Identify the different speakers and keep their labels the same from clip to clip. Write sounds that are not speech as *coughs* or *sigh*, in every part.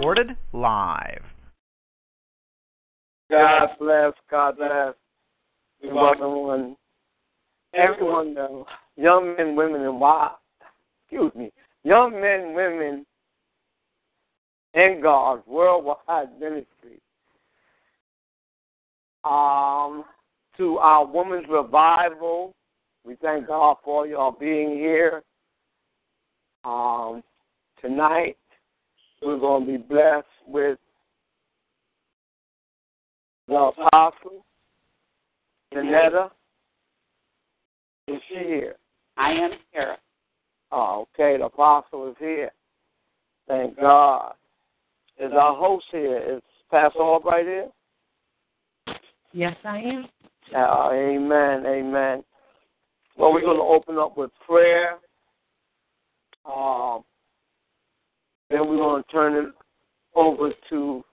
Speaker 1: recorded live. God bless, God bless. We welcome everyone, though. young men, women, and wives. Excuse me, young men, women, and God's worldwide ministry. Um, to our women's revival, we thank God for y'all being here. Um, tonight, we're going to be blessed with the apostle, Janetta. Is she here? I
Speaker 2: am here.
Speaker 1: Oh, okay. The apostle is here. Thank God. Is our host here? Is Pastor right here?
Speaker 3: Yes, I am.
Speaker 1: Uh, amen. Amen. Well, we're going to open up with prayer. Um, then we're going to turn it over to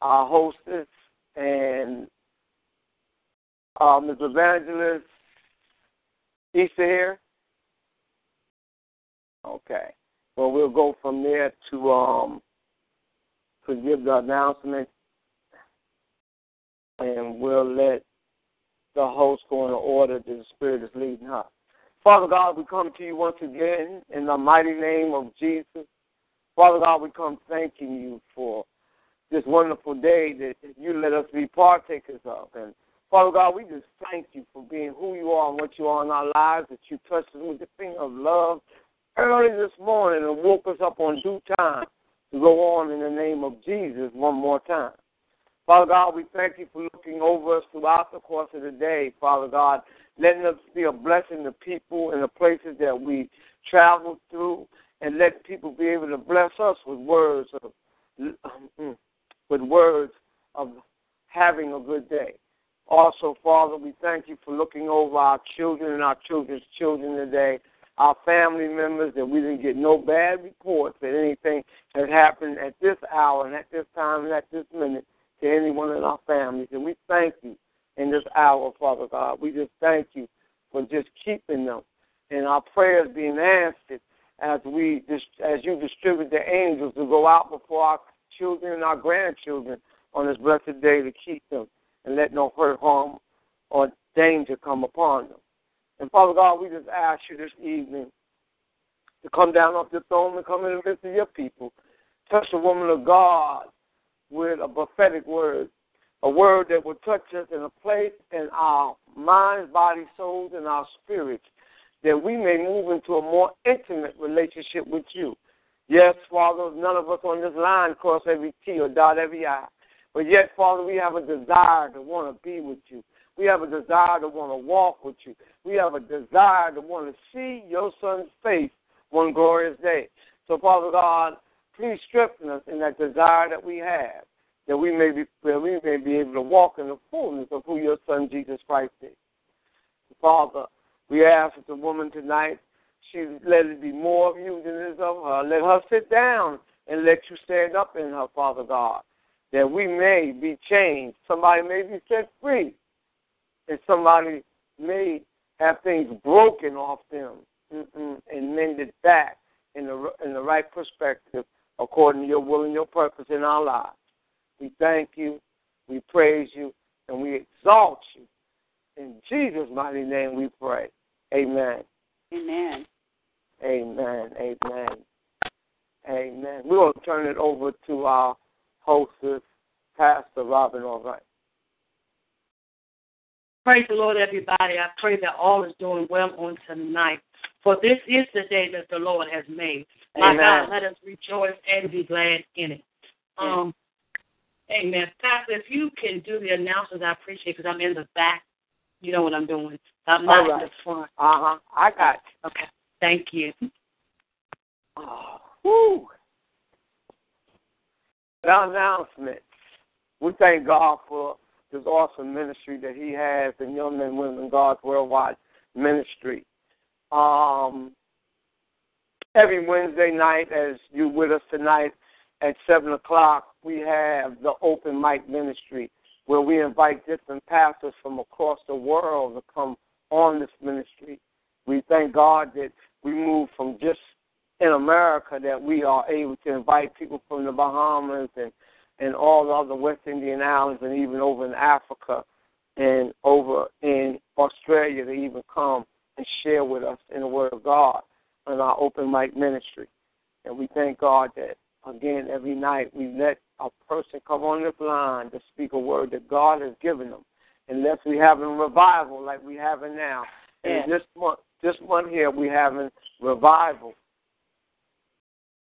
Speaker 1: our hostess and uh, Ms. Evangelist Issa here. Okay. Well, we'll go from there to um to give the announcement, and we'll let the host go in the order that the Spirit is leading her. Father God, we come to you once again in the mighty name of Jesus. Father God, we come thanking you for this wonderful day that you let us be partakers of. And Father God, we just thank you for being who you are and what you are in our lives, that you touched us with the finger of love early this morning and woke us up on due time to go on in the name of Jesus one more time. Father God, we thank you for looking over us throughout the course of the day, Father God, letting us be a blessing to people and the places that we travel through, and let people be able to bless us with words of um, with words of having a good day. Also, Father, we thank you for looking over our children and our children's children today, our family members, that we didn't get no bad reports that anything has happened at this hour and at this time and at this minute to anyone in our families. And we thank you in this hour, Father God. We just thank you for just keeping them and our prayers being answered as we as you distribute the angels to go out before our children and our grandchildren on this blessed day to keep them and let no hurt, harm, or danger come upon them. And Father God, we just ask you this evening to come down off your throne and come in and visit your people. Touch the woman of God with a prophetic word, a word that will touch us in a place in our minds, bodies, souls, and our spirits that we may move into a more intimate relationship with you. Yes, Father, none of us on this line cross every T or dot every I. But yet, Father, we have a desire to want to be with you. We have a desire to want to walk with you. We have a desire to want to see your son's face one glorious day. So, Father God, please strengthen us in that desire that we have, that we may be, that we may be able to walk in the fullness of who your son Jesus Christ is. Father, we ask the woman tonight, she let it be more of you than it is of her. Let her sit down and let you stand up in her, Father God, that we may be changed. Somebody may be set free, and somebody may have things broken off them and mended back in the in the right perspective, according to your will and your purpose in our lives. We thank you, we praise you, and we exalt you. In Jesus' mighty name, we pray. Amen. Amen.
Speaker 3: Amen.
Speaker 1: Amen. Amen. We're going to turn it over to our hostess, Pastor Robin Albright.
Speaker 4: Praise the Lord, everybody. I pray that all is doing well on tonight. For this is the day that the Lord has made. Amen. My God, let us rejoice and be glad in it. Um, amen. Pastor, if you can do the announcements, I appreciate because I'm in the back you know what I'm doing. I'm not in the front. Uh huh. I got you. Okay. Thank you. Oh, whew.
Speaker 1: announcements. We thank God for this awesome ministry that He has in Young Men, Women, God's Worldwide Ministry. Um, every Wednesday night, as you with us tonight at seven o'clock, we have the Open Mic Ministry where we invite different pastors from across the world to come on this ministry. We thank God that we move from just in America that we are able to invite people from the Bahamas and and all other West Indian islands and even over in Africa and over in Australia to even come and share with us in the Word of God in our open mic ministry. And we thank God that again every night. We let a person come on the line to speak a word that God has given them, unless we have a revival like we having now. Yes. And this one, this one here, we having revival,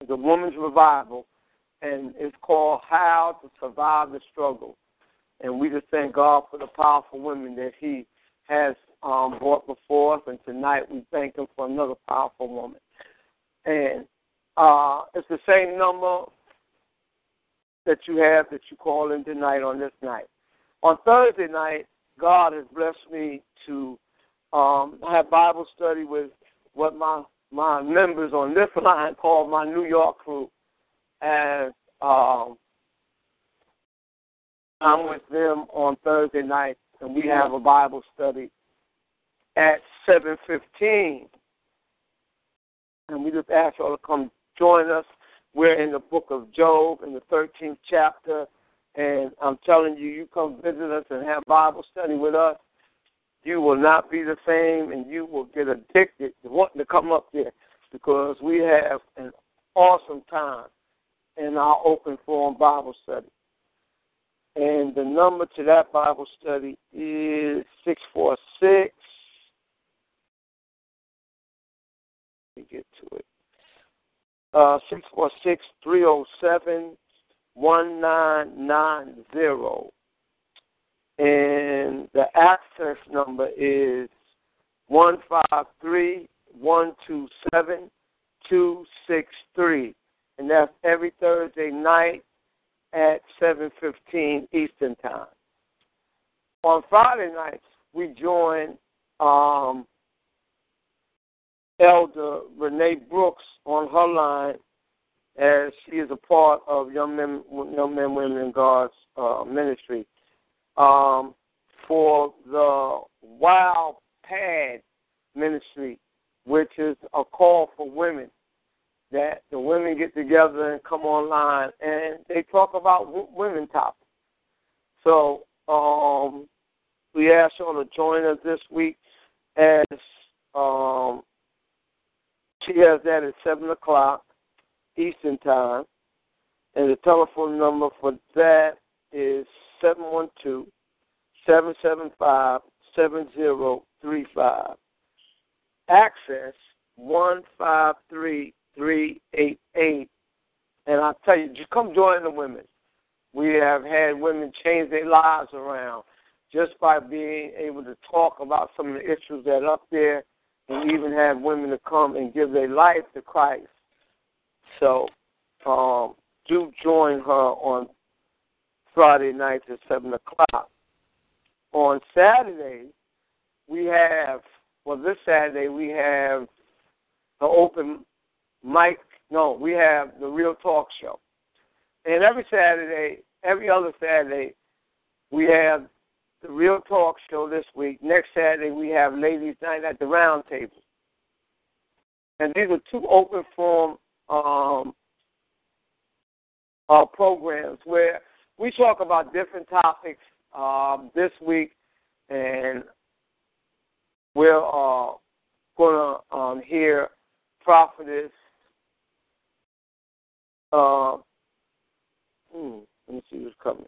Speaker 1: the woman's revival, and it's called "How to Survive the Struggle." And we just thank God for the powerful women that He has um, brought before us. And tonight we thank Him for another powerful woman. And uh, it's the same number that you have that you call in tonight on this night. On Thursday night, God has blessed me to um, have Bible study with what my my members on this *laughs* line call my New York crew, and um, I'm with them on Thursday night, and we have a Bible study at 7:15, and we just ask y'all to come join us. We're in the book of Job in the 13th chapter. And I'm telling you, you come visit us and have Bible study with us. You will not be the same, and you will get addicted to wanting to come up there because we have an awesome time in our open forum Bible study. And the number to that Bible study is 646. Let me get to it. Uh, 646 307 1990. And the access number is 153 127 263. And that's every Thursday night at 7.15 Eastern Time. On Friday nights, we join um, Elder Renee Brooks on her line, as she is a part of Young Men, Young Men, Women, and God's uh, ministry. Um, for the Wild Pad ministry, which is a call for women, that the women get together and come online and they talk about w- women topics. So um, we asked her all to join us this week as um, she has that at 7 o'clock Eastern Time. And the telephone number for that is 712 775 7035. Access 153388. And I tell you, just come join the women. We have had women change their lives around just by being able to talk about some of the issues that are up there and even had women to come and give their life to Christ. So um, do join her on Friday nights at 7 o'clock. On Saturday, we have, well, this Saturday, we have the open mic. No, we have the Real Talk Show. And every Saturday, every other Saturday, we have the Real Talk Show this week. Next Saturday, we have Ladies Night at the Round Table. And these are two open form um, uh, programs where we talk about different topics um, this week, and we're uh, going to um, hear prophetess. Uh, hmm, let me see who's coming.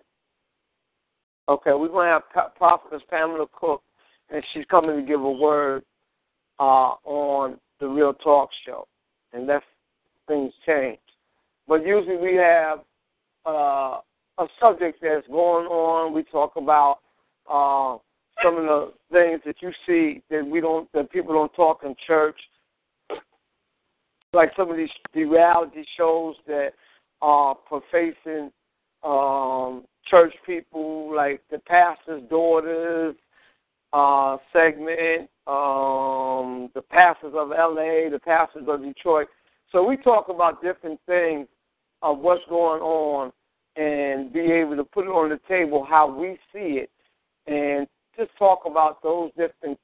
Speaker 1: Okay, we're going to have Prophetess Pamela Cook, and she's coming to give a word uh, on the Real Talk Show, and unless things change. But usually we have uh, a subject that's going on. We talk about uh, some of the things that you see that we don't, that people don't talk in church, like some of these the reality shows that are uh, facing um, church people, like the pastor's daughters uh, segment, um, the pastors of LA, the pastors of Detroit. So we talk about different things of what's going on and be able to put it on the table how we see it and just talk about those different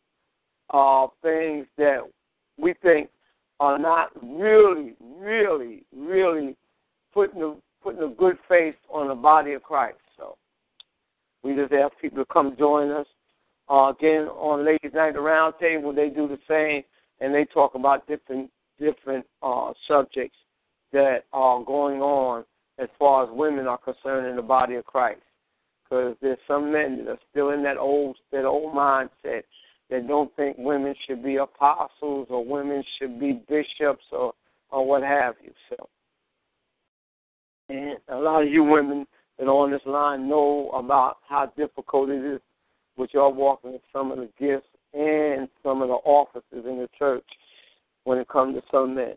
Speaker 1: uh, things that we think are not really, really, really putting a, putting a good face on the body of Christ. We just ask people to come join us. Uh, again, on Ladies Night the Roundtable, they do the same, and they talk about different different uh, subjects that are going on as far as women are concerned in the body of Christ. Because there's some men that are still in that old that old mindset that don't think women should be apostles or women should be bishops or or what have you. So, and a lot of you women and on this line know about how difficult it is with your walking some of the gifts and some of the offices in the church when it comes to some men.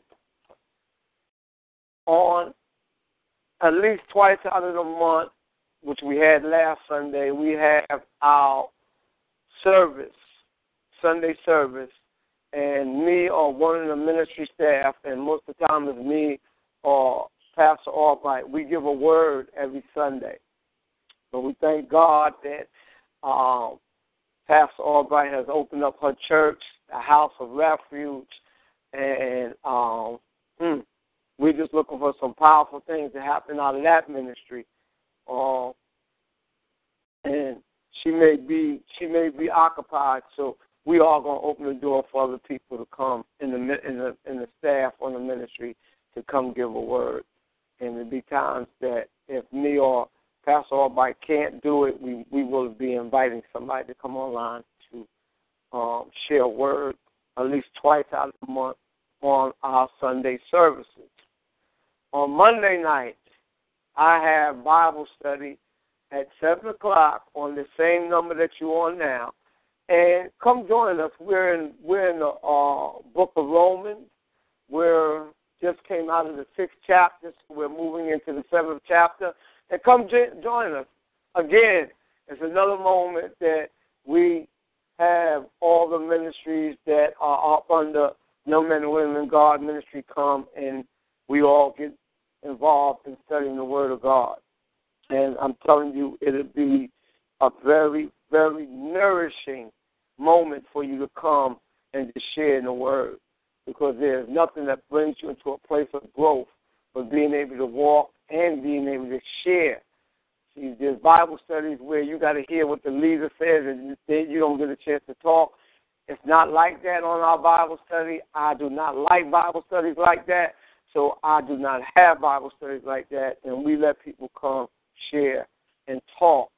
Speaker 1: On at least twice out of the month, which we had last Sunday, we have our service, Sunday service, and me or one of the ministry staff, and most of the time it's me or Pastor Albright, we give a word every Sunday. but we thank God that um, Pastor Albright has opened up her church, a house of refuge, and um, hmm, we're just looking for some powerful things to happen out of that ministry. Um, and she may be she may be occupied, so we are going to open the door for other people to come in the in the in the staff on the ministry to come give a word and there will be times that if me or Pastor Albright can't do it, we, we will be inviting somebody to come online to um, share word at least twice out of the month on our Sunday services. On Monday night, I have Bible study at 7 o'clock on the same number that you're on now. And come join us. We're in, we're in the uh, book of Romans. We're just came out of the sixth chapter. So we're moving into the seventh chapter. And come join us. Again, it's another moment that we have all the ministries that are up under No Men and Women God Ministry come and we all get involved in studying the Word of God. And I'm telling you, it'll be a very, very nourishing moment for you to come and to share in the Word because there's nothing that brings you into a place of growth but being able to walk and being able to share. See, there's Bible studies where you got to hear what the leader says and then you don't get a chance to talk. It's not like that on our Bible study. I do not like Bible studies like that, so I do not have Bible studies like that. And we let people come share and talk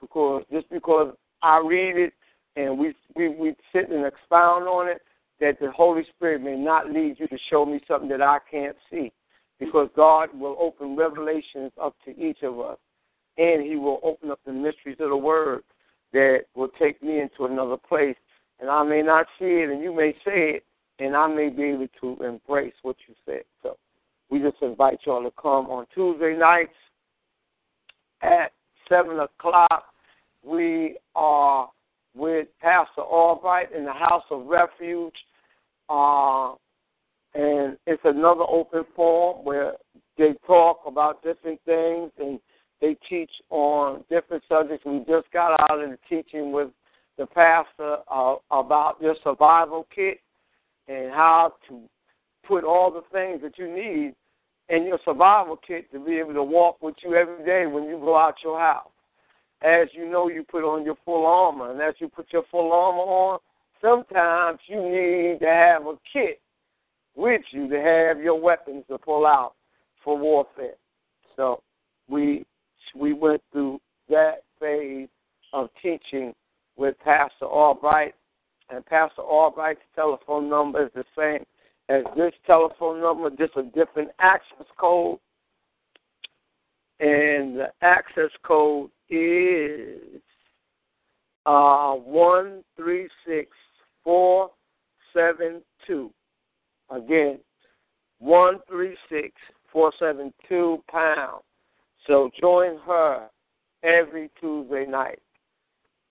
Speaker 1: because just because I read it and we we we sit and expound on it that the Holy Spirit may not lead you to show me something that I can't see. Because God will open revelations up to each of us, and He will open up the mysteries of the Word that will take me into another place. And I may not see it, and you may say it, and I may be able to embrace what you said. So we just invite y'all to come on Tuesday nights at 7 o'clock. We are with Pastor Albright in the House of Refuge uh, and it's another open forum where they talk about different things and they teach on different subjects. We just got out of the teaching with the pastor uh, about your survival kit and how to put all the things that you need in your survival kit to be able to walk with you every day when you go out your house. As you know, you put on your full armor, and as you put your full armor on, Sometimes you need to have a kit with you to have your weapons to pull out for warfare. So we we went through that phase of teaching with Pastor Albright, and Pastor Albright's telephone number is the same as this telephone number, just a different access code. And the access code is uh, one three six four seven two. Again, one three six four seven two pound. So join her every Tuesday night.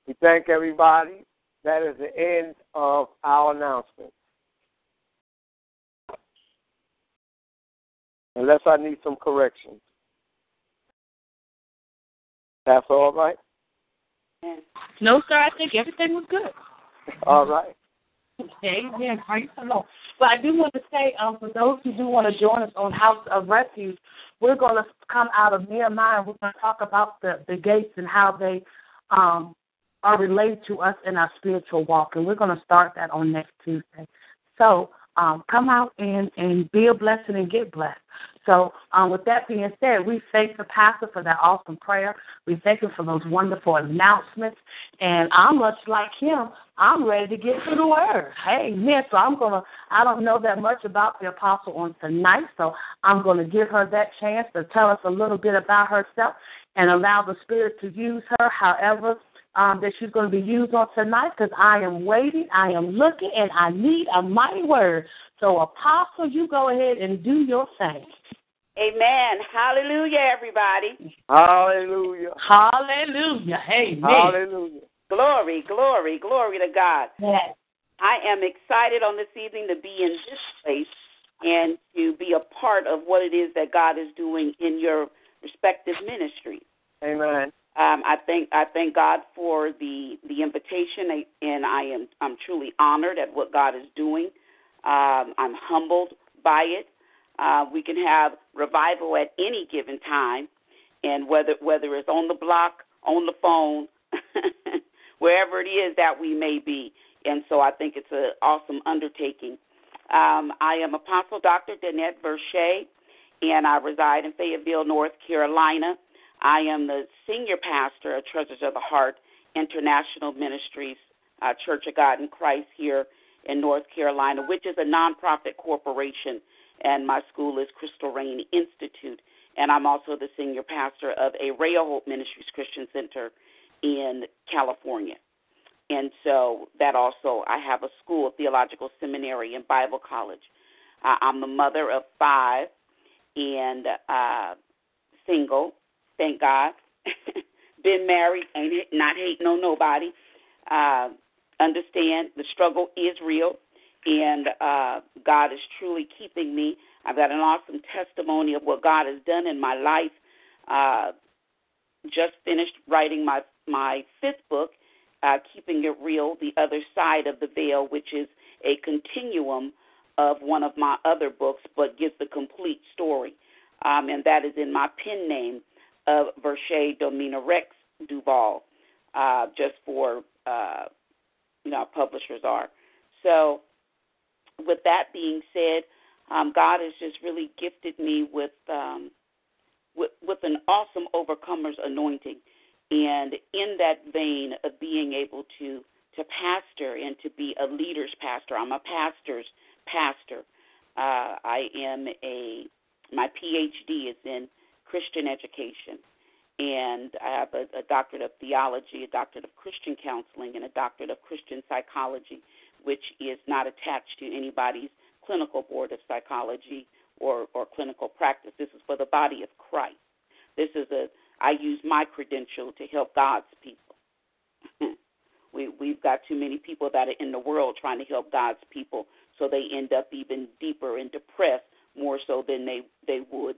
Speaker 1: We thank everybody. That is the end of our announcement. Unless I need some corrections. That's all right?
Speaker 4: No, sir. I think everything was good.
Speaker 1: All right.
Speaker 4: Amen. Praise the Lord. But I do want to say, um, for those who do want to join us on House of Refuge, we're going to come out of Nehemiah and we're going to talk about the, the gates and how they um, are related to us in our spiritual walk. And we're going to start that on next Tuesday. So um, come out and, and be a blessing and get blessed. So, um, with that being said, we thank the pastor for that awesome prayer. We thank him for those wonderful announcements. And I'm much like him. I'm ready to get to the word. Hey, man, so I'm going to, I don't know that much about the apostle on tonight, so I'm going to give her that chance to tell us a little bit about herself and allow the Spirit to use her however um, that she's going to be used on tonight because I am waiting, I am looking, and I need a mighty word. So, Apostle, you go ahead and do your thing.
Speaker 2: Amen. Hallelujah, everybody.
Speaker 1: Hallelujah.
Speaker 4: Hallelujah. Amen.
Speaker 1: Hallelujah.
Speaker 2: Glory, glory, glory to God.
Speaker 4: Yes.
Speaker 2: I am excited on this evening to be in this place and to be a part of what it is that God is doing in your respective ministries.
Speaker 4: Amen.
Speaker 2: Um, I thank I thank God for the the invitation, and I am I'm truly honored at what God is doing. Um, I'm humbled by it uh, we can have revival at any given time, and whether whether it's on the block, on the phone, *laughs* wherever it is that we may be. And so I think it's an awesome undertaking. Um, I am Apostle Dr. Danette Verche, and I reside in Fayetteville, North Carolina. I am the senior pastor of Treasures of the Heart International Ministries, uh, Church of God in Christ here in North Carolina, which is a nonprofit corporation and my school is Crystal Rain Institute. And I'm also the senior pastor of a Rhea Hope Ministries Christian Center in California. And so that also, I have a school, theological seminary, and Bible college. Uh, I'm the mother of five and uh, single, thank God. *laughs* Been married, ain't not hating on nobody. Uh, understand the struggle is real and uh, God is truly keeping me. I've got an awesome testimony of what God has done in my life. Uh, just finished writing my my fifth book, uh, Keeping It Real: The Other Side of the Veil, which is a continuum of one of my other books, but gives the complete story. Um, and that is in my pen name of Verche Domina Rex Duval, uh, just for uh, you know publishers are. So with that being said, um, God has just really gifted me with, um, with with an awesome overcomer's anointing, and in that vein of being able to to pastor and to be a leader's pastor. I'm a pastor's pastor. Uh, I am a my PhD is in Christian education, and I have a, a doctorate of theology, a doctorate of Christian counseling, and a doctorate of Christian psychology which is not attached to anybody's clinical board of psychology or, or clinical practice. This is for the body of Christ. This is a I use my credential to help God's people. *laughs* we we've got too many people that are in the world trying to help God's people, so they end up even deeper and depressed more so than they they would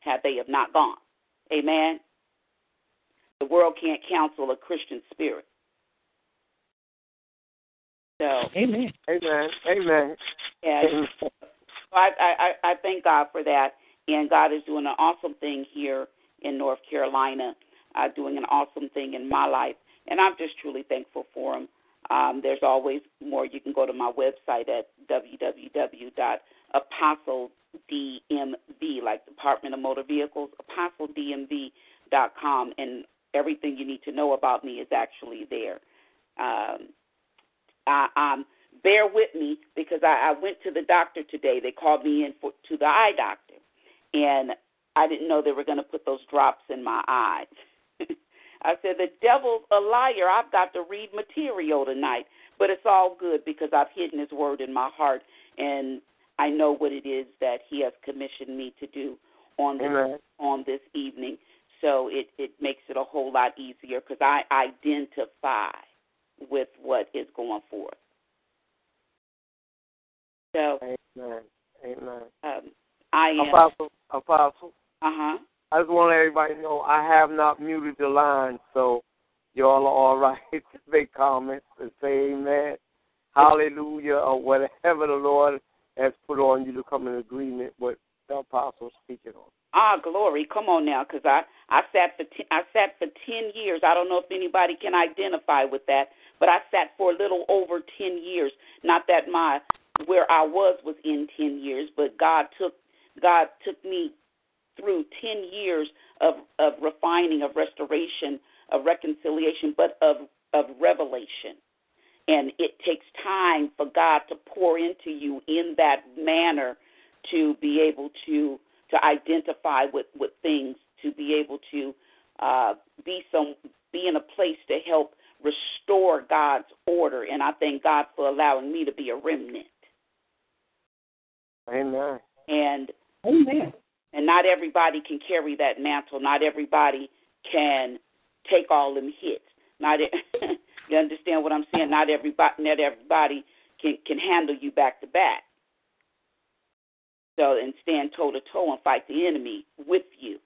Speaker 2: had they have not gone. Amen. The world can't counsel a Christian spirit. So Amen.
Speaker 4: Amen. Amen.
Speaker 2: Yeah.
Speaker 1: I, I,
Speaker 2: I thank God for that. And God is doing an awesome thing here in North Carolina, uh, doing an awesome thing in my life. And I'm just truly thankful for Him. Um, there's always more. You can go to my website at www.apostledmv, like Department of Motor Vehicles, apostledmv.com. And everything you need to know about me is actually there. Um, uh, um, bear with me because I, I went to the doctor today. They called me in for, to the eye doctor, and I didn't know they were going to put those drops in my eyes. *laughs* I said, The devil's a liar. I've got to read material tonight. But it's all good because I've hidden his word in my heart, and I know what it is that he has commissioned me to do on
Speaker 1: this,
Speaker 2: on this evening. So it, it makes it a whole lot easier because I identify with what is going forth. So, amen,
Speaker 1: amen.
Speaker 2: Um, I
Speaker 1: am apostle. Apostle.
Speaker 2: Uh huh.
Speaker 1: I just want everybody to know I have not muted the line, so y'all are all *laughs* right to make comments and say amen, hallelujah, or whatever the Lord has put on you to come in agreement with the apostle speaking on.
Speaker 2: Ah, glory. Come on now, because I, I sat for ten, I sat for ten years. I don't know if anybody can identify with that, but I sat for a little over ten years. Not that my where I was was in ten years, but God took God took me through ten years of of refining, of restoration, of reconciliation, but of of revelation. And it takes time for God to pour into you in that manner to be able to to identify with, with things, to be able to uh, be some be in a place to help restore God's order. And I thank God for allowing me to be a remnant.
Speaker 1: Amen.
Speaker 2: And
Speaker 4: Amen.
Speaker 2: And not everybody can carry that mantle. Not everybody can take all them hits. Not *laughs* you understand what I'm saying? Not everybody not everybody can can handle you back to back. So and stand toe to toe and fight the enemy with you.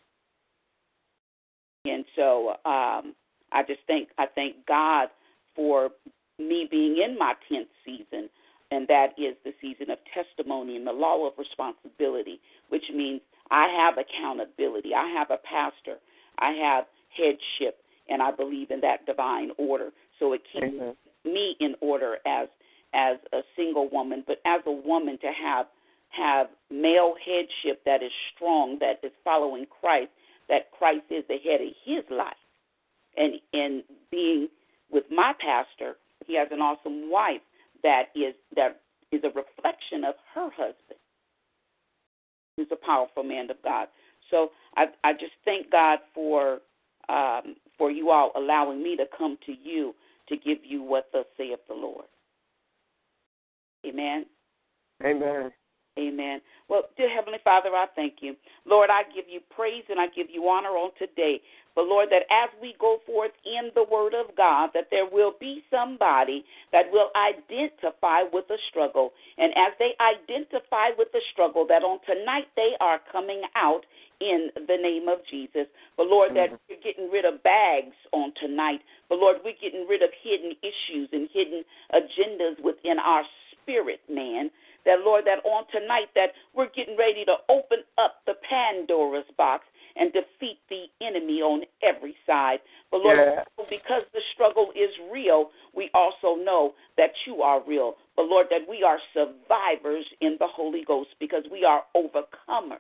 Speaker 2: And so um, I just think I thank God for me being in my tenth season, and that is the season of testimony and the law of responsibility, which means I have accountability. I have a pastor. I have headship, and I believe in that divine order. So it keeps mm-hmm. me in order as as a single woman, but as a woman to have have male headship that is strong, that is following Christ, that Christ is the head of his life. And in being with my pastor, he has an awesome wife that is that is a reflection of her husband, who's a powerful man of God. So I I just thank God for um, for you all allowing me to come to you to give you what thus saith the Lord. Amen.
Speaker 1: Amen.
Speaker 2: Amen. Well, dear Heavenly Father, I thank you. Lord, I give you praise and I give you honor on today. But Lord, that as we go forth in the Word of God, that there will be somebody that will identify with the struggle. And as they identify with the struggle, that on tonight they are coming out in the name of Jesus. But Lord, that mm-hmm. we're getting rid of bags on tonight. But Lord, we're getting rid of hidden issues and hidden agendas within ourselves spirit man. That, Lord, that on tonight that we're getting ready to open up the Pandora's box and defeat the enemy on every side. But Lord, yeah. because the struggle is real, we also know that you are real. But Lord, that we are survivors in the Holy Ghost because we are overcomers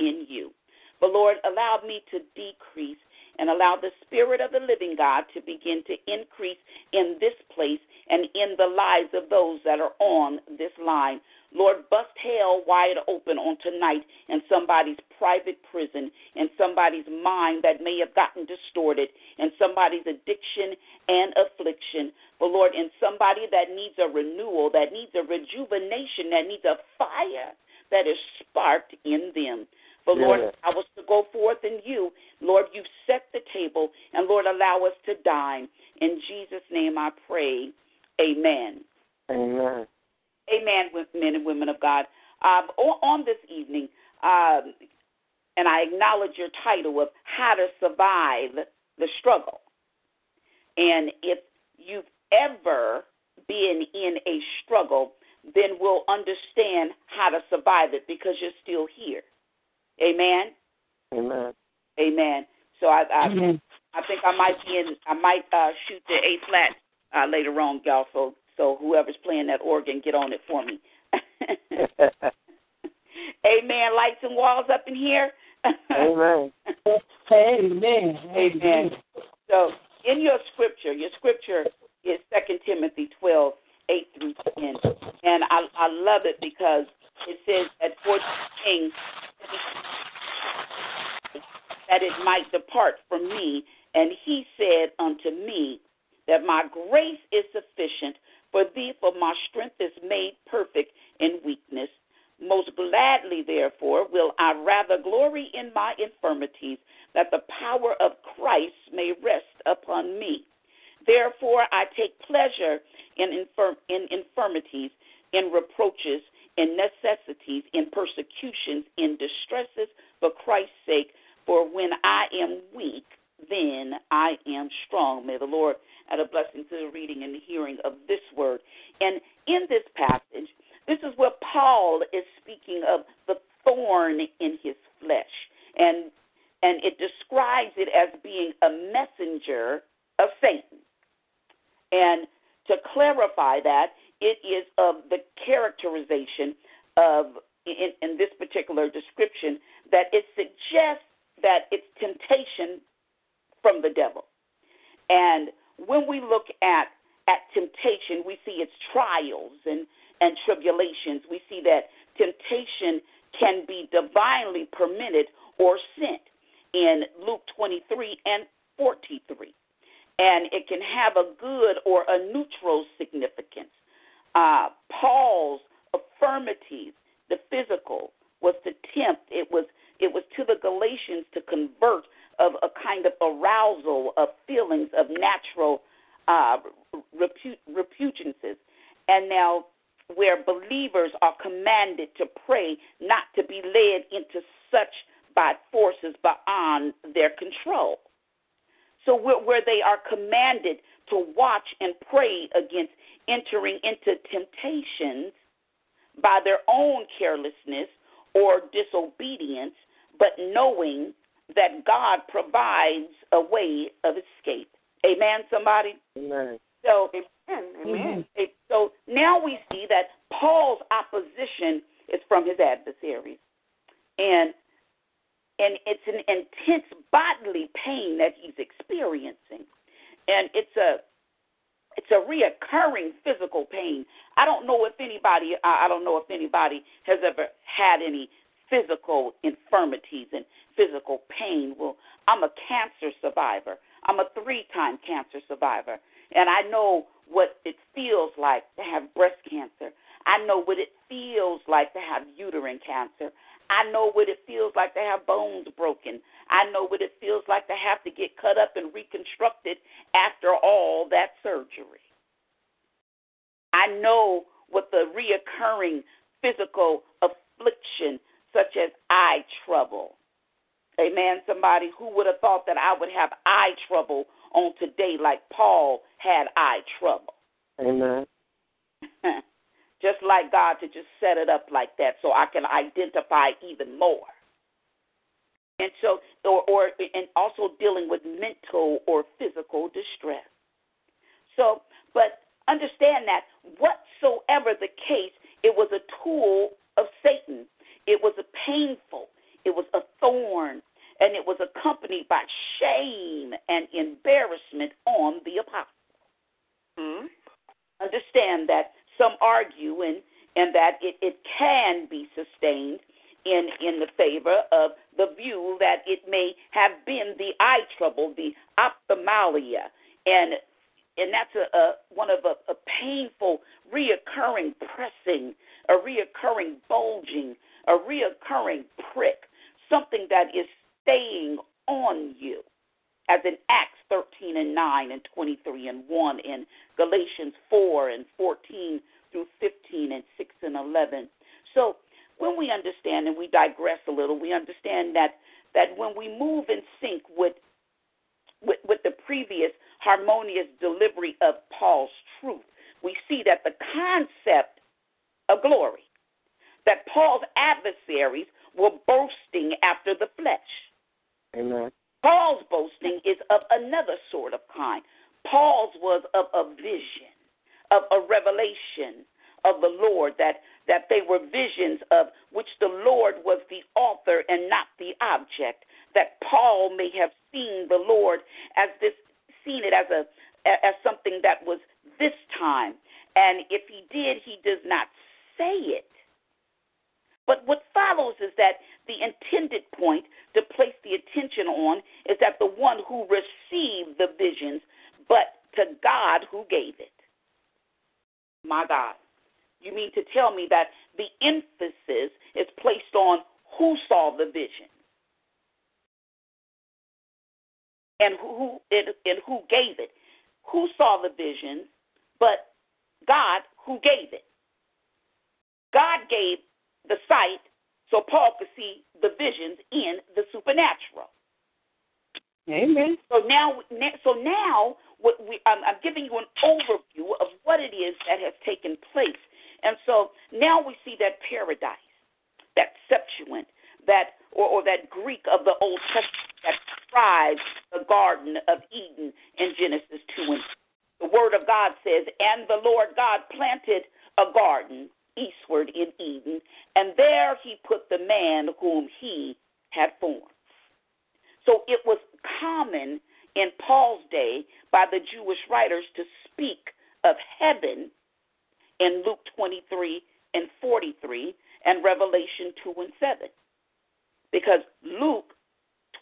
Speaker 2: in you. But Lord, allow me to decrease and allow the Spirit of the living God to begin to increase in this place and in the lives of those that are on this line. Lord, bust hell wide open on tonight in somebody's private prison, in somebody's mind that may have gotten distorted, in somebody's addiction and affliction. But Lord, in somebody that needs a renewal, that needs a rejuvenation, that needs a fire that is sparked in them. But Lord, yeah. I was to go forth in you. Lord, you set the table, and Lord, allow us to dine. In Jesus' name I pray.
Speaker 1: Amen. Amen.
Speaker 2: Amen, men and women of God. Um, on this evening, um, and I acknowledge your title of How to Survive the Struggle. And if you've ever been in a struggle, then we'll understand how to survive it because you're still here. Amen.
Speaker 1: Amen.
Speaker 2: Amen. So I I, Amen. I think I might be in I might uh, shoot the A flat uh, later on, y'all. So so whoever's playing that organ, get on it for me. *laughs* Amen. Lights and walls up in here.
Speaker 1: Amen. *laughs* Amen.
Speaker 4: Amen.
Speaker 2: So in your scripture, your scripture is Second Timothy twelve eight through ten, and I I love it because it says that for king that it might depart from me. And he said unto me, That my grace is sufficient for thee, for my strength is made perfect in weakness. Most gladly, therefore, will I rather glory in my infirmities, that the power of Christ may rest upon me. Therefore, I take pleasure in, in infirmities, in reproaches, in necessities, in persecutions, in distresses, for Christ's sake. For when I am weak, then I am strong. May the Lord add a blessing to the reading and the hearing of this word. And in this passage, this is where Paul is speaking of the thorn in his flesh. And and it describes it as being a messenger of Satan. And to clarify that, it is of the characterization of, in, in this particular description, that it suggests that it's temptation from the devil. And when we look at at temptation, we see its trials and, and tribulations. We see that temptation can be divinely permitted or sent in Luke 23 and 43. And it can have a good or a neutral significance uh, Paul's affirmities, the physical was to tempt. It was it was to the Galatians to convert of a kind of arousal of feelings of natural uh, repugnances, and now where believers are commanded to pray not to be led into such by forces beyond their control. So where, where they are commanded to watch and pray against entering into temptations by their own carelessness or disobedience, but knowing that God provides a way of escape. Amen, somebody? Amen. So, amen, amen. so now we see that Paul's opposition is from his adversaries. And and it's an intense bodily pain that he's experiencing and it's a it's a reoccurring physical pain. I don't know if anybody I don't know if anybody has ever had any physical infirmities and physical pain. Well, I'm a cancer survivor. I'm a three-time cancer survivor, and I know what it feels like to have breast cancer. I know what it feels like to have uterine cancer. I know what it feels like to have bones broken. I know what it feels like to have to get cut up and reconstructed after all that surgery. I know what the reoccurring physical affliction, such as eye trouble. Amen. Somebody who would have thought that I would have eye trouble on today, like Paul had eye trouble.
Speaker 1: Amen.
Speaker 2: *laughs* Just like God to just set it up like that so I can identify even more. And so, or, or and also dealing with mental or physical distress. So, but understand that whatsoever the case, it was a tool of Satan. It was a painful, it was a thorn, and it was accompanied by shame and embarrassment on the apostle. Mm-hmm. Understand that some argue and, and that it, it can be sustained in, in the favor of the view that it may have been the eye trouble, the ophthalmia. And, and that's a, a, one of a, a painful, reoccurring pressing, a reoccurring bulging, a reoccurring prick, something that is staying on you as in Acts 13 and 9 and 23 and 1, in Galatians 4 and 14 through 15 and 6 and 11. So when we understand, and we digress a little, we understand that that when we move in sync with with, with the previous harmonious delivery of Paul's truth, we see that the concept of glory, that Paul's adversaries were boasting after the flesh.
Speaker 1: Amen.
Speaker 2: Paul's boasting is of another sort of kind. Paul's was of a vision, of a revelation of the Lord, that, that they were visions of which the Lord was the author and not the object. That Paul may have seen the Lord as this, seen it as a as something that was this time. And if he did, he does not say it. But what follows is that the intended point to place the attention on is that the one who received the visions, but to God who gave it. My God. You mean to tell me that the emphasis is placed on who saw the vision and who and, and who gave it? Who saw the vision? But God who gave it. God gave the sight so Paul could see the visions in the supernatural.
Speaker 1: Amen.
Speaker 2: So now, so now, what we I'm, I'm giving you an overview of what it is that has taken place, and so now we see that paradise, that Septuagint, that or, or that Greek of the Old Testament that describes the Garden of Eden in Genesis two and. 3. The Word of God says, and the Lord God planted a garden eastward in Eden, and there he put the man whom he had formed. So it was common in Paul's day by the Jewish writers to speak of heaven in Luke 23 and 43 and Revelation 2 and 7. Because Luke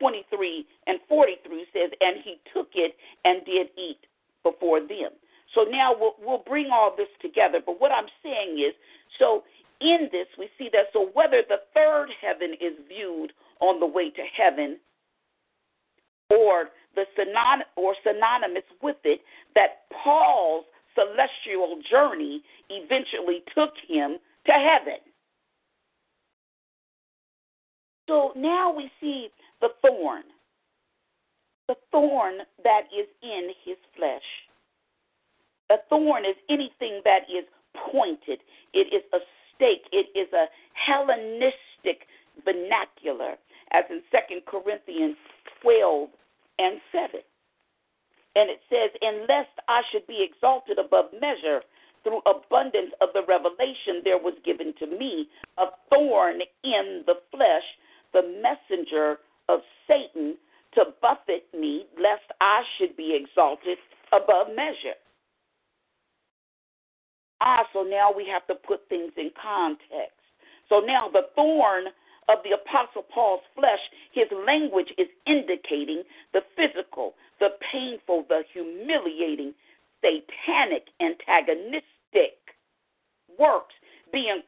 Speaker 2: 23 and 43 says, And he took it and did eat before them. So now we'll, we'll bring all this together. But what I'm saying is, so, in this, we see that so whether the third heaven is viewed on the way to heaven or the synony- or synonymous with it, that Paul's celestial journey eventually took him to heaven. So now we see the thorn, the thorn that is in his flesh. A thorn is anything that is appointed. It is a stake. It is a Hellenistic vernacular, as in 2 Corinthians 12 and 7. And it says, Unless I should be exalted above measure through abundance of the revelation, there was given to me a thorn in the flesh, the messenger of Satan to buffet me, lest I should be exalted above measure. Ah, so now we have to put things in context. So now the thorn of the Apostle Paul's flesh, his language is indicating the physical, the painful, the humiliating, satanic, antagonistic works being,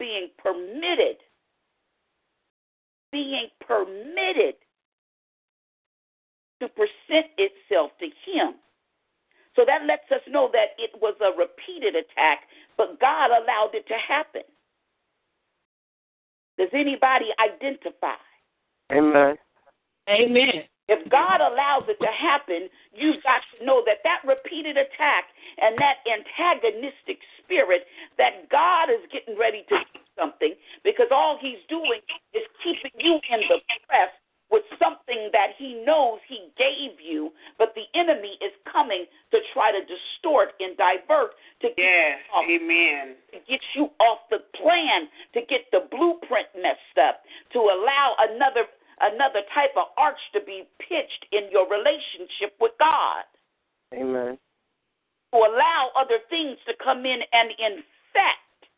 Speaker 2: being permitted, being permitted to present itself to him so that lets us know that it was a repeated attack, but God allowed it to happen. Does anybody identify?
Speaker 1: Amen.
Speaker 2: Amen. If God allows it to happen, you've got to know that that repeated attack and that antagonistic spirit that God is getting ready to do something because all he's doing is keeping you in the press with something that he knows he gave you, but the enemy is coming to try to distort and divert to
Speaker 1: get yes, you off, amen.
Speaker 2: to get you off the plan, to get the blueprint messed up, to allow another another type of arch to be pitched in your relationship with God.
Speaker 1: Amen.
Speaker 2: To allow other things to come in and infect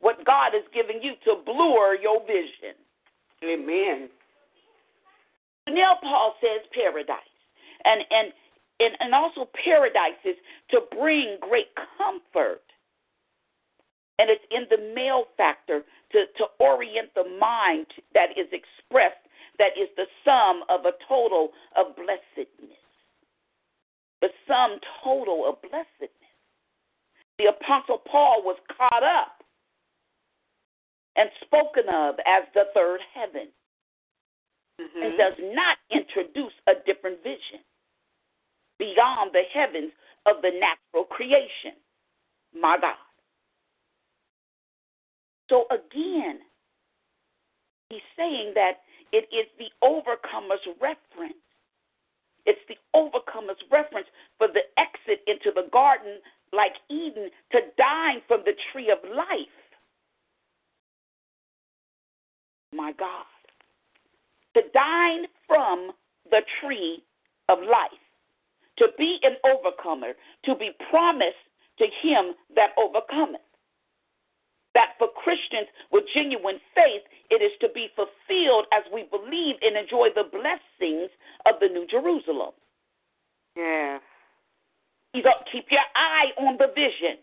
Speaker 2: what God has given you to blur your vision.
Speaker 1: Amen.
Speaker 2: Now Paul says paradise. And, and, and, and also paradise is to bring great comfort. And it's in the male factor to, to orient the mind that is expressed, that is the sum of a total of blessedness. The sum total of blessedness. The Apostle Paul was caught up and spoken of as the third heaven mm-hmm. and does not introduce a different vision beyond the heavens of the natural creation. My God. So again, he's saying that it is the overcomer's reference. It's the overcomer's reference for the exit into the garden, like Eden, to dine from the tree of life. My God to dine from the tree of life, to be an overcomer, to be promised to him that overcometh. That for Christians with genuine faith, it is to be fulfilled as we believe and enjoy the blessings of the New Jerusalem. Yeah.
Speaker 1: Uh,
Speaker 2: keep your eye on the vision.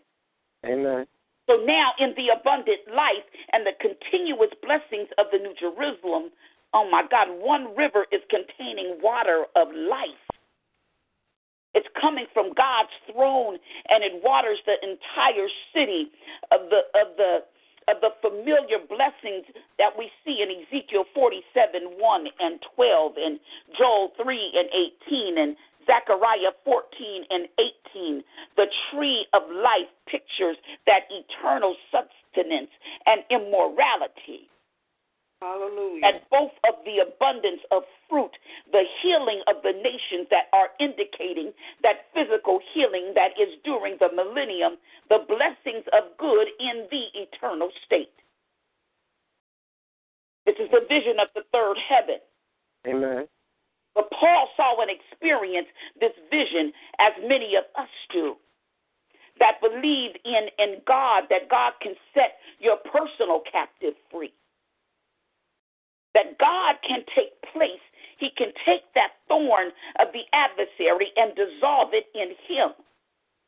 Speaker 1: Amen.
Speaker 2: So now, in the abundant life and the continuous blessings of the New Jerusalem, Oh my God, one river is containing water of life. It's coming from God's throne and it waters the entire city of the of the of the familiar blessings that we see in Ezekiel 47 1 and 12 and Joel 3 and 18 and Zechariah 14 and 18. The tree of life pictures that eternal sustenance and immorality.
Speaker 1: Hallelujah. And
Speaker 2: both of the abundance of fruit, the healing of the nations that are indicating that physical healing that is during the millennium, the blessings of good in the eternal state. This is the vision of the third heaven.
Speaker 1: Amen.
Speaker 2: But Paul saw and experienced this vision as many of us do that believe in, in God, that God can set your personal captive free that God can take place. He can take that thorn of the adversary and dissolve it in him.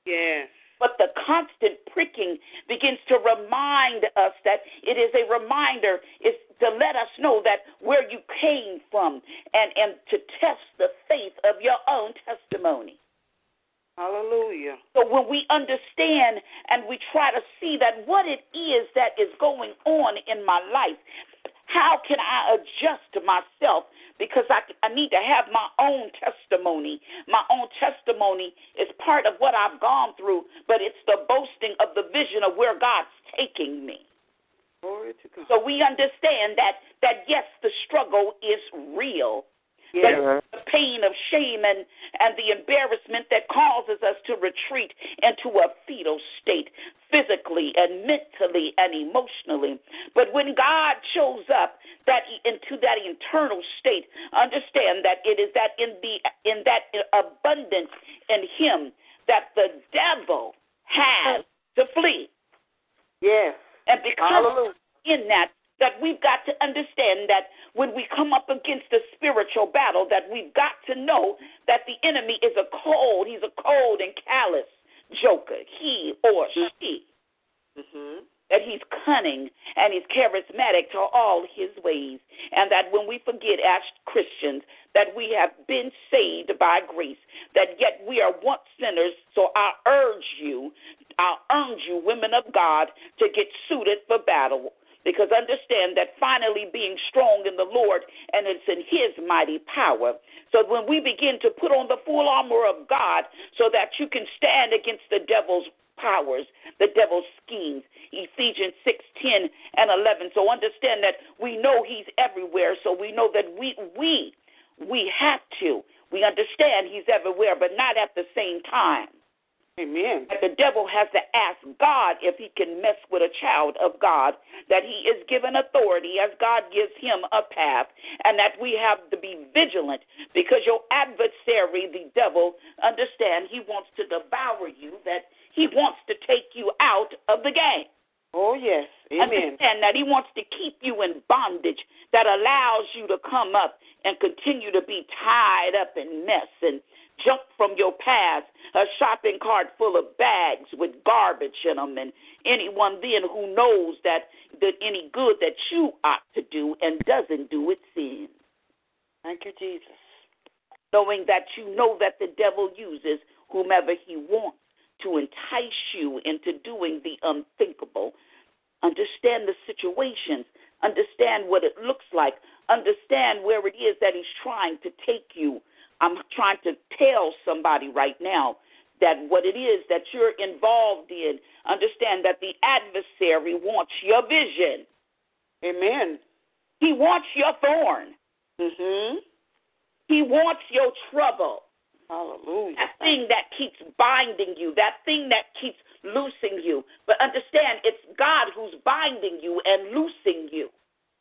Speaker 1: Yes.
Speaker 2: But the constant pricking begins to remind us that it is a reminder, is to let us know that where you came from and, and to test the faith of your own testimony.
Speaker 1: Hallelujah.
Speaker 2: So when we understand and we try to see that what it is that is going on in my life how can I adjust to myself? Because I, I need to have my own testimony. My own testimony is part of what I've gone through, but it's the boasting of the vision of where God's taking me. So we understand that that yes, the struggle is real,
Speaker 1: yeah.
Speaker 2: the pain of shame and, and the embarrassment that causes us to retreat into a fetal state physically and mentally and emotionally. But when God shows up that into that internal state, understand that it is that in the in that abundance in him that the devil has to flee.
Speaker 1: Yes.
Speaker 2: And because in that that we've got to understand that when we come up against a spiritual battle that we've got to know that the enemy is a cold he's a cold and callous joker he or mm-hmm. she mm-hmm. that he's cunning and he's charismatic to all his ways and that when we forget as christians that we have been saved by grace that yet we are once sinners so i urge you i urge you women of god to get suited for battle because understand that finally being strong in the Lord and it's in His mighty power. So when we begin to put on the full armor of God so that you can stand against the devil's powers, the devil's schemes. Ephesians 6 10 and 11. So understand that we know he's everywhere, so we know that we, we, we have to. We understand he's everywhere, but not at the same time.
Speaker 1: Amen.
Speaker 2: That the devil has to ask God if he can mess with a child of God, that he is given authority as God gives him a path, and that we have to be vigilant because your adversary, the devil, understand he wants to devour you, that he wants to take you out of the game.
Speaker 1: Oh, yes. Amen.
Speaker 2: Understand that he wants to keep you in bondage that allows you to come up and continue to be tied up and mess and jump from your path, a shopping cart full of bags with garbage in them, and anyone then who knows that, that any good that you ought to do and doesn't do it sins.
Speaker 1: Thank you, Jesus.
Speaker 2: Knowing that you know that the devil uses whomever he wants to entice you into doing the unthinkable. Understand the situations, understand what it looks like, understand where it is that he's trying to take you I'm trying to tell somebody right now that what it is that you're involved in, understand that the adversary wants your vision.
Speaker 1: Amen.
Speaker 2: He wants your thorn.
Speaker 1: Mm-hmm.
Speaker 2: He wants your trouble.
Speaker 1: Hallelujah. That
Speaker 2: thing that keeps binding you, that thing that keeps loosing you. But understand, it's God who's binding you and loosing you.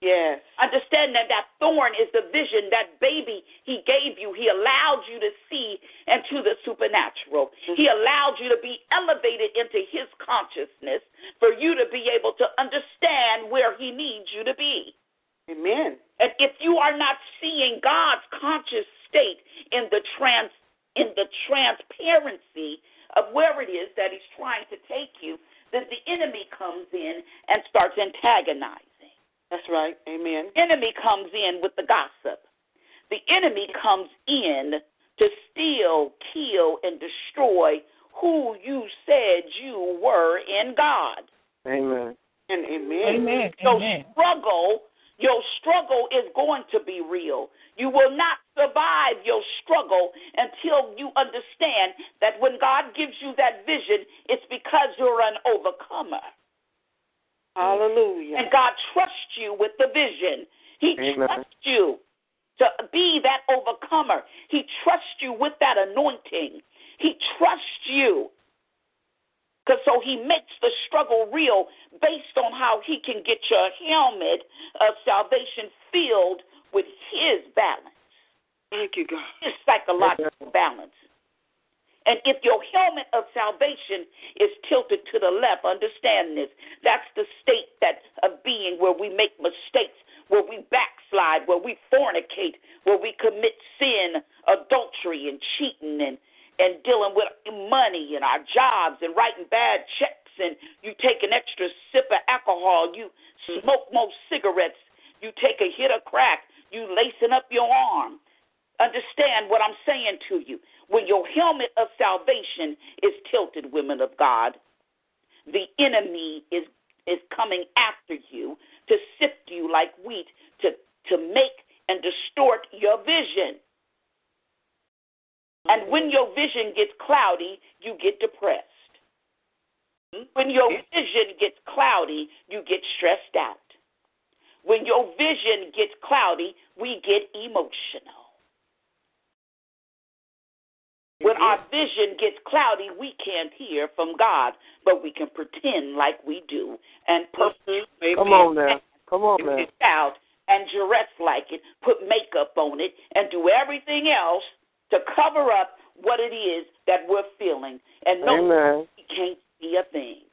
Speaker 1: Yes.
Speaker 2: Understand that that thorn is the vision, that baby he gave you. He allowed you to see into the supernatural. Mm-hmm. He allowed you to be elevated into his consciousness for you to be able to understand where he needs you to be.
Speaker 1: Amen.
Speaker 2: And if you are not seeing God's conscious state in the trans in the transparency of where it is that he's trying to take you, then the enemy comes in and starts antagonizing.
Speaker 1: That's right. Amen.
Speaker 2: The enemy comes in with the gossip. The enemy comes in to steal, kill, and destroy who you said you were in God.
Speaker 1: Amen. And amen. Amen.
Speaker 2: So amen. struggle your struggle is going to be real. You will not survive your struggle until you understand that when God gives you that vision, it's because you're an overcomer.
Speaker 1: Hallelujah.
Speaker 2: And God trusts you with the vision. He trusts you to be that overcomer. He trusts you with that anointing. He trusts you. Cause so he makes the struggle real based on how he can get your helmet of salvation filled with his balance.
Speaker 1: Thank you, God.
Speaker 2: His psychological balance. And if your helmet of salvation is tilted to the left, understand this. That's the state that of being where we make mistakes, where we backslide, where we fornicate, where we commit sin, adultery, and cheating, and and dealing with money and our jobs and writing bad checks and you take an extra sip of alcohol, you smoke more cigarettes, you take a hit of crack, you lacing up your arm. Understand what I'm saying to you. When your helmet of salvation is tilted, women of God, the enemy is is coming after you to sift you like wheat, to to make and distort your vision. And mm-hmm. when your vision gets cloudy, you get depressed. Mm-hmm. When your vision gets cloudy, you get stressed out. When your vision gets cloudy, we get emotional. When our vision gets cloudy, we can't hear from God, but we can pretend like we do and
Speaker 1: mm-hmm. come on now, come on now,
Speaker 2: out and dress like it, put makeup on it, and do everything else to cover up what it is that we're feeling, and no, we can't see a thing.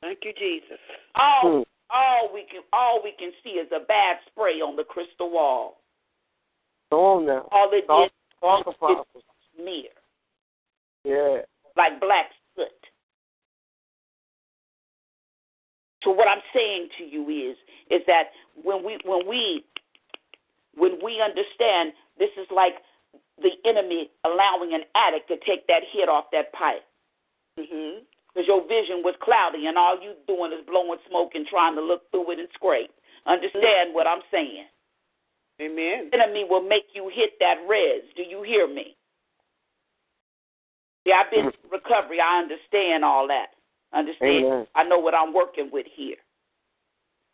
Speaker 1: Thank you, Jesus.
Speaker 2: All hmm. all we can all we can see is a bad spray on the crystal wall.
Speaker 1: Come on now. All it
Speaker 2: near.
Speaker 1: Yeah.
Speaker 2: Like black soot. So what I'm saying to you is is that when we when we when we understand this is like the enemy allowing an addict to take that hit off that pipe.
Speaker 1: Mhm. Because
Speaker 2: your vision was cloudy and all you doing is blowing smoke and trying to look through it and scrape. Understand what I'm saying?
Speaker 1: Amen. The
Speaker 2: enemy will make you hit that res. Do you hear me? Yeah, I've been to mm-hmm. recovery. I understand all that. Understand? Amen. I know what I'm working with here.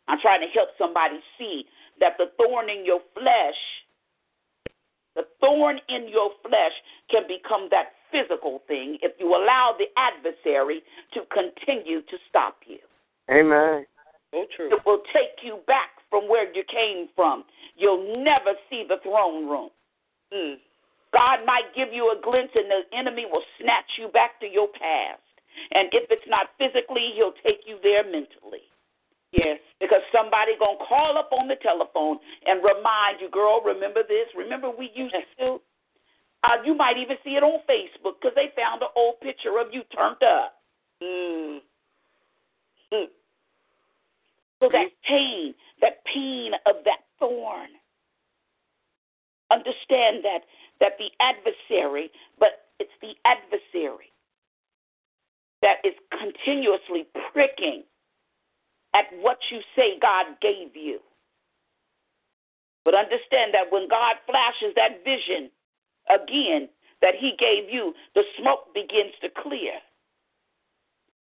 Speaker 2: I'm trying to help somebody see that the thorn in your flesh, the thorn in your flesh can become that physical thing if you allow the adversary to continue to stop you.
Speaker 1: Amen. So true. It
Speaker 2: will take you back from where you came from. You'll never see the throne room. Mm. God might give you a glimpse, and the enemy will snatch you back to your past. And if it's not physically, he'll take you there mentally.
Speaker 1: Yes,
Speaker 2: because somebody gonna call up on the telephone and remind you, girl, remember this? Remember we used to? Uh, you might even see it on Facebook because they found an old picture of you turned up. Mm. Mm. So that mm. pain, that pain of that thorn, Understand that that the adversary, but it's the adversary that is continuously pricking at what you say God gave you. But understand that when God flashes that vision again that He gave you, the smoke begins to clear.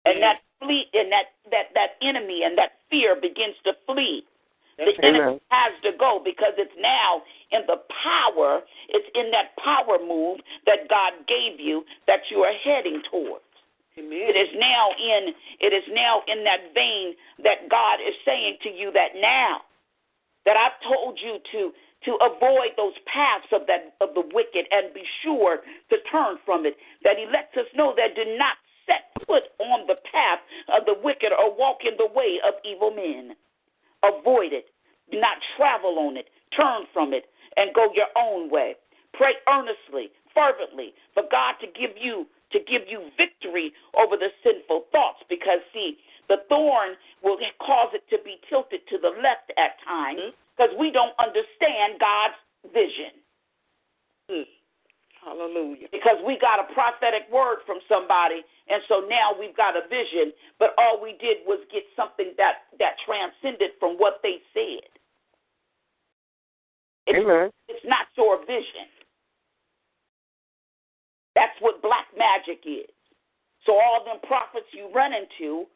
Speaker 2: And that flee and that, that, that enemy and that fear begins to flee. The enemy has to go because it's now in the power, it's in that power move that God gave you that you are heading towards.
Speaker 1: Amen.
Speaker 2: It is now in it is now in that vein that God is saying to you that now that I've told you to to avoid those paths of that of the wicked and be sure to turn from it. That he lets us know that do not set foot on the path of the wicked or walk in the way of evil men. Avoid it. Do not travel on it. Turn from it and go your own way. Pray earnestly, fervently for God to give you to give you victory over the sinful thoughts because see, the thorn will cause it to be tilted to the left at times because mm-hmm. we don't understand God's vision.
Speaker 1: Mm. Hallelujah.
Speaker 2: Because we got a prophetic word from somebody, and so now we've got a vision, but all we did was get something that, that transcended from what they said.
Speaker 1: It's, Amen.
Speaker 2: it's not your vision. That's what black magic is. So all them prophets you run into,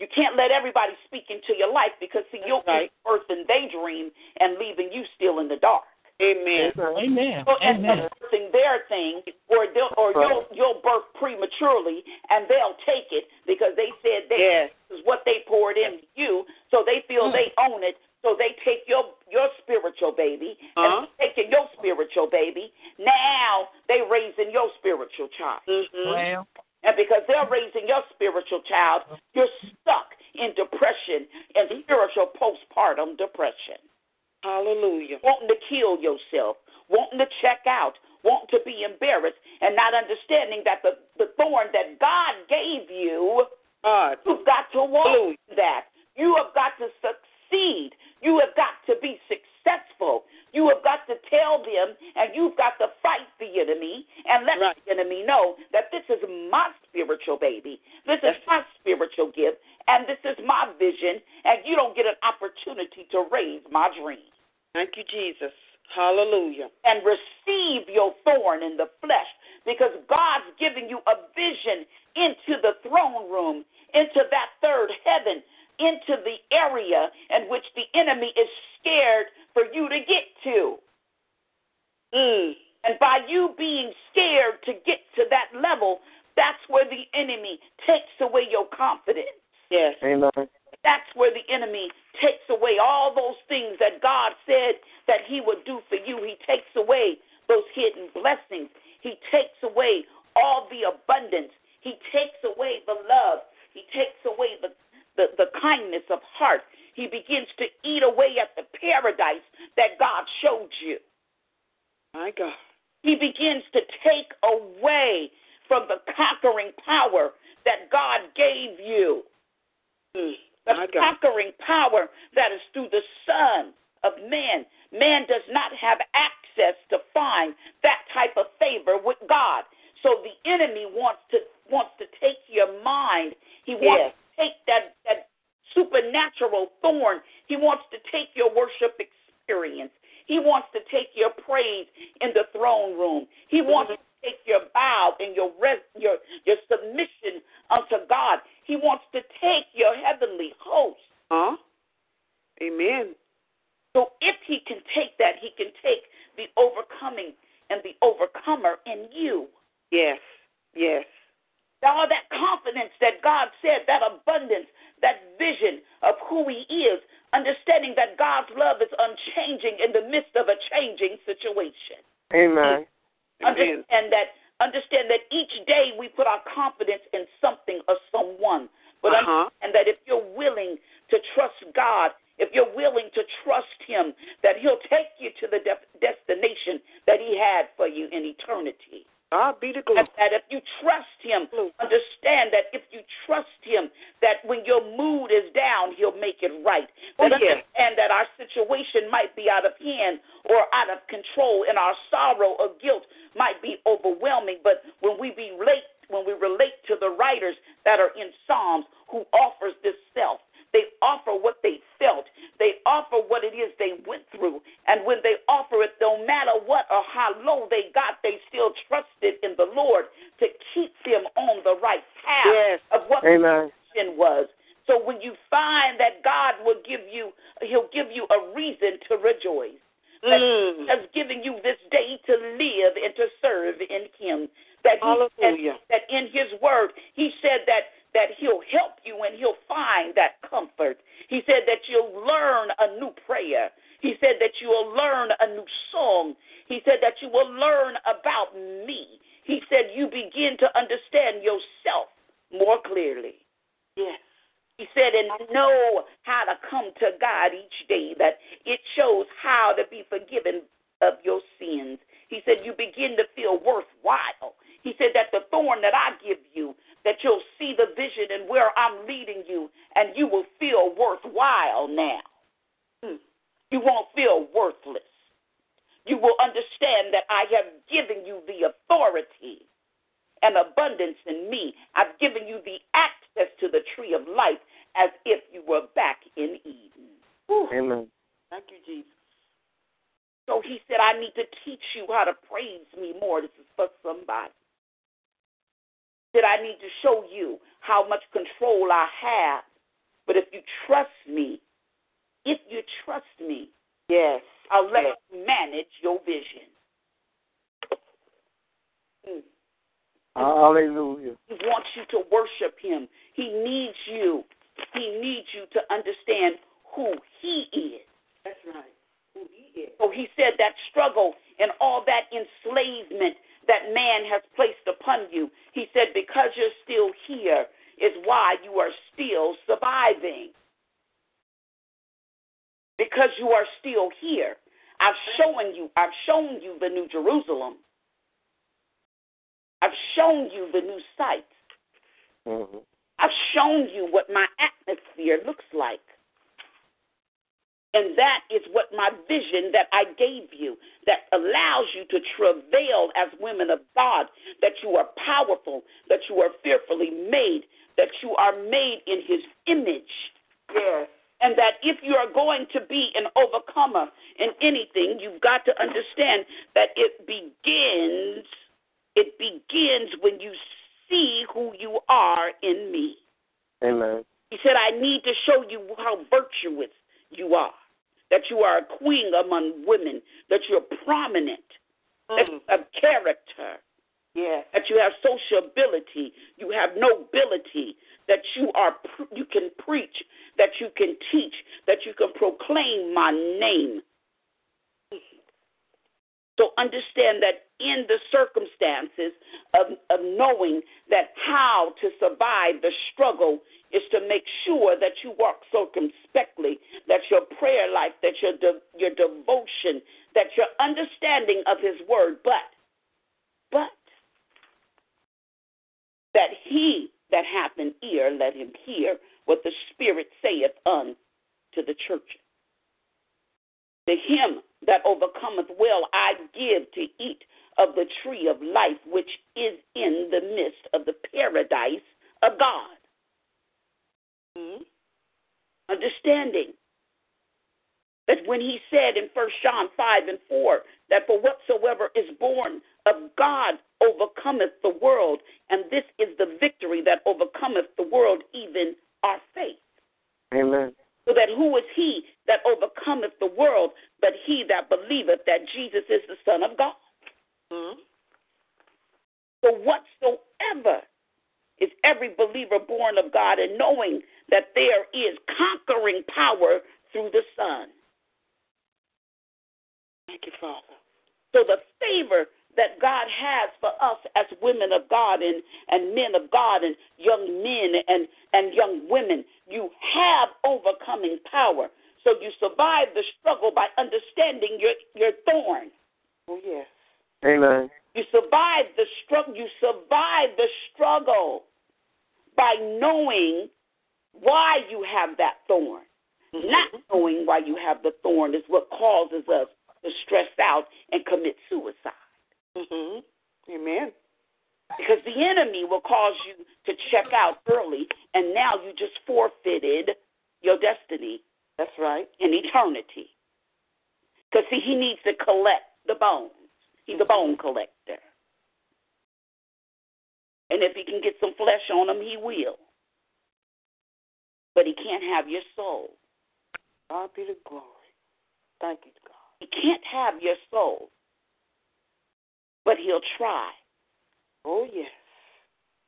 Speaker 2: you can't let everybody speak into your life because see you'll right. earth and they dream and leaving you still in the dark.
Speaker 1: Amen. Amen. So, and
Speaker 2: their thing, or they'll, or right. you'll you'll birth prematurely, and they'll take it because they said this
Speaker 1: yes.
Speaker 2: is what they poured in you, so they feel mm. they own it. So they take your your spiritual baby, uh-huh. and taking your spiritual baby. Now they raising your spiritual child.
Speaker 1: Mm-hmm. Well.
Speaker 2: And because they're raising your spiritual child, you're stuck in depression and spiritual postpartum depression.
Speaker 1: Hallelujah.
Speaker 2: Wanting to kill yourself, wanting to check out, wanting to be embarrassed, and not understanding that the, the thorn that God gave you, God. you've got to walk Hallelujah. that. You have got to succeed. You have got to be successful. You have got to tell them, and you've got to fight the enemy and let right. the enemy know that this is my spiritual baby. This is my spiritual gift, and this is my vision, and you don't get an opportunity to raise my dream.
Speaker 1: Thank you, Jesus. Hallelujah.
Speaker 2: And receive your thorn in the flesh because God's giving you a vision into the throne room, into that third heaven into the area in which the enemy is scared for you to get to.
Speaker 1: Mm.
Speaker 2: And by you being scared to get to that level, that's where the enemy takes away your confidence.
Speaker 1: Yes. Amen.
Speaker 2: That's where the enemy takes away all those things that God said that he would do for you. He takes away those hidden blessings. He takes away all the abundance. He takes away the love. He takes away the the, the kindness of heart. He begins to eat away at the paradise that God showed you.
Speaker 1: My God.
Speaker 2: He begins to take away from the conquering power that God gave you. Mm,
Speaker 1: the
Speaker 2: conquering power that is through the Son of man. Man does not have access to find that type of favor with God. So the enemy wants to wants to take your mind. He wants yes take that, that supernatural thorn. He wants to take your worship experience. He wants to take your praise in the throne room. He mm-hmm. wants mm-hmm. to take your bow and your res- your your submission unto God. He wants to take your heavenly host.
Speaker 1: Huh? Amen.
Speaker 2: So if he can take that, he can take the overcoming and the overcomer in you.
Speaker 1: Yes. Yes.
Speaker 2: All that confidence that God said, that abundance, that vision of who He is, understanding that God's love is unchanging in the midst of a changing situation.
Speaker 1: Amen.
Speaker 2: Understand that. Understand that each day we put our confidence in something or someone. But uh-huh. that if you're willing to trust God, if you're willing to trust Him, that He'll take you to the de- destination that He had for you in eternity.
Speaker 1: God be the glory.
Speaker 2: That if you trust Him, understand that if you trust Him, that when your mood is down, He'll make it right.
Speaker 1: And oh, yeah.
Speaker 2: that our situation might be out of hand or out of control, and our sorrow or guilt might be overwhelming. But when we relate, when we relate to the writers that are in Psalms who offers this self they offer what they felt. They offer what it is they went through. And when they offer it, no matter what or how low they got, they still trusted in the Lord to keep them on the right path
Speaker 1: yes.
Speaker 2: of what
Speaker 1: Amen. the
Speaker 2: was. So when you find that God will give you, He'll give you a reason to rejoice. That mm. Has given you this day to live and to serve in Him. That he, Hallelujah. That in His Word, He said that that He'll help you and He'll find that comfort. He said that you'll learn a new prayer. He said that you will learn a new song. He said that you will learn about me. He said you begin to understand yourself more clearly.
Speaker 1: Yes.
Speaker 2: He said, and know how to come to God each day, that it shows how to be forgiven of your sins. He said, you begin to feel worthwhile. He said, that the thorn that I give you, that you'll see the vision and where I'm leading you, and you will feel worthwhile now.
Speaker 1: Hmm.
Speaker 2: You won't feel worthless. You will understand that I have given you the authority and abundance in me. I've given you the access to the tree of life as if you were back in Eden.
Speaker 5: Whew. Amen.
Speaker 1: Thank you, Jesus.
Speaker 2: So he said, I need to teach you how to praise me more. This is for somebody that I need to show you how much control I have. But if you trust me, if you trust me,
Speaker 1: yes,
Speaker 2: I'll let yes. you manage your vision.
Speaker 1: Mm. Hallelujah.
Speaker 2: He wants you to worship him. He needs you. He needs you to understand who he is.
Speaker 1: That's right. Who he is.
Speaker 2: So he said that struggle and all that enslavement that man has placed upon you. He said, Because you're still here is why you are still surviving. Because you are still here. I've shown you, I've shown you the new Jerusalem. I've shown you the new site.
Speaker 1: Mm-hmm. I've
Speaker 2: shown you what my atmosphere looks like. And that is what my vision that I gave you that allows you to travail as women of God, that you are powerful, that you are fearfully made, that you are made in his image.
Speaker 1: Yes.
Speaker 2: And that if you are going to be an overcomer in anything, you've got to understand that it begins it begins when you see who you are in me.
Speaker 1: Amen.
Speaker 2: He said, I need to show you how virtuous you are that you are a queen among women, that you're prominent,
Speaker 1: mm. that you
Speaker 2: have character,
Speaker 1: yes.
Speaker 2: that you have sociability, you have nobility, that you are you can preach, that you can teach, that you can proclaim my name. Mm. So understand that in the circumstances of, of knowing that how to survive the struggle is to make sure that you walk circumspectly, that your prayer life, that your de- your devotion, that your understanding of His Word, but but that He that hath an ear let him hear what the Spirit saith unto the churches. To him that overcometh will I give to eat of the tree of life which is in the midst of the paradise of God.
Speaker 1: Hmm?
Speaker 2: Understanding that when he said in 1 John 5 and 4 that for whatsoever is born of God overcometh the world, and this is the victory that overcometh the world, even our faith.
Speaker 1: Amen.
Speaker 2: So that who is he that overcometh the world but he that believeth that Jesus is the Son of God?
Speaker 1: Mm-hmm.
Speaker 2: So whatsoever is every believer born of God and knowing that there is conquering power through the Son.
Speaker 1: Thank you, Father.
Speaker 2: So the favor that God has for us as women of God and, and men of God and young men and, and young women. You have overcoming power. So you survive the struggle by understanding your, your thorn.
Speaker 1: Oh yes.
Speaker 5: Amen.
Speaker 2: You survive the struggle you survive the struggle by knowing why you have that thorn.
Speaker 1: Mm-hmm.
Speaker 2: Not knowing why you have the thorn is what causes us to stress out and commit suicide
Speaker 1: hmm Amen.
Speaker 2: Because the enemy will cause you to check out early, and now you just forfeited your destiny.
Speaker 1: That's right.
Speaker 2: In eternity. Because, see, he needs to collect the bones. He's a bone collector. And if he can get some flesh on him, he will. But he can't have your soul.
Speaker 1: God be the glory. Thank you, God. He
Speaker 2: can't have your soul but he'll try.
Speaker 1: Oh, yes.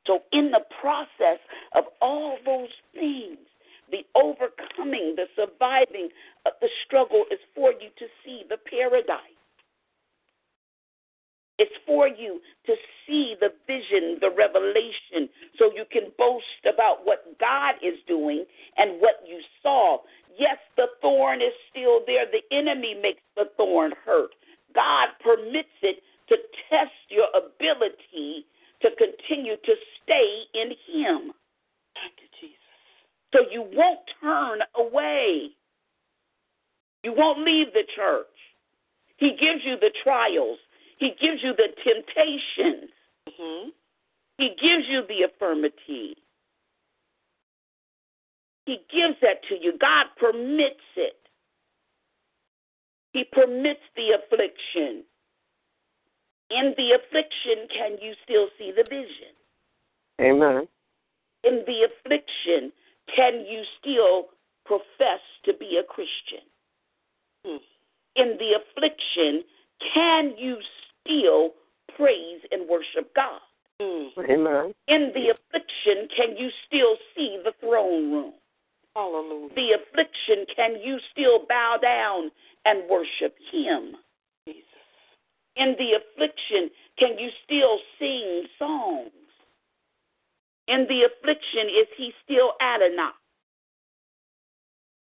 Speaker 2: So, in the process of all those things, the overcoming, the surviving uh, the struggle is for you to see the paradise. It's for you to see the vision, the revelation, so you can boast about what God is doing and what you saw. Yes, the thorn is still there. The enemy makes the thorn hurt. God permits it to test your ability to continue to stay in Him.
Speaker 1: Thank you, Jesus. So
Speaker 2: you won't turn away. You won't leave the church. He gives you the trials, He gives you the temptations,
Speaker 1: mm-hmm.
Speaker 2: He gives you the affirmity. He gives that to you. God permits it. He permits the affliction. In the affliction, can you still see the vision?
Speaker 1: Amen.
Speaker 2: In the affliction, can you still profess to be a Christian?
Speaker 1: Hmm.
Speaker 2: In the affliction, can you still praise and worship God?
Speaker 5: Hmm. Amen.
Speaker 2: In the affliction, can you still see the throne room?
Speaker 1: Hallelujah.
Speaker 2: The affliction, can you still bow down and worship Him? In the affliction, can you still sing songs? In the affliction, is he still Adonai?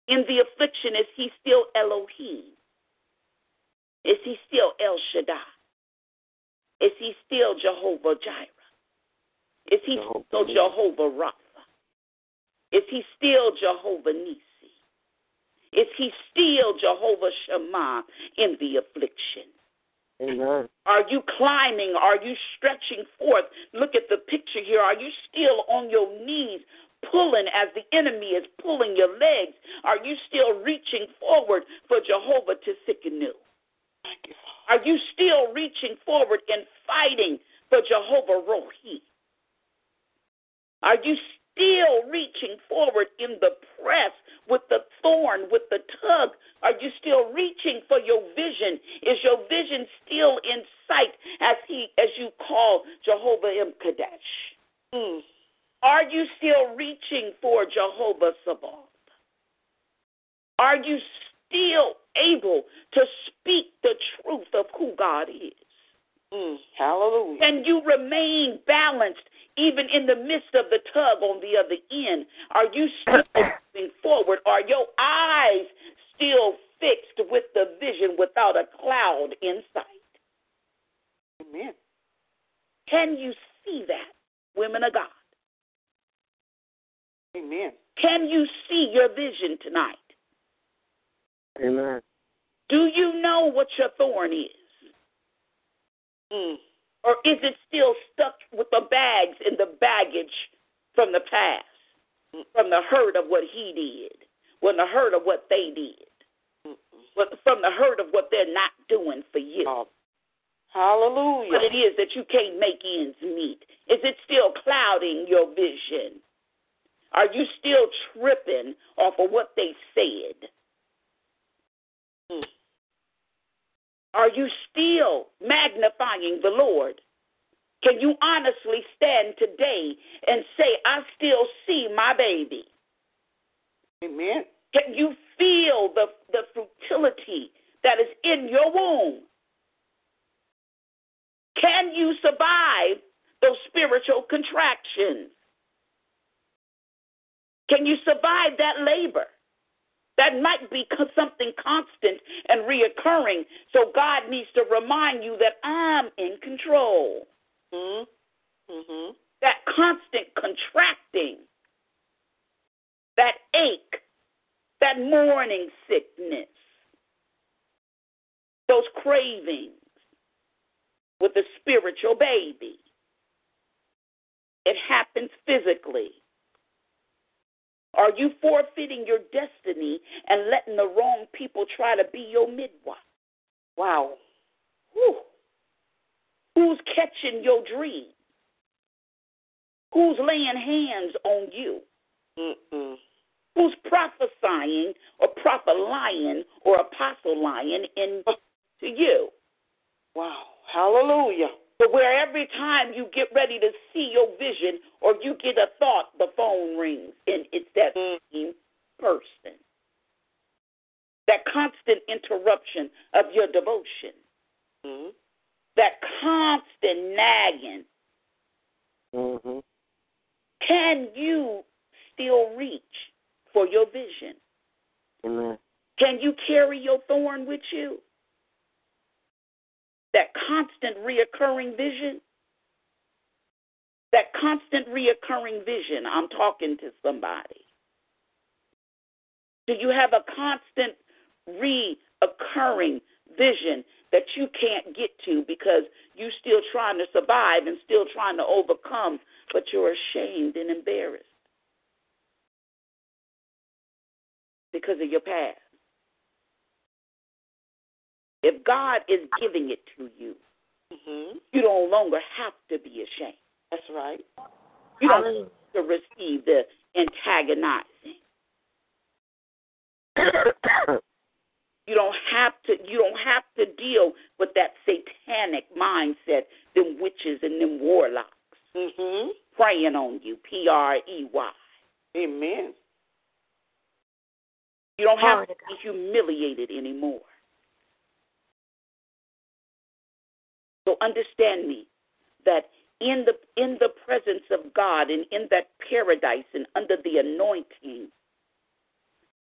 Speaker 2: In the affliction, is he still Elohim? Is he still El Shaddai? Is he still Jehovah Jireh? Is he Jehovah still Jehovah Rapha? Is he still Jehovah Nisi? Is he still Jehovah Shammah in the affliction?
Speaker 1: Amen.
Speaker 2: Are you climbing? Are you stretching forth? Look at the picture here. Are you still on your knees? Pulling as the enemy is pulling your legs? Are you still reaching forward for Jehovah to sicken
Speaker 1: you?
Speaker 2: Are you still reaching forward and fighting for Jehovah Rohi? Are you still reaching forward in the press with the thorn, with the tug? Are you still reaching for your vision? Is your vision still in sight as he as you call Jehovah M'Kaddesh?
Speaker 1: Mm.
Speaker 2: Are you still reaching for Jehovah Sabaoth? Are you still able to speak the truth of who God is?
Speaker 1: Mm, hallelujah.
Speaker 2: And you remain balanced even in the midst of the tug on the other end. Are you still *clears throat* moving forward? Are your eyes still fixed with the vision without a cloud in sight?
Speaker 1: Amen.
Speaker 2: Can you see that, women of God?
Speaker 1: Amen.
Speaker 2: Can you see your vision tonight?
Speaker 1: Amen.
Speaker 2: Do you know what your thorn is? Mm. Or is it still stuck with the bags and the baggage from the past,
Speaker 1: mm.
Speaker 2: from the hurt of what he did, from the hurt of what they did,
Speaker 1: mm.
Speaker 2: from the hurt of what they're not doing for you?
Speaker 1: Oh. Hallelujah.
Speaker 2: What it is that you can't make ends meet. Is it still clouding your vision? Are you still tripping off of what they said?
Speaker 1: Mm.
Speaker 2: Are you still magnifying the Lord? Can you honestly stand today and say, I still see my baby?
Speaker 1: Amen.
Speaker 2: Can you feel the, the fertility that is in your womb? Can you survive those spiritual contractions? Can you survive that labor? That might be something constant and reoccurring. So God needs to remind you that I'm in control.
Speaker 1: Mm-hmm.
Speaker 2: mm-hmm. That constant contracting, that ache, that morning sickness, those cravings with a spiritual baby. It happens physically. Are you forfeiting your destiny and letting the wrong people try to be your midwife?
Speaker 1: Wow.
Speaker 2: Whew. Who's catching your dream? Who's laying hands on you? Mm-mm. Who's prophesying or prophet lying or apostle lying into *laughs* you?
Speaker 1: Wow. Hallelujah.
Speaker 2: But where every time you get ready to see your vision or you get a thought, the phone rings and it's that mm. same person. That constant interruption of your devotion.
Speaker 1: Mm-hmm.
Speaker 2: That constant nagging. Mm-hmm. Can you still reach for your vision? Can you carry your thorn with you? that constant reoccurring vision, that constant reoccurring vision, I'm talking to somebody. Do you have a constant reoccurring vision that you can't get to because you're still trying to survive and still trying to overcome, but you're ashamed and embarrassed because of your past? If God is giving it to you,
Speaker 1: mm-hmm.
Speaker 2: you no longer have to be ashamed.
Speaker 1: That's right.
Speaker 2: You don't have to receive the antagonizing. you don't have to you don't have to deal with that satanic mindset, them witches and them warlocks.
Speaker 1: Mm-hmm.
Speaker 2: Preying on you, P R E
Speaker 1: Y. Amen.
Speaker 2: You don't have to be humiliated anymore. So understand me that in the in the presence of God and in that paradise and under the anointing,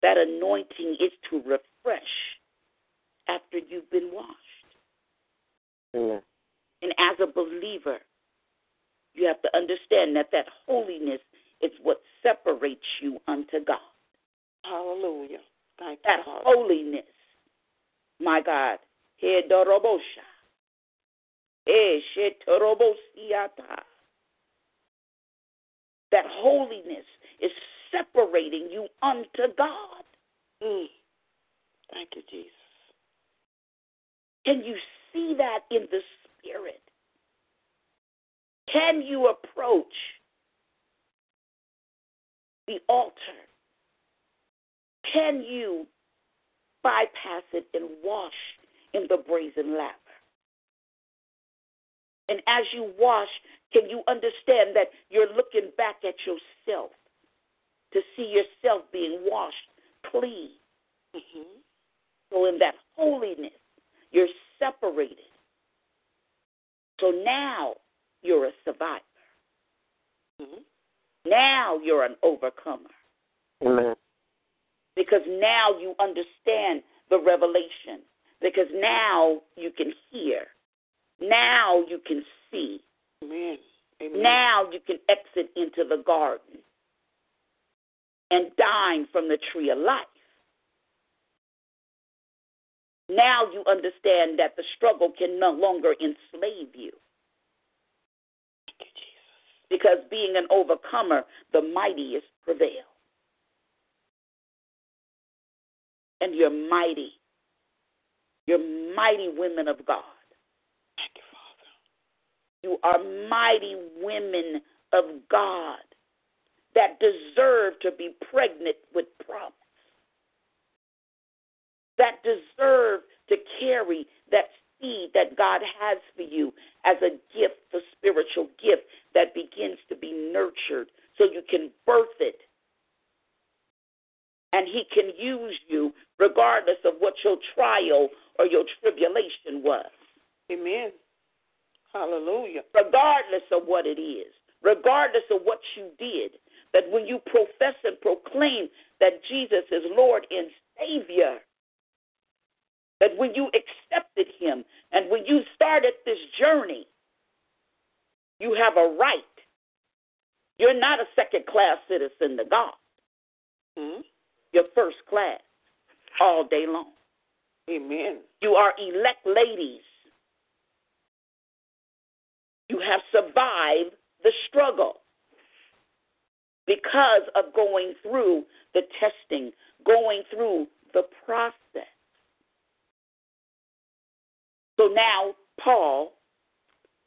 Speaker 2: that anointing is to refresh after you've been washed.
Speaker 1: Amen.
Speaker 2: And as a believer, you have to understand that that holiness is what separates you unto God.
Speaker 1: Hallelujah. Thank
Speaker 2: that you, holiness, my God, Hedorobosha, that holiness is separating you unto God.
Speaker 1: Mm. Thank you, Jesus.
Speaker 2: Can you see that in the spirit? Can you approach the altar? Can you bypass it and wash in the brazen laver? And as you wash, can you understand that you're looking back at yourself to see yourself being washed clean?
Speaker 1: Mm-hmm.
Speaker 2: So, in that holiness, you're separated. So now you're a survivor.
Speaker 1: Mm-hmm.
Speaker 2: Now you're an overcomer. Amen. Because now you understand the revelation. Because now you can hear now you can
Speaker 1: see. Amen. Amen.
Speaker 2: Now you can exit into the garden and dine from the tree of life. Now you understand that the struggle can no longer enslave you.
Speaker 1: you
Speaker 2: because being an overcomer, the mightiest prevail. And you're mighty. You're mighty women of God. You are mighty women of God that deserve to be pregnant with promise, that deserve to carry that seed that God has for you as a gift, the spiritual gift that begins to be nurtured so you can birth it. And He can use you regardless of what your trial or your tribulation was.
Speaker 1: Amen. Hallelujah.
Speaker 2: Regardless of what it is, regardless of what you did, that when you profess and proclaim that Jesus is Lord and Savior, that when you accepted Him and when you started this journey, you have a right. You're not a second class citizen to God.
Speaker 1: Hmm?
Speaker 2: You're first class all day long.
Speaker 1: Amen.
Speaker 2: You are elect ladies you have survived the struggle because of going through the testing, going through the process. So now Paul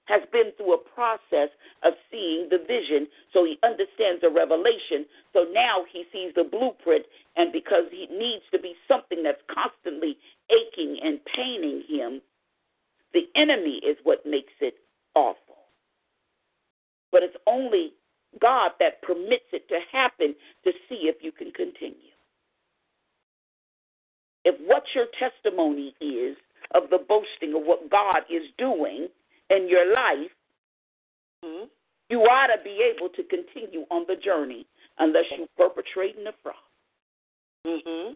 Speaker 2: has been through a process of seeing the vision, so he understands the revelation. So now he sees the blueprint, and because he needs to be something that's constantly aching and paining him, the enemy is what makes it off but it's only God that permits it to happen to see if you can continue. If what your testimony is of the boasting of what God is doing in your life,
Speaker 1: mm-hmm.
Speaker 2: you ought to be able to continue on the journey unless you're perpetrating a fraud. Mm-hmm.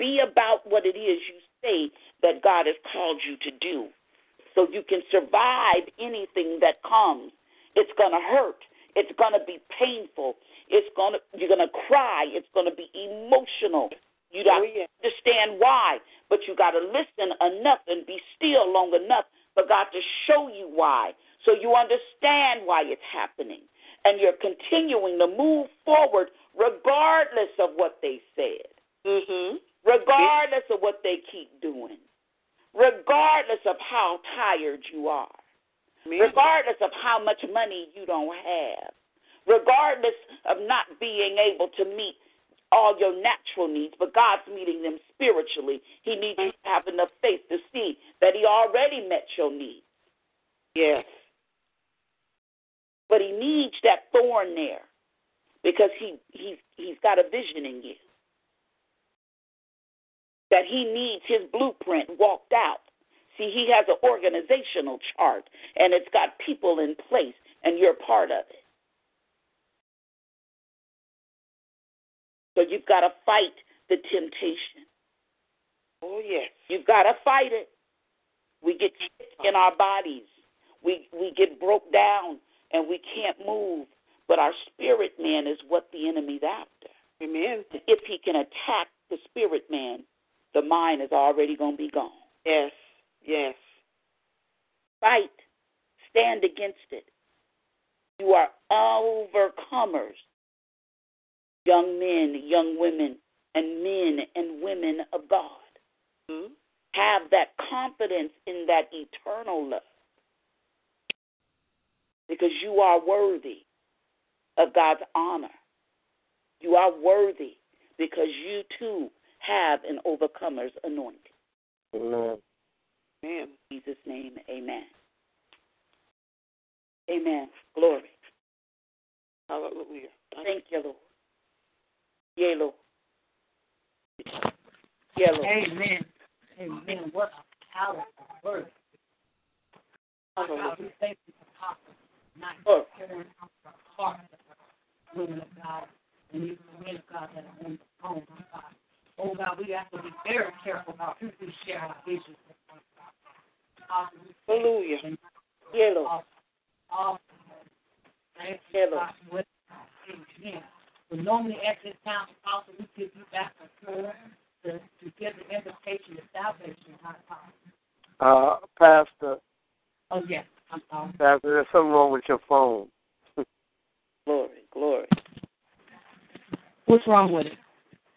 Speaker 2: Be about what it is you say that God has called you to do so you can survive anything that comes. It's going to hurt. It's going to be painful. It's going to you're going to cry. It's going to be emotional. You don't oh, yeah. understand why, but you got to listen enough and be still long enough for God to show you why, so you understand why it's happening, and you're continuing to move forward regardless of what they said,
Speaker 1: mm-hmm.
Speaker 2: regardless of what they keep doing regardless of how tired you are, regardless of how much money you don't have, regardless of not being able to meet all your natural needs, but God's meeting them spiritually. He needs you to have enough faith to see that He already met your needs.
Speaker 1: Yes.
Speaker 2: But He needs that thorn there because He He's He's got a vision in you that he needs his blueprint walked out. See, he has an organizational chart and it's got people in place, and you're part of it. So you've got to fight the temptation.
Speaker 1: Oh, yes.
Speaker 2: You've got to fight it. We get sick in our bodies, we, we get broke down, and we can't move. But our spirit man is what the enemy's after.
Speaker 1: Amen.
Speaker 2: If he can attack the spirit man, the mind is already going to be gone.
Speaker 1: Yes, yes.
Speaker 2: Fight. Stand against it. You are overcomers. Young men, young women, and men and women of God.
Speaker 1: Mm-hmm.
Speaker 2: Have that confidence in that eternal love because you are worthy of God's honor. You are worthy because you too have an overcomer's anointing.
Speaker 1: Amen.
Speaker 2: In Jesus' name, amen. Amen. Glory.
Speaker 1: Hallelujah.
Speaker 2: Thank you, Lord. Yea, Lord. Yeah, Lord.
Speaker 1: Amen. Amen. What a powerful word. Father, we thank you for Papa, not oh. carrying out the heart of the women of God and even the men of God that are on the phone, God oh God, we have to be very careful about who we share our vision with. Hallelujah. Hello. Hello. Thank Amen. normally at this
Speaker 5: time, Apostle, we give you back the floor to, give the invitation to salvation. Uh, Pastor. Oh, yes.
Speaker 1: I'm sorry. Pastor,
Speaker 5: there's something wrong with your phone.
Speaker 2: *laughs* glory, glory.
Speaker 5: What's
Speaker 2: wrong
Speaker 1: with it?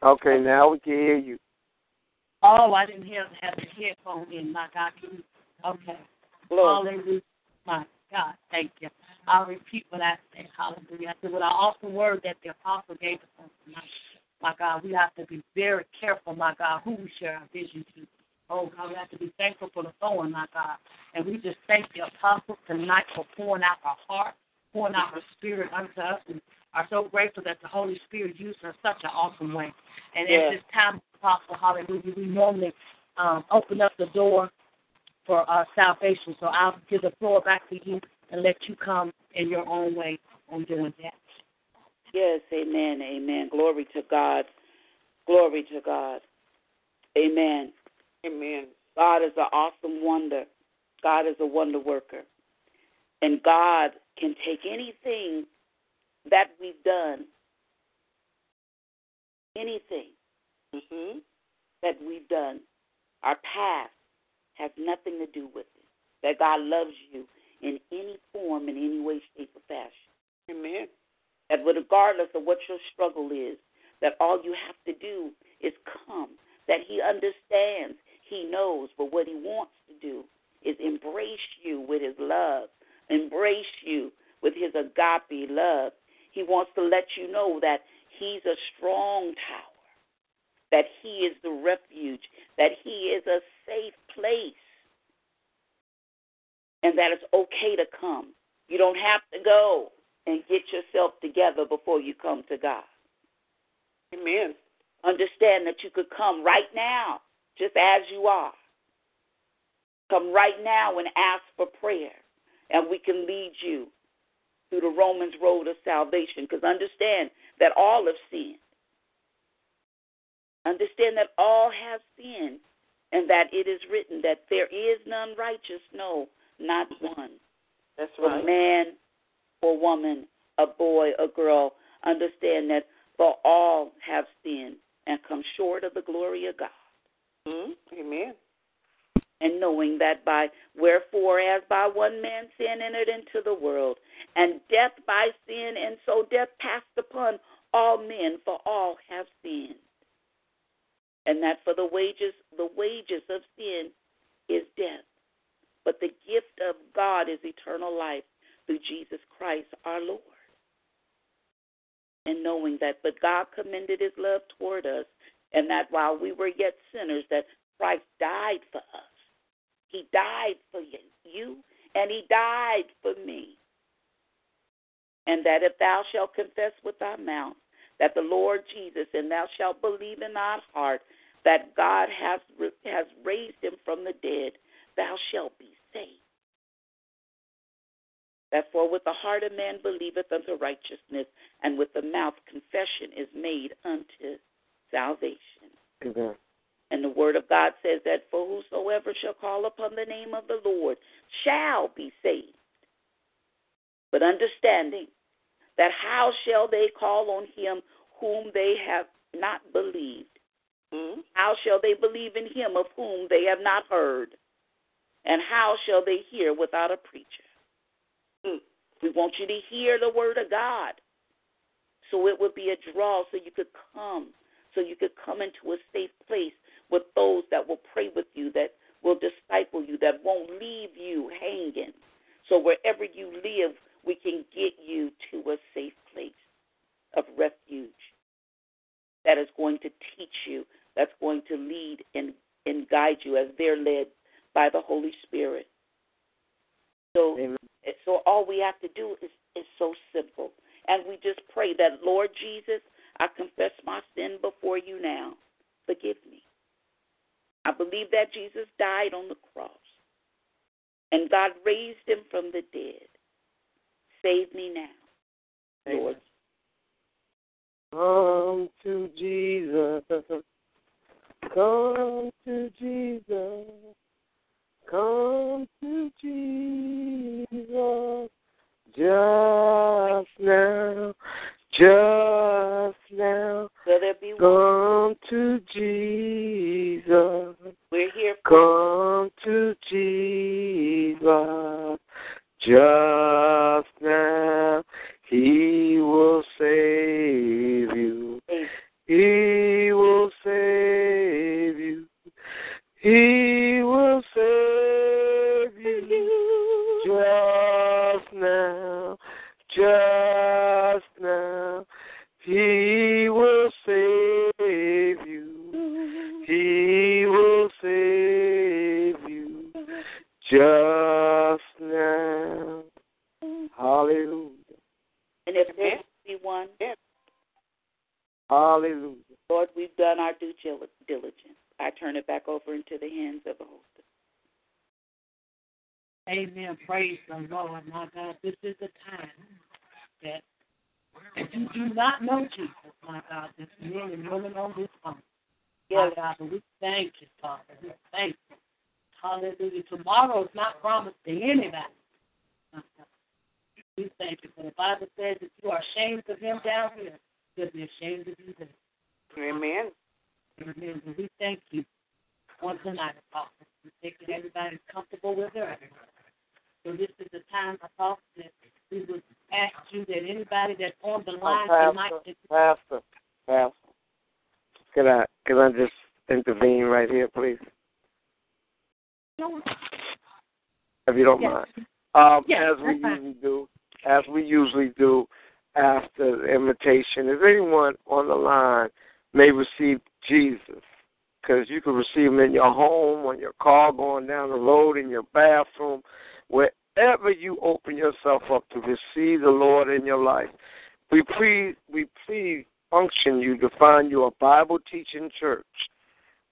Speaker 5: Okay, now we can hear you.
Speaker 1: Oh, I didn't have, have the headphone in. My God, okay. Hallelujah. My God, thank you. I'll repeat what I said. Hallelujah. I said what I often word that the apostle gave us on tonight. My God, we have to be very careful, my God, who we share our vision to. Oh God, we have to be thankful for the throwing, my God. And we just thank the apostle tonight for pouring out our heart, pouring out our spirit unto us and are so grateful that the Holy Spirit used in such an awesome way. And yeah. at this time, Apostle Hallelujah, we normally um, open up the door for uh, salvation. So I'll give the floor back to you and let you come in your own way on doing that.
Speaker 2: Yes, amen, amen. Glory to God. Glory to God. Amen.
Speaker 1: Amen.
Speaker 2: God is an awesome wonder. God is a wonder worker. And God can take anything that we've done anything
Speaker 1: mm-hmm.
Speaker 2: that we've done, our past has nothing to do with it. That God loves you in any form, in any way, shape, or fashion.
Speaker 1: Amen.
Speaker 2: That regardless of what your struggle is, that all you have to do is come. That He understands, He knows, but what He wants to do is embrace you with His love, embrace you with His agape love, he wants to let you know that He's a strong tower, that He is the refuge, that He is a safe place, and that it's okay to come. You don't have to go and get yourself together before you come to God.
Speaker 1: Amen.
Speaker 2: Understand that you could come right now, just as you are. Come right now and ask for prayer, and we can lead you through the Romans road of salvation. Because understand that all have sinned. Understand that all have sinned and that it is written that there is none righteous, no, not one.
Speaker 1: That's right.
Speaker 2: A man or woman, a boy, a girl. Understand that for all have sinned and come short of the glory of God.
Speaker 1: Mm-hmm. Amen
Speaker 2: and knowing that by wherefore as by one man sin entered into the world, and death by sin, and so death passed upon all men, for all have sinned. And that for the wages the wages of sin is death, but the gift of God is eternal life through Jesus Christ our Lord. And knowing that, but God commended his love toward us, and that while we were yet sinners, that Christ died for us. He died for you, and He died for me. And that if thou shalt confess with thy mouth that the Lord Jesus, and thou shalt believe in thy heart that God has, has raised him from the dead, thou shalt be saved. Therefore, with the heart a man believeth unto righteousness, and with the mouth confession is made unto salvation. Amen. And the word of God says that for whosoever shall call upon the name of the Lord shall be saved. But understanding that how shall they call on him whom they have not believed?
Speaker 1: Hmm?
Speaker 2: How shall they believe in him of whom they have not heard? And how shall they hear without a preacher?
Speaker 1: Hmm.
Speaker 2: We want you to hear the word of God. So it would be a draw so you could come, so you could come into a safe place with those that will pray with you, that will disciple you, that won't leave you hanging. So wherever you live, we can get you to a safe place of refuge that is going to teach you, that's going to lead and, and guide you as they're led by the Holy Spirit. So, Amen. so all we have to do is, is so simple. And we just pray that, Lord Jesus, I confess my sin before you now. Forgive me. I believe that Jesus died on the cross and God raised him from the dead. Save me now, Lord.
Speaker 6: Come to Jesus. Come to Jesus. Come to Jesus. Just now. Just now.
Speaker 2: Will there be one?
Speaker 6: Come to Jesus. We're here. Come to Jesus. Just now, He will save you. He will save you. He just now. Hallelujah.
Speaker 2: And if there be one,
Speaker 6: Hallelujah.
Speaker 2: Lord, we've done our due diligence. I turn it back over into the hands of the
Speaker 1: host. Amen. Praise the Lord, my God. This is the time that if you do not know Jesus, my God, this men and women on this phone, yes. my God, we thank you, Father. We thank Hallelujah. Tomorrow is not promised to anybody. We thank you. For the Bible says that you are ashamed of him down here, you'll be ashamed of you there. Amen.
Speaker 6: Amen.
Speaker 1: We thank you Once tonight, Apostle. We think that everybody's comfortable with their So this is the time, Apostle, that we would ask you that anybody that's on the line
Speaker 6: oh,
Speaker 1: Pastor, tonight.
Speaker 6: Pastor, Pastor, Can I, Can I just intervene right here, please? If you don't yes. mind. Um, yes, as we fine. usually do, as we usually do after the invitation, if anyone on the line may receive Jesus, because you can receive him in your home, on your car, going down the road, in your bathroom, wherever you open yourself up to receive the Lord in your life. We please, we please function you to find you a Bible teaching church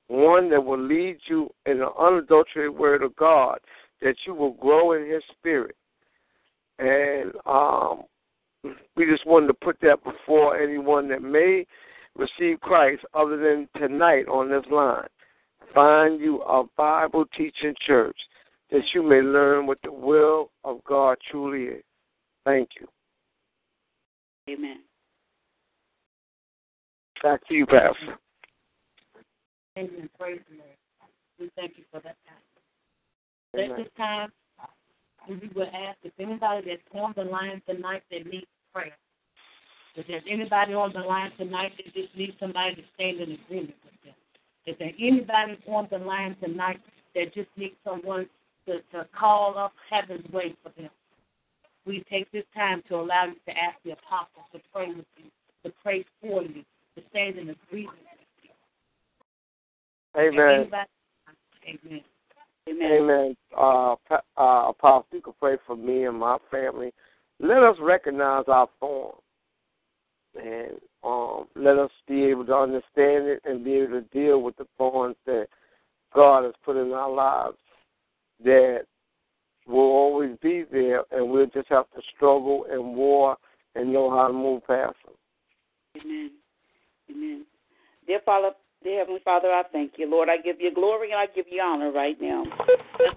Speaker 6: one that will lead you in the unadulterated word of God, that you will grow in His Spirit. And um, we just wanted to put that before anyone that may receive Christ other than tonight on this line. Find you a Bible teaching church that you may learn what the will of God truly is. Thank you.
Speaker 2: Amen.
Speaker 6: Back to you, Pastor
Speaker 1: and praising Lord. We thank you for that time. At this time, we will ask if anybody that's on the line tonight that needs prayer, if there's anybody on the line tonight that just needs somebody to stand in agreement with them, if there's anybody on the line tonight that just needs someone to, to call up heaven's way for them, we take this time to allow you to ask the apostles to pray with you, to pray for you, to stand in agreement
Speaker 6: Amen.
Speaker 1: Amen. Amen.
Speaker 6: Amen. Uh, uh, Apostle, you can pray for me and my family. Let us recognize our form, and um, let us be able to understand it and be able to deal with the thorns that God has put in our lives that will always be there, and we'll just have to struggle and war and know how to move past
Speaker 2: them. Amen. Amen. Dear Father, Dear Heavenly Father, I thank you. Lord, I give you glory and I give you honor right now.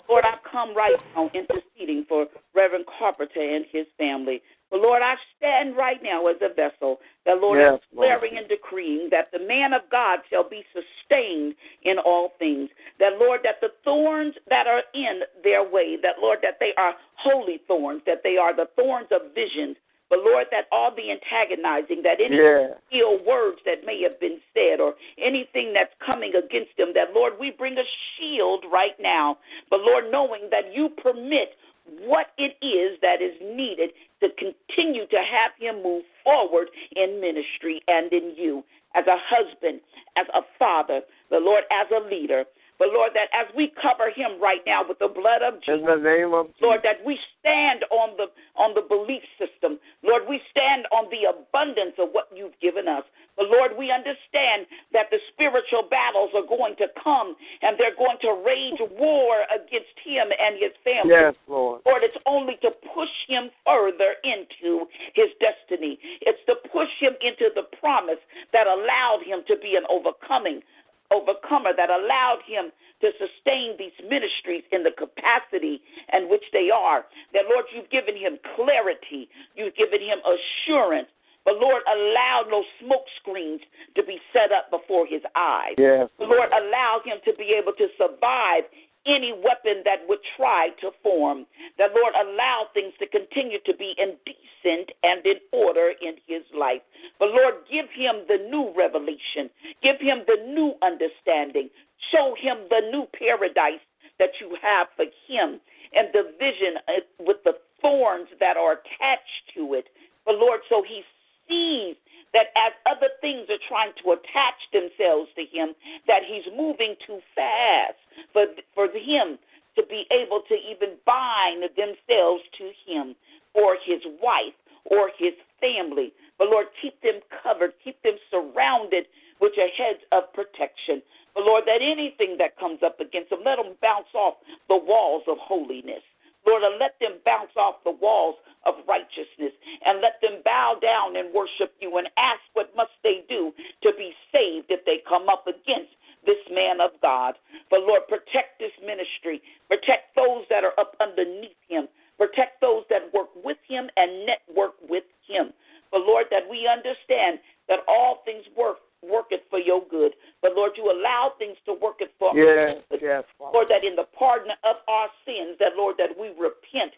Speaker 2: Lord, I come right now interceding for Reverend Carpenter and his family. But Lord, I stand right now as a vessel that, Lord, yes, is swearing and decreeing that the man of God shall be sustained in all things. That, Lord, that the thorns that are in their way, that, Lord, that they are holy thorns, that they are the thorns of visions, but Lord, that all the antagonizing, that any
Speaker 6: yeah.
Speaker 2: ill words that may have been said or anything that's coming against them, that Lord, we bring a shield right now. But Lord, knowing that you permit what it is that is needed to continue to have him move forward in ministry and in you as a husband, as a father, the Lord, as a leader. But Lord, that as we cover him right now with the blood of Jesus,
Speaker 6: of Lord,
Speaker 2: that we stand on the on the belief system. Lord, we stand on the abundance of what you've given us. But Lord, we understand that the spiritual battles are going to come and they're going to rage war against him and his family.
Speaker 6: Yes, Lord. Lord,
Speaker 2: it's only to push him further into his destiny. It's to push him into the promise that allowed him to be an overcoming overcomer that allowed him to sustain these ministries in the capacity in which they are. That, Lord, you've given him clarity, you've given him assurance. But Lord, allow no smoke screens to be set up before his eyes.
Speaker 6: Yes.
Speaker 2: Lord, allow him to be able to survive any weapon that would try to form. The Lord allow things to continue to be indecent and in order in his life. But Lord, give him the new revelation, give him the new understanding, show him the new paradise that you have for him and the vision uh, with the thorns that are attached to it. But Lord, so he sees that as other things are trying to attach themselves to him, that he's moving too fast for, for him to be able to even bind themselves to him or his wife or his family. But Lord, keep them covered, keep them surrounded with your hedge of protection. But Lord, that anything that comes up against them, let them bounce off the walls of holiness. Lord, and let them bounce off the walls of righteousness and let them bow down and worship you and ask what must they do to be saved if they come up against this man of God. But Lord, protect this ministry, protect those that are up underneath him, protect those that work with him and network with him. But Lord, that we understand that all things work worketh for your good. But Lord, you allow things to work it for
Speaker 6: yes, our good. Yes,
Speaker 2: Lord, that in the pardon of our sins, that Lord, that we repent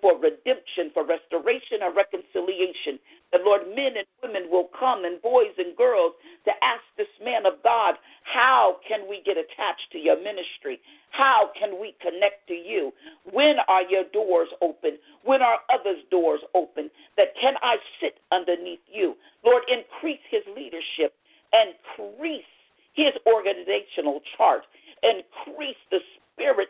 Speaker 2: for redemption, for restoration and reconciliation. That Lord, men and women will come and boys and girls to ask this man of God, how can we get attached to your ministry? How can we connect to you? When are your doors open? When are others' doors open? That can I sit underneath you? Lord, increase his leadership increase his organizational chart, increase the spirit,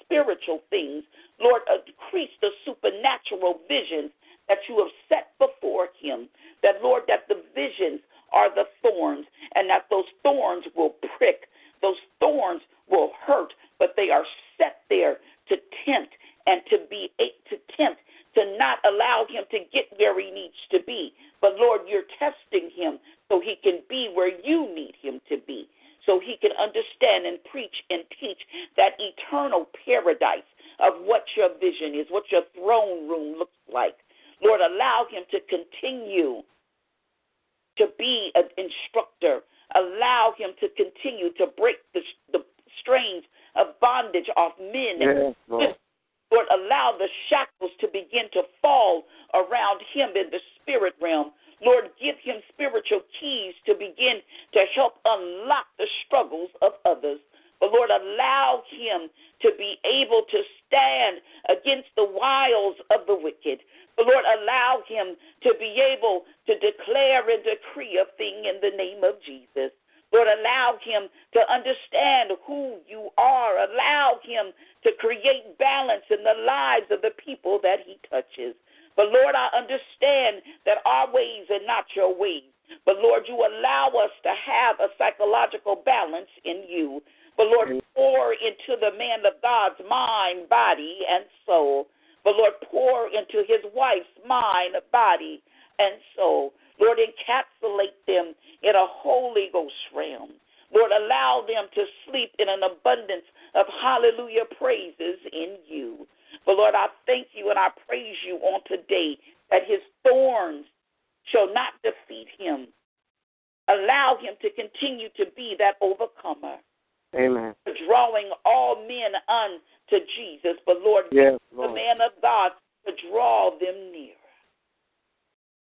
Speaker 2: spiritual things. Lord, increase the supernatural visions that you have set before him. That, Lord, that the visions are the thorns, and that those thorns will prick, those thorns will hurt, but they are set there to tempt and to be to tempt to not allow him to get where he needs to be. But Lord, you're testing him so he can be where you need him to be, so he can understand and preach and teach that eternal paradise of what your vision is, what your throne room looks like. Lord, allow him to continue to be an instructor. Allow him to continue to break the, the strains of bondage off men.
Speaker 6: Yes, Lord.
Speaker 2: Lord, allow the shackles to begin to fall around him in the spirit realm Lord, give him spiritual keys to begin to help unlock the struggles of others. But Lord, allow him to be able to stand against the wiles of the wicked. But Lord, allow him to be able to declare and decree a thing in the name of Jesus. Lord, allow him to understand who you are. Allow him to create balance in the lives of the people that he touches. But Lord, I understand that our ways are not your ways. But Lord, you allow us to have a psychological balance in you. But Lord, mm. pour into the man of God's mind, body, and soul. But Lord, pour into his wife's mind, body, and soul. Lord, encapsulate them in a Holy Ghost realm. Lord, allow them to sleep in an abundance of hallelujah praises in you. But Lord, I thank you and I praise you on today that his thorns shall not defeat him. Allow him to continue to be that overcomer.
Speaker 6: Amen.
Speaker 2: Drawing all men unto Jesus. But Lord,
Speaker 6: yes,
Speaker 2: Lord. the man of God to draw them nearer.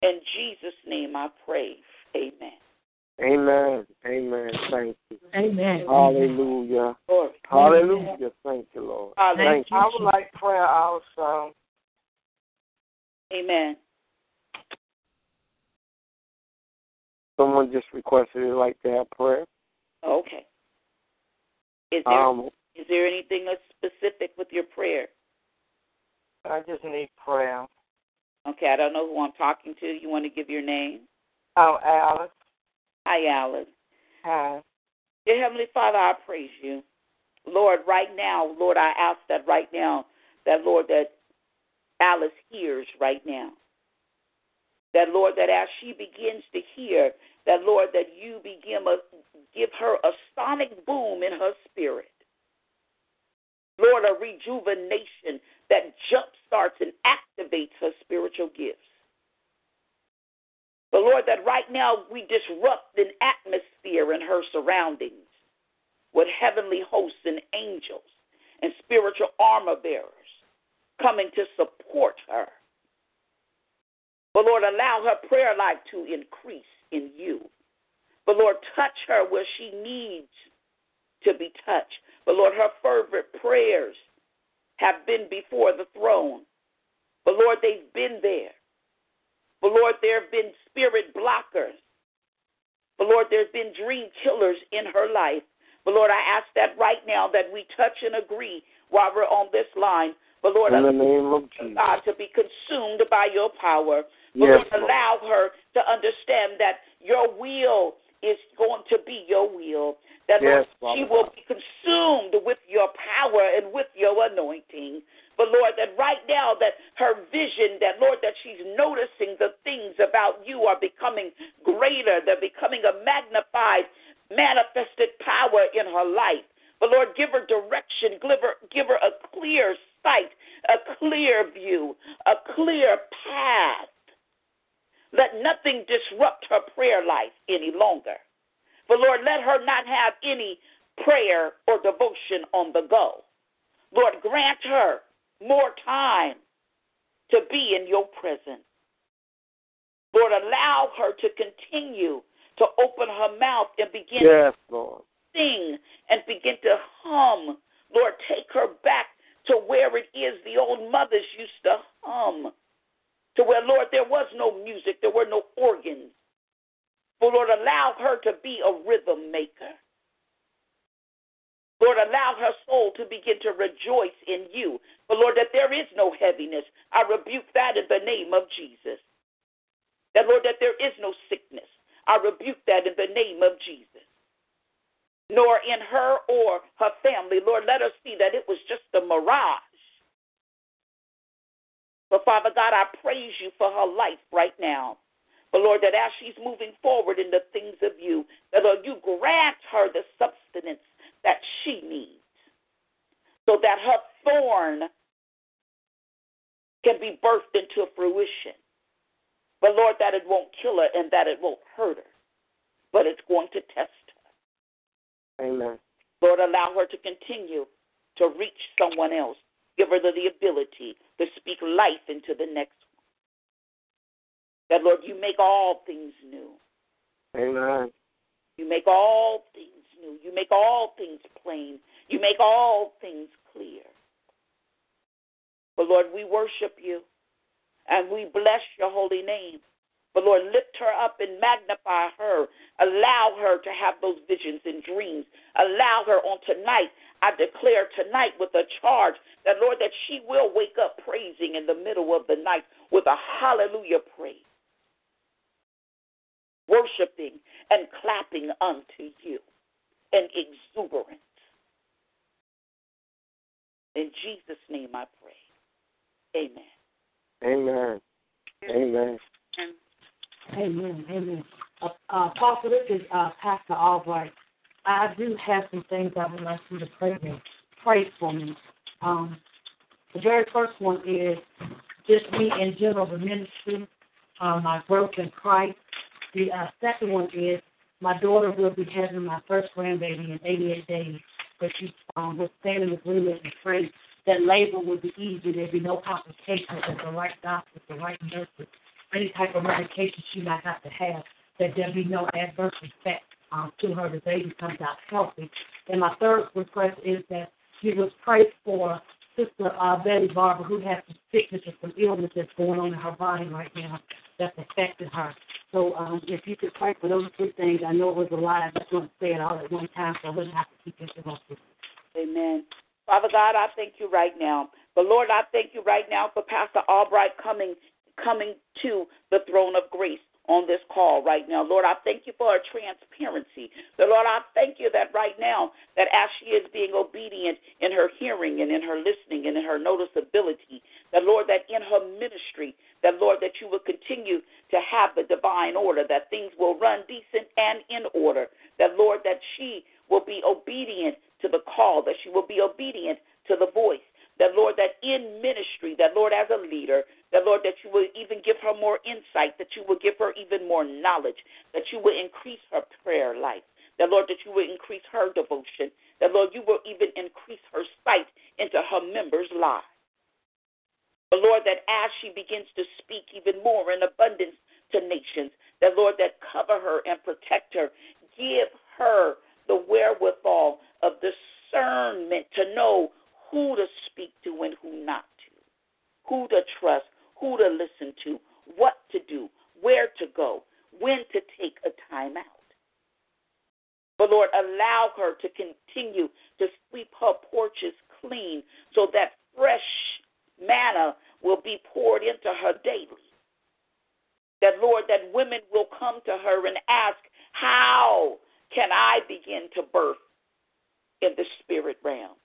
Speaker 2: In Jesus' name I pray. Amen.
Speaker 6: Amen. Amen. Thank you.
Speaker 1: Amen.
Speaker 6: Hallelujah. Hallelujah. Amen. Thank you, Lord. Thank, Thank you. I would like prayer also.
Speaker 2: Amen.
Speaker 6: Someone just requested they like to have prayer.
Speaker 2: Okay. Is there
Speaker 6: um,
Speaker 2: is there anything specific with your prayer?
Speaker 6: I just need prayer.
Speaker 2: Okay, I don't know who I'm talking to. You want to give your name?
Speaker 6: Oh, Alice.
Speaker 2: Hi, Alice.
Speaker 6: Hi.
Speaker 2: Dear Heavenly Father, I praise you. Lord, right now, Lord, I ask that right now, that Lord, that Alice hears right now. That Lord, that as she begins to hear, that Lord, that you begin a, give her a sonic boom in her spirit. Lord, a rejuvenation that jump starts and activates her spiritual gifts. But Lord, that right now we disrupt an atmosphere in her surroundings with heavenly hosts and angels and spiritual armor bearers coming to support her. But Lord, allow her prayer life to increase in you. But Lord, touch her where she needs to be touched. But Lord, her fervent prayers have been before the throne. But Lord, they've been there. But Lord, there have been spirit blockers. But Lord, there's been dream killers in her life. But Lord, I ask that right now that we touch and agree while we're on this line. But Lord, in the name of Jesus. God, to be consumed by your power. But
Speaker 6: yes,
Speaker 2: Lord, allow her to understand that your will is going to be your will. That
Speaker 6: yes,
Speaker 2: Lord, she will be consumed with your power and with your anointing. But Lord, that right now that her vision, that Lord, that she's noticing the things about you are becoming greater. They're becoming a magnified, manifested power in her life. But Lord, give her direction, give her, give her a clear sight, a clear view, a clear path. Let nothing disrupt her prayer life any longer. But Lord, let her not have any prayer or devotion on the go. Lord, grant her more time to be in your presence. Lord, allow her to continue to open her mouth and begin yes, to sing and begin to hum. Lord, take her back to where it is the old mothers used to hum to where, Lord, there was no music, there were no organs. But Lord, allow her to be a rhythm maker. Lord, allow her soul to begin to rejoice in you. But Lord, that there is no heaviness, I rebuke that in the name of Jesus. That, Lord, that there is no sickness, I rebuke that in the name of Jesus. Nor in her or her family, Lord, let us see that it was just a mirage but Father God, I praise you for her life right now. But Lord, that as she's moving forward in the things of you, that Lord, you grant her the substance that she needs so that her thorn can be birthed into fruition. But Lord, that it won't kill her and that it won't hurt her, but it's going to test her.
Speaker 6: Amen.
Speaker 2: Lord, allow her to continue to reach someone else Give her the ability to speak life into the next one. That, Lord, you make all things new.
Speaker 6: Amen.
Speaker 2: You make all things new. You make all things plain. You make all things clear. But, Lord, we worship you and we bless your holy name. But Lord, lift her up and magnify her. Allow her to have those visions and dreams. Allow her on tonight. I declare tonight with a charge that, Lord, that she will wake up praising in the middle of the night with a hallelujah praise, worshiping and clapping unto you and exuberance. In Jesus' name I pray.
Speaker 6: Amen. Amen.
Speaker 1: Amen. Amen. Amen. Amen. Uh, uh, Apostle, this is uh, Pastor Albright. I do have some things I would like you to pray me, pray for me. Um, the very first one is just me in general, the ministry, uh, my growth in Christ. The uh, second one is my daughter will be having my first grandbaby in 88 days, but she um, will stand in agreement and pray that labor will be easy. There'll be no complications with the right doctor, the right nurses, any type of medication she might have to have, that there be no adverse effect um, to her. The baby comes out healthy. And my third request is that she was prayed for Sister uh, Betty Barber, who has some sickness and some illness that's going on in her body right now that's affected her. So um, if you could pray for those three things, I know it was a lot. I just want to say it all at one time so I wouldn't have to keep
Speaker 2: interrupting. Amen. Father God, I thank you right now. But Lord, I thank you right now for Pastor Albright coming coming to the throne of grace on this call right now. Lord, I thank you for her transparency. The Lord, I thank you that right now, that as she is being obedient in her hearing and in her listening and in her noticeability, that Lord, that in her ministry, that Lord, that you will continue to have the divine order, that things will run decent and in order, that Lord, that she will be obedient to the call, that she will be obedient to the voice that Lord, that in ministry, that Lord, as a leader, that Lord, that you will even give her more insight, that you will give her even more knowledge, that you will increase her prayer life, that Lord, that you will increase her devotion, that Lord, you will even increase her sight into her members' lives. But Lord, that as she begins to speak even more in abundance to nations, that Lord, that cover her and protect her, give her the wherewithal of discernment to know who to speak to and who not to, who to trust, who to listen to, what to do, where to go, when to take a time out. But Lord, allow her to continue to sweep her porches clean so that fresh manna will be poured into her daily. That, Lord, that women will come to her and ask, How can I begin to birth in the spirit realm?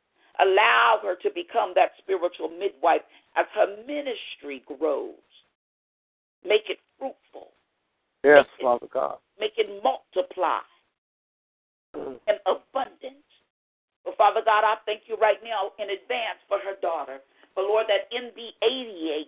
Speaker 2: Allow her to become that spiritual midwife as her ministry grows. Make it fruitful.
Speaker 6: Yes, make Father it, God.
Speaker 2: Make it multiply mm. and abundant. But Father God, I thank you right now in advance for her daughter. But Lord, that in the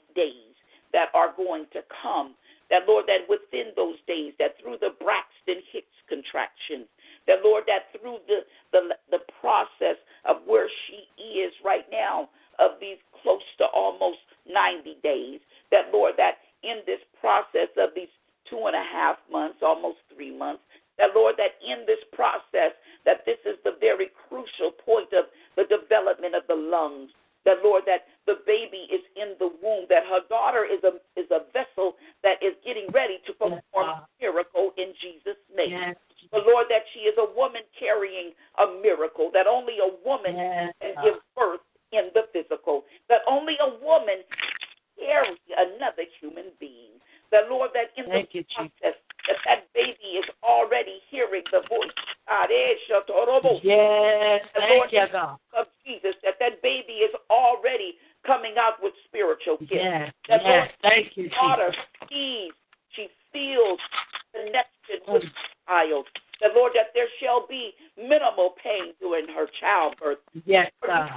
Speaker 2: 88 days that are going to come, that Lord, that within those days, that through the Braxton Hicks contractions. That Lord, that through the, the the process of where she is right now, of these close to almost 90 days, that Lord, that in this process of these two and a half months, almost three months, that Lord, that in this process, that this is the very crucial point of the development of the lungs. That Lord, that the baby is in the womb, that her daughter is a is a vessel that is getting ready to perform yes, a miracle in Jesus' name.
Speaker 1: Yes,
Speaker 2: but Lord, that she is a woman carrying a miracle, that only a woman
Speaker 1: yes.
Speaker 2: can give birth in the physical, that only a woman carries another human being. That Lord, that in
Speaker 1: Thank
Speaker 2: the
Speaker 1: you,
Speaker 2: process, Jesus. that that baby is already hearing the voice.
Speaker 1: yes,
Speaker 2: the Lord, you, God. of Jesus, that that baby is already coming out with spiritual gifts.
Speaker 1: Yes,
Speaker 2: that
Speaker 1: yes, Lord, thank you,
Speaker 2: daughter Jesus. sees, she feels connected with the mm. child. Lord, that there shall be minimal pain during her childbirth.
Speaker 1: Yes, God.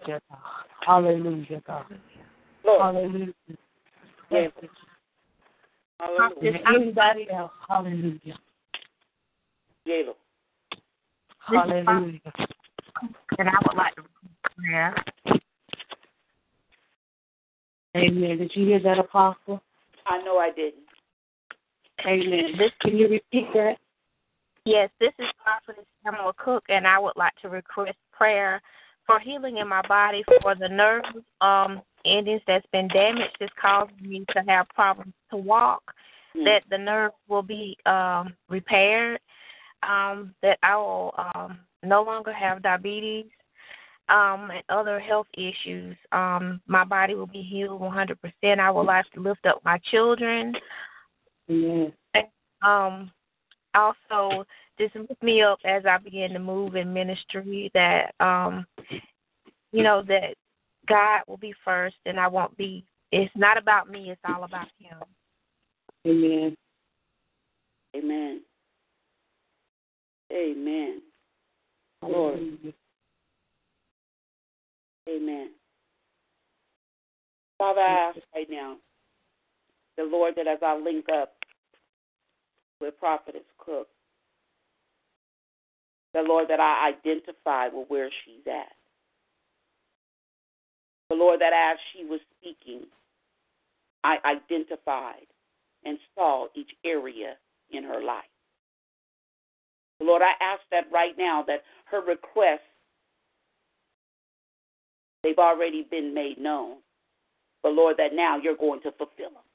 Speaker 1: Thank you, God. Hallelujah, God. Lord. Hallelujah. Thank
Speaker 2: Hallelujah. Anybody
Speaker 1: else? Hallelujah.
Speaker 2: Yeah, Hallelujah.
Speaker 7: And I
Speaker 1: would like to yeah.
Speaker 7: Amen. Did you
Speaker 1: hear that, Apostle?
Speaker 2: I know
Speaker 1: I didn't. Amen. This, Can you repeat that?
Speaker 7: Yes, this is Apostle Samuel Cook, and I would like to request prayer for healing in my body for the nerve um, endings that's been damaged that's causing me to have problems to walk, mm. that the nerve will be um, repaired, um, that I will um, no longer have diabetes um, and other health issues. Um, my body will be healed 100%. I will like to lift up my children.
Speaker 6: Um,
Speaker 7: also, just lift me up as I begin to move in ministry that um you know that God will be first and I won't be it's not about me, it's all about
Speaker 2: him. Amen. Amen. Amen. Lord. Amen. Amen. Father, I ask right now, the Lord, that as I link up with Prophetess Cook, that, Lord, that I identify with where she's at. the Lord, that as she was speaking, I identified and saw each area in her life. The Lord, I ask that right now that her requests, they've already been made known. But Lord, that now you're going to fulfill them.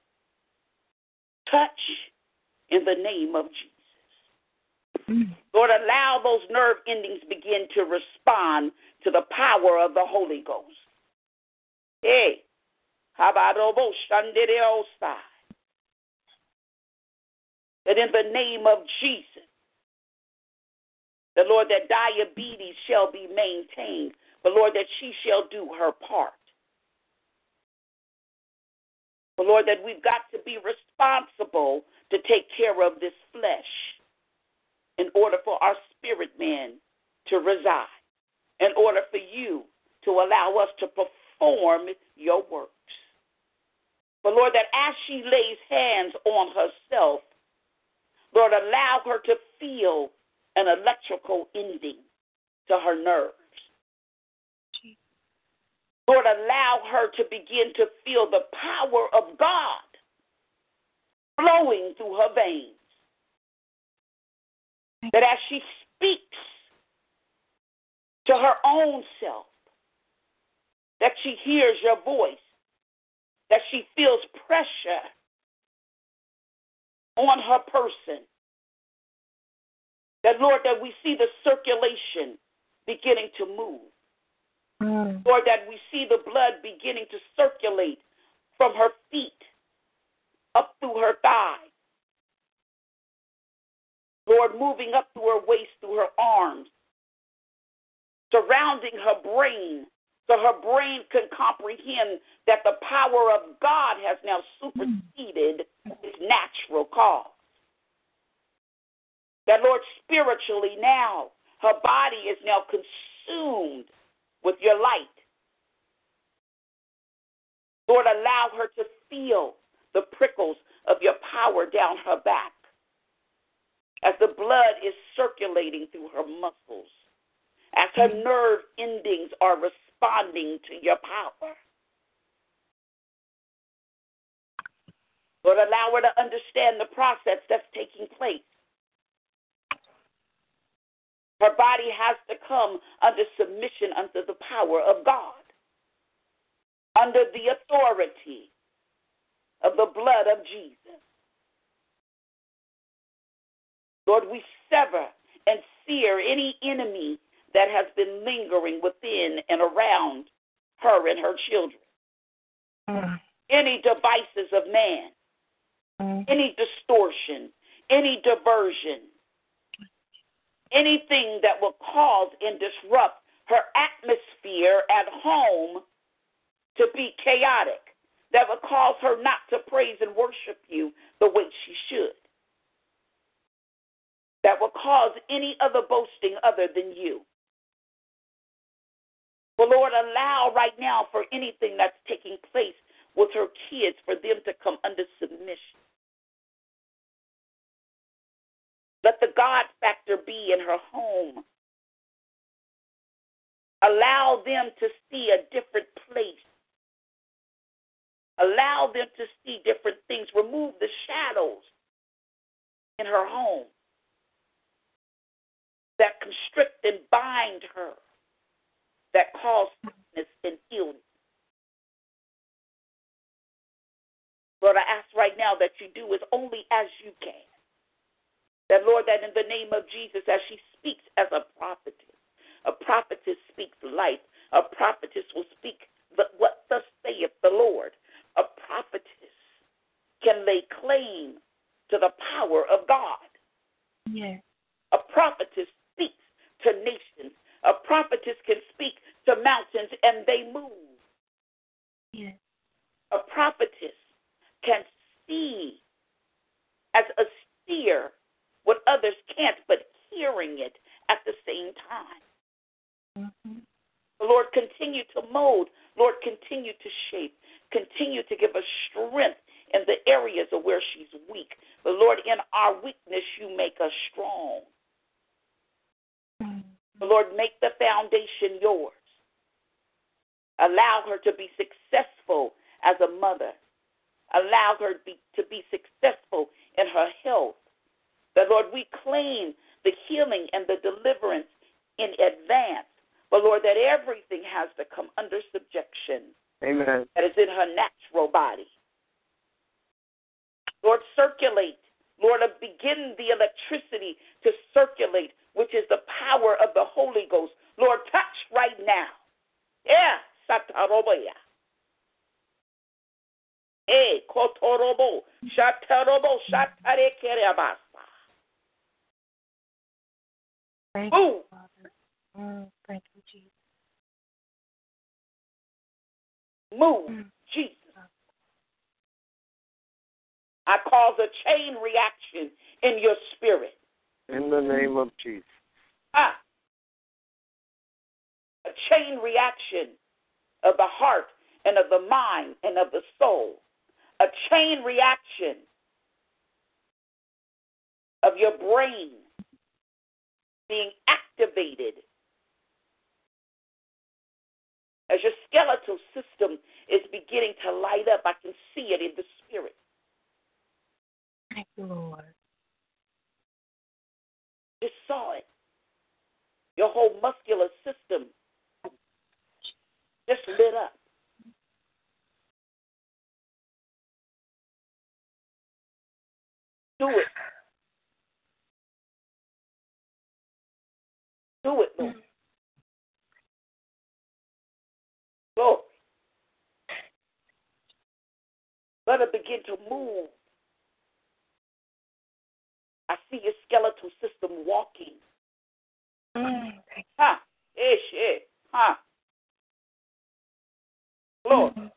Speaker 2: Touch in the name of Jesus. Lord, allow those nerve endings begin to respond to the power of the Holy Ghost. Hey, that in the name of Jesus, the Lord, that diabetes shall be maintained, but Lord, that she shall do her part. But Lord, that we've got to be responsible to take care of this flesh in order for our spirit man to reside, in order for you to allow us to perform your works. But Lord, that as she lays hands on herself, Lord, allow her to feel an electrical ending to her nerves. Lord, allow her to begin to feel the power of God flowing through her veins. That as she speaks to her own self, that she hears your voice, that she feels pressure on her person. That, Lord, that we see the circulation beginning to move.
Speaker 1: Mm.
Speaker 2: Lord, that we see the blood beginning to circulate from her feet up through her thighs Lord, moving up to her waist through her arms, surrounding her brain so her brain can comprehend that the power of God has now superseded its natural cause. That, Lord, spiritually now, her body is now consumed with your light. Lord, allow her to feel the prickles of your power down her back as the blood is circulating through her muscles, as her nerve endings are responding to your power. but allow her to understand the process that's taking place. Her body has to come under submission under the power of God, under the authority of the blood of Jesus. Lord, we sever and sear any enemy that has been lingering within and around her and her children.
Speaker 1: Mm.
Speaker 2: Any devices of man, mm. any distortion, any diversion, anything that will cause and disrupt her atmosphere at home to be chaotic, that will cause her not to praise and worship you the way she should that will cause any other boasting other than you. But Lord, allow right now for anything that's taking place with her kids for them to come under submission. Let the God factor be in her home. Allow them to see a different place. Allow them to see different things. Remove the shadows in her home that constrict and bind her, that cause sickness and illness. Lord, I ask right now that you do as only as you can. That, Lord, that in the name of Jesus, as she speaks as a prophetess, a prophetess speaks life, a prophetess will speak what thus saith the Lord. A prophetess can lay claim to the power of God.
Speaker 1: Yes.
Speaker 2: A prophetess to nations. A prophetess can speak to mountains and they move. Yes. A prophetess can see as a seer what others can't, but hearing it at the same
Speaker 1: time. Mm-hmm.
Speaker 2: Lord, continue to mold. Lord, continue to shape. Continue to give us strength in the areas of where she's weak. The Lord, in our weakness, you make us strong. Lord, make the foundation yours. Allow her to be successful as a mother. Allow her to be, to be successful in her health. That, Lord, we claim the healing and the deliverance in advance. But, Lord, that everything has to come under subjection.
Speaker 6: Amen.
Speaker 2: That is in her natural body. Lord, circulate. Lord, begin the electricity to circulate, which is cause a chain reaction in your spirit.
Speaker 6: In the name of Jesus.
Speaker 2: Ah, a chain reaction of the heart and of the mind and of the soul. A chain reaction of your brain being activated as your skeletal system is beginning to light up. I can see it in the spirit.
Speaker 1: Thank you, Lord.
Speaker 2: You saw it. Your whole muscular system just lit up. Do it. Do it, Lord. Glory. Let it begin to move I see your skeletal system walking.
Speaker 1: Mm. Ha! Ish, ish, ha!
Speaker 2: Lord. Mm.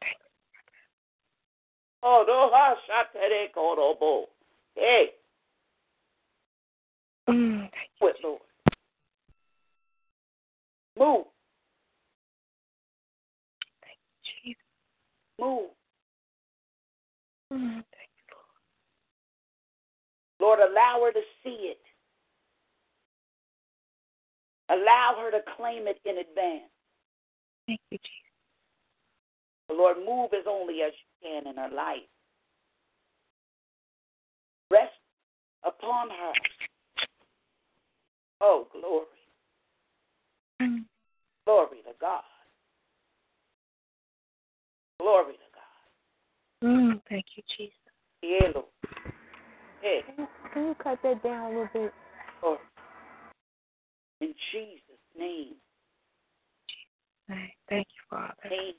Speaker 2: Oh, no, ha, shatere,
Speaker 1: eh,
Speaker 2: korobo. Hey.
Speaker 1: Quit, mm. Lord.
Speaker 2: Move. Thank you, Jesus. Move. Mm. Lord, allow her to see it. Allow her to claim it in advance.
Speaker 1: Thank you, Jesus.
Speaker 2: Lord, move as only as you can in her life. Rest upon her. Oh, glory.
Speaker 1: Mm. Glory to God.
Speaker 2: Glory to
Speaker 1: God. Mm, thank you, Jesus.
Speaker 2: Yeah, Lord. Can you,
Speaker 7: can you cut that down a little bit?
Speaker 2: Oh. In
Speaker 1: Jesus' name. Thank you, Father. Name.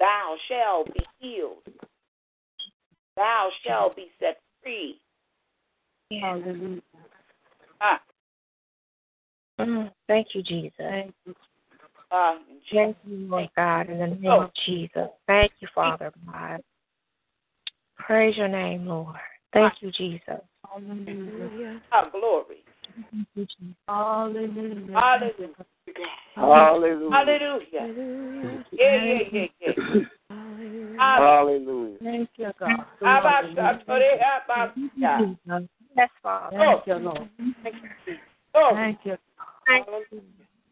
Speaker 1: Thou shall
Speaker 2: be healed. Thou shall be set free.
Speaker 1: Yes.
Speaker 2: Ah.
Speaker 1: Mm, thank you, Jesus. Thank you. Uh, Jesus. Thank you, Lord God, in the name oh. of Jesus. Thank you, Father God. Praise your name, Lord. Thank you, Jesus.
Speaker 2: Hallelujah. Ah, glory. Hallelujah. Hallelujah.
Speaker 6: Hallelujah. Hallelujah.
Speaker 1: Yeah, yeah, yeah, yeah. Hallelujah. Thank you, God.
Speaker 2: Hallelujah.
Speaker 1: Yes, Father. Thank you, Lord. Thank you. Thank you. Hallelujah.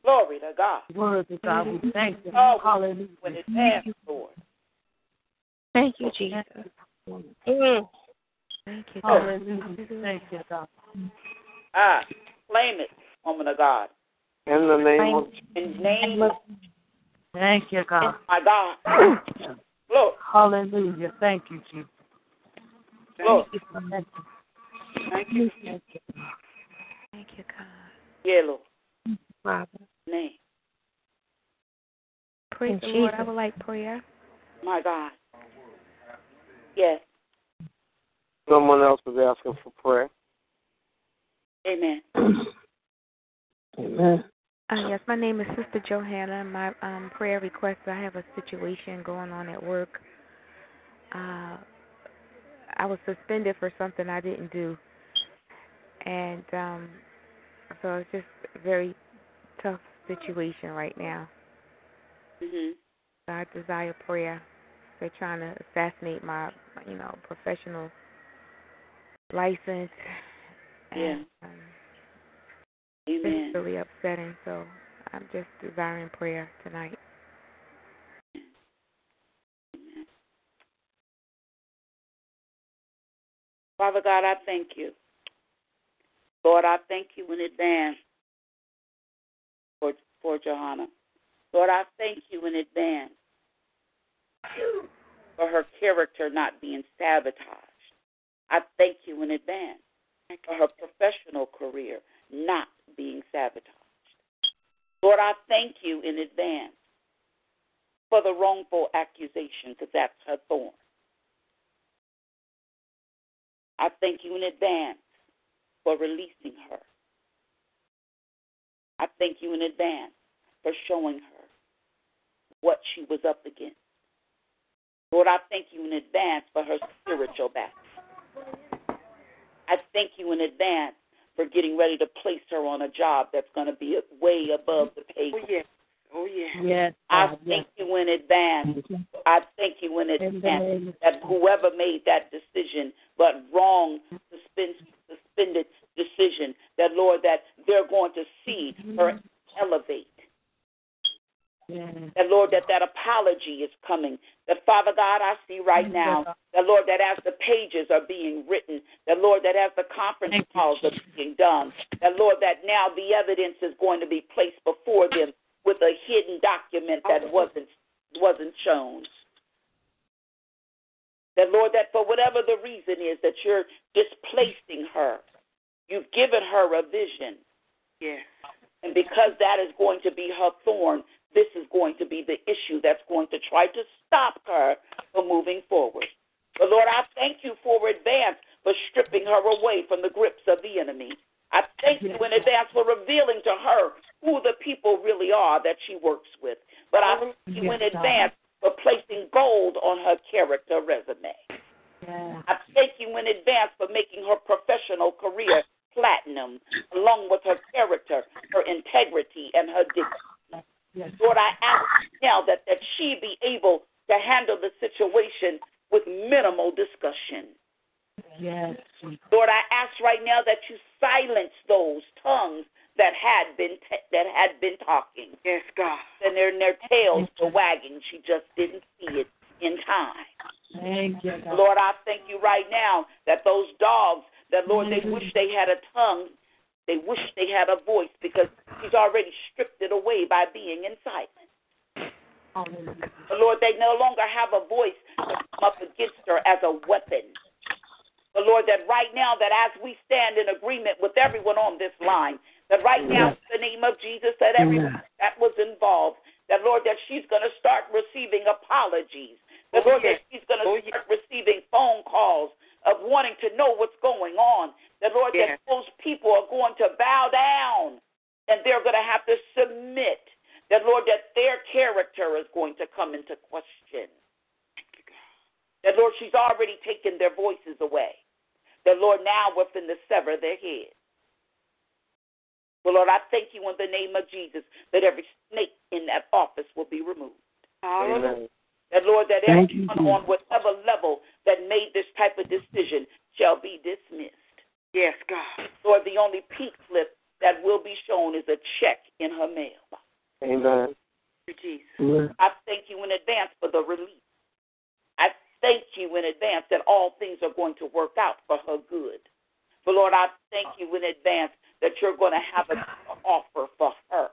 Speaker 1: Glory to God. Glory to God. We
Speaker 2: thank you. Oh, Hallelujah. When it's asked, Lord.
Speaker 1: Thank you, Jesus. Mm. Thank you, God. Oh. Thank you, God. Ah, claim
Speaker 2: it, woman of God.
Speaker 6: In the name of In
Speaker 2: name of
Speaker 1: Thank you, God.
Speaker 2: My God. *coughs* Look.
Speaker 1: Hallelujah.
Speaker 2: Thank you,
Speaker 1: Jesus.
Speaker 2: Thank you. Thank you.
Speaker 1: Thank you, Thank you God. Yeah, Lord.
Speaker 2: Father. Name. Praise the Lord. I would like prayer. My God. Yes.
Speaker 6: Someone else was asking for prayer. Amen. *clears throat* Amen.
Speaker 2: Uh,
Speaker 8: yes, my name is Sister Johanna. My um, prayer request I have a situation going on at work. Uh, I was suspended for something I didn't do. And um, so it's just a very tough situation right now. Mm-hmm. So I desire prayer. They're trying to assassinate my, you know, professional license.
Speaker 2: Yeah. And,
Speaker 8: um, Amen. It's really upsetting. So I'm just desiring prayer tonight.
Speaker 2: Father God, I thank you. Lord, I thank you in advance for, for Johanna. Lord, I thank you in advance for her character not being sabotaged. I thank you in advance for her professional career not being sabotaged. Lord, I thank you in advance for the wrongful accusation because that's her thorn. I thank you in advance for releasing her. I thank you in advance for showing her what she was up against. Lord, I thank you in advance for her spiritual battle. I thank you in advance for getting ready to place her on a job that's going to be way above the pay.
Speaker 1: Oh, yeah. Oh, yeah. Yes. I
Speaker 2: thank yes. you in advance. I thank you in advance that whoever made that decision, but wrong, suspended decision, that Lord, that they're going to see her mm-hmm. elevate. Yes. That Lord, that that apology is coming. That Father God, I see right now. That Lord, that as the pages are being written. That Lord, that as the conference calls are being done. That Lord, that now the evidence is going to be placed before them with a hidden document that wasn't wasn't shown. That Lord, that for whatever the reason is that you're displacing her, you've given her a vision. Yes. And because that is going to be her thorn, this is going to be the issue that's going to try to stop her from moving forward. But Lord, I thank you for advance for stripping her away from the grips of the enemy. I thank you in advance for revealing to her who the people really are that she works with. But I thank you in advance for placing gold on her character resume. I thank you in advance for making her professional career platinum, along with her character, her integrity, and her dignity. Yes. Lord, I ask now that, that she be able to handle the situation they no longer have a voice to come up against her as a weapon. But Lord, that right now, that as we stand in agreement with everyone on this line, that right now, in the name of Jesus, that everyone that was involved, that Lord, that she's going to start receiving apologies. That oh, Lord, that she's going to oh, start receiving phone calls of wanting to know what's going on. That Lord, that those people are going to bow down and they're going to have to submit. That Lord, that character is going to come into question. That, Lord, she's already taken their voices away. That, Lord, now we're to sever their heads. Well, Lord, I thank you in the name of Jesus that every snake in that office will be removed.
Speaker 1: Amen.
Speaker 2: That, Lord, that thank everyone you. on whatever level that made this type of decision shall be dismissed.
Speaker 1: Yes, God.
Speaker 2: Lord, the only pink slip that will be shown is a check in her mail.
Speaker 6: Amen
Speaker 2: you, Jesus. I thank you in advance for the relief. I thank you in advance that all things are going to work out for her good. But Lord, I thank you in advance that you're going to have an offer for her.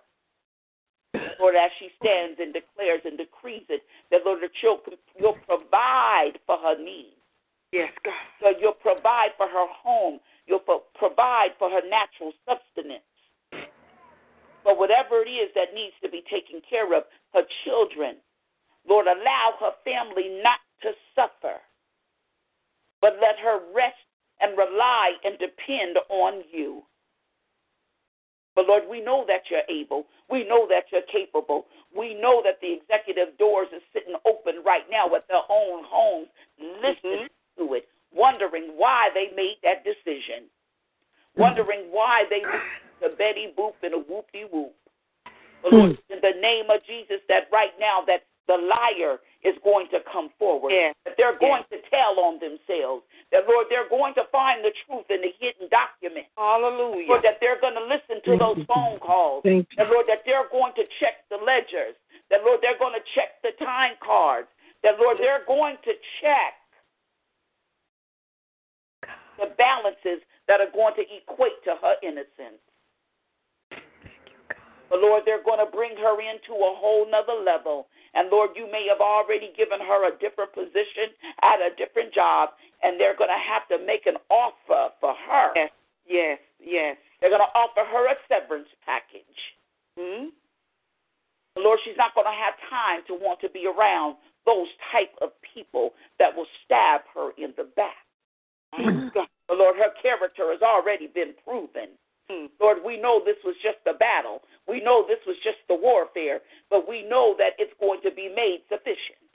Speaker 2: Lord, as she stands and declares and decrees it, that Lord, that you'll, you'll provide for her needs.
Speaker 1: Yes, God.
Speaker 2: So you'll provide for her home. You'll provide for her natural sustenance. But whatever it is that needs to be taken care of, her children, Lord, allow her family not to suffer, but let her rest and rely and depend on you. But Lord, we know that you're able. We know that you're capable. We know that the executive doors are sitting open right now at their own homes, listening mm-hmm. to it, wondering why they made that decision, wondering why they the Betty Boop and the Whoop Whoop. Hmm. Lord, mm. in the name of Jesus, that right now that the liar is going to come forward. That they're going to tell on themselves. That Lord, they're going to find the truth in the hidden document.
Speaker 1: Hallelujah.
Speaker 2: Lord, that they're going to listen to Thank those you.
Speaker 1: phone
Speaker 2: calls. Thank
Speaker 1: that
Speaker 2: Lord, that they're going to check the ledgers. That Lord, they're going to check the time cards. That Lord, they're going to check the balances that are going to equate to her innocence. But Lord, they're going to bring her into a whole nother level. And Lord, you may have already given her a different position at a different job, and they're going to have to make an offer for her. Yes,
Speaker 1: yes, yes.
Speaker 2: They're going to offer her a severance package. Hmm? Lord, she's not going to have time to want to be around those type of people that will stab her in the back. Mm-hmm. God, Lord, her character has already been proven. Lord, we know this was just the battle. We know this was just the warfare, but we know that it's going to be made sufficient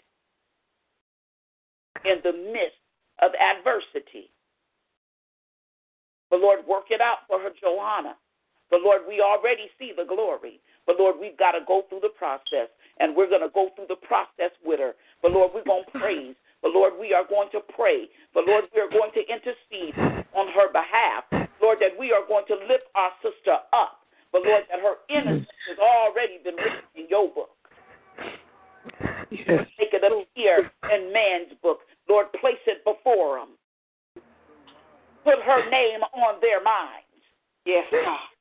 Speaker 2: in the midst of adversity. But Lord, work it out for her, Johanna. But Lord, we already see the glory. But Lord, we've got to go through the process, and we're going to go through the process with her. But Lord, we're going to praise. But Lord, we are going to pray. But Lord, we are going to intercede on her behalf. Lord, that we are going to lift our sister up, but Lord, that her innocence mm. has already been written in your book. Yes. Make it appear in man's book. Lord, place it before them. Put her name on their minds.
Speaker 1: Yes,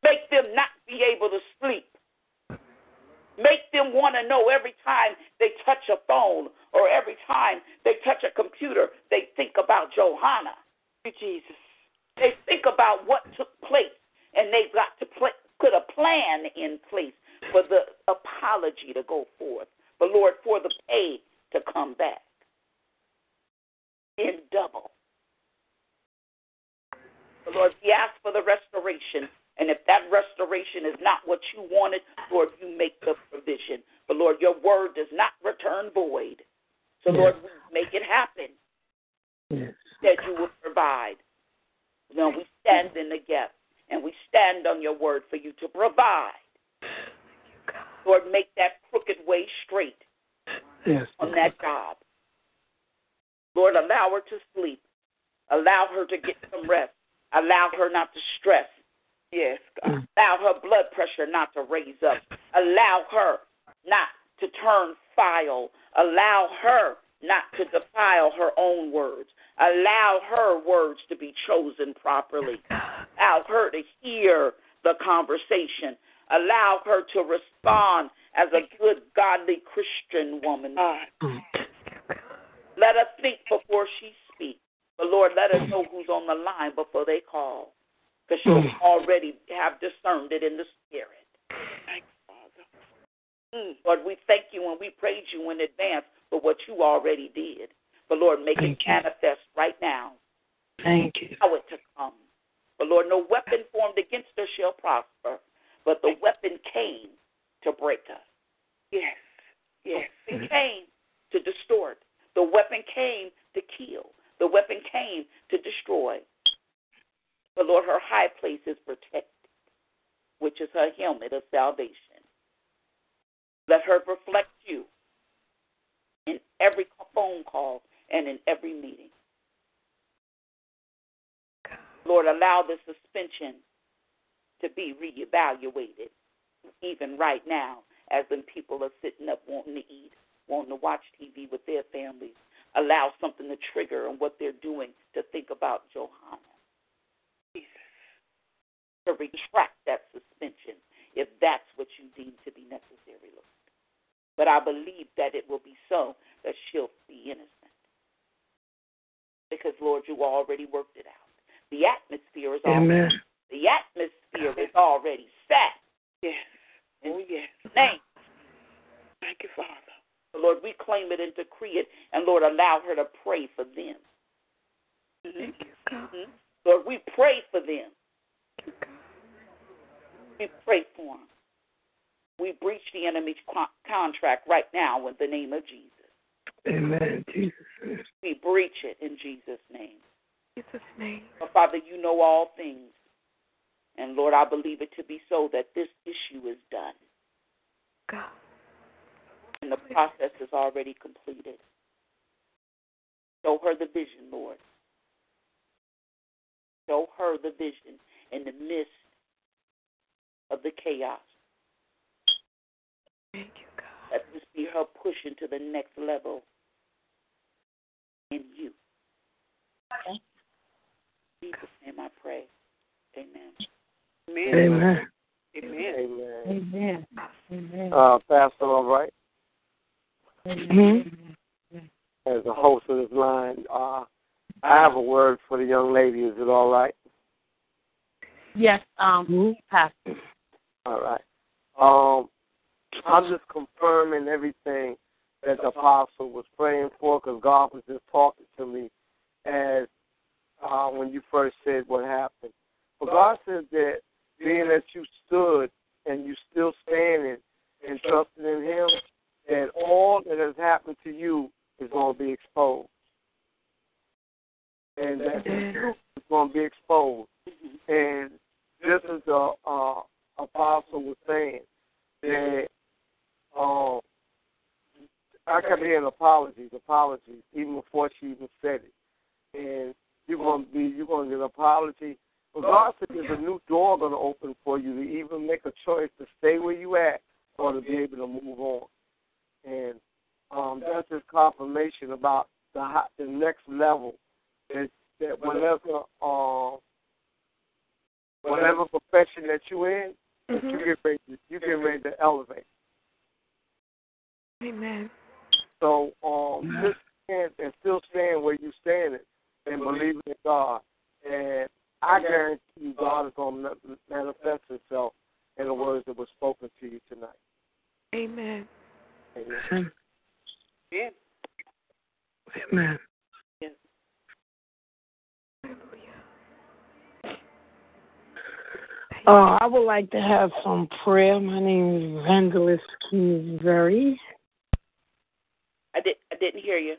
Speaker 2: Make them not be able to sleep. Make them want to know every time they touch a phone or every time they touch a computer, they think about Johanna.
Speaker 1: you, Jesus.
Speaker 2: They think about what took place, and they've got to pl- put a plan in place for the apology to go forth, but Lord, for the pay to come back in double. But Lord, we ask for the restoration, and if that restoration is not what you wanted, Lord, you make the provision. But Lord, your word does not return void. So yes. Lord, make it happen. Yes. That you will provide. No, we stand in the gap and we stand on your word for you to provide. You, Lord, make that crooked way straight yes, on Lord. that job. Lord, allow her to sleep. Allow her to get some rest. Allow her not to stress.
Speaker 1: Yes,
Speaker 2: God. Mm. Allow her blood pressure not to raise up. Allow her not to turn vile. Allow her not to defile her own words. Allow her words to be chosen properly. Allow her to hear the conversation. Allow her to respond as a good, godly Christian woman. Mm. Let her think before she speaks. But Lord, let us know who's on the line before they call. Because she'll mm. already have discerned it in the spirit.
Speaker 1: Thanks, Father. Mm. Lord,
Speaker 2: we thank you and we praise you in advance for what you already did. But Lord, make Thank it you. manifest right now.
Speaker 1: Thank you.
Speaker 2: Allow it to come. But Lord, no weapon formed against us shall prosper. But the weapon came to break us.
Speaker 1: Yes. Yes.
Speaker 2: It came to distort. The weapon came to kill. The weapon came to destroy. But Lord, her high place is protected, which is her helmet of salvation. Let her reflect you in every phone call and in every meeting. Lord, allow the suspension to be reevaluated even right now as when people are sitting up wanting to eat, wanting to watch TV with their families. Allow something to trigger on what they're doing to think about Johanna.
Speaker 1: Jesus.
Speaker 2: To retract that suspension if that's what you deem to be necessary, Lord. But I believe that it will be so that she'll be innocent because Lord, you already worked it out. The atmosphere is Amen. already the atmosphere is already set.
Speaker 1: Yes.
Speaker 2: Oh yes.
Speaker 1: Name. Thank you, Father.
Speaker 2: Lord, we claim it and decree it, and Lord, allow her to pray for them.
Speaker 1: Thank you, God. Mm-hmm.
Speaker 2: Lord, we pray for them. we pray for them. We breach the enemy's contract right now in the name of Jesus.
Speaker 6: Amen. Jesus. We
Speaker 2: breach it in Jesus' name.
Speaker 1: Jesus' name. Oh,
Speaker 2: Father, you know all things. And Lord, I believe it to be so that this issue is done.
Speaker 1: God.
Speaker 2: And the process is already completed. Show her the vision, Lord. Show her the vision in the midst of the chaos. Thank you, God. Let this be her pushing to the next level in you. Okay. In Jesus' name I pray. Amen. Amen. Amen. Amen. Amen. Uh,
Speaker 6: Pastor, all right? Amen. Mm-hmm. As a host of this line, uh, I have a word for the young lady. Is it all right?
Speaker 8: Yes, um, mm-hmm. Pastor.
Speaker 6: All right. Um, I'm just confirming everything that the apostle was praying for because God was just talking to me as uh, when you first said what happened. But God says that being that you stood and you still standing and trusting in Him, that all that has happened to you is going to be exposed. And that going to be exposed. And this is the uh, apostle was saying that. Uh, I kept hearing apologies, apologies, even before she even said it. And you're gonna be, you're gonna get an apology. But also, there's a new door gonna open for you to even make a choice to stay where you at or to be able to move on. And um, that's just confirmation about the the next level. That that whenever uh, um, whatever profession that you're in, mm-hmm. you get ready, to, you get ready to elevate.
Speaker 8: Amen.
Speaker 6: So um, *sighs* just stand and still stand where you standing and believe in God. And I guarantee you, God is going to manifest Himself in the words that were spoken to you tonight.
Speaker 8: Amen. Amen.
Speaker 6: Amen. Amen.
Speaker 9: Uh, I would like to have some prayer. My name is Evangelist Kingsbury
Speaker 2: didn't hear you.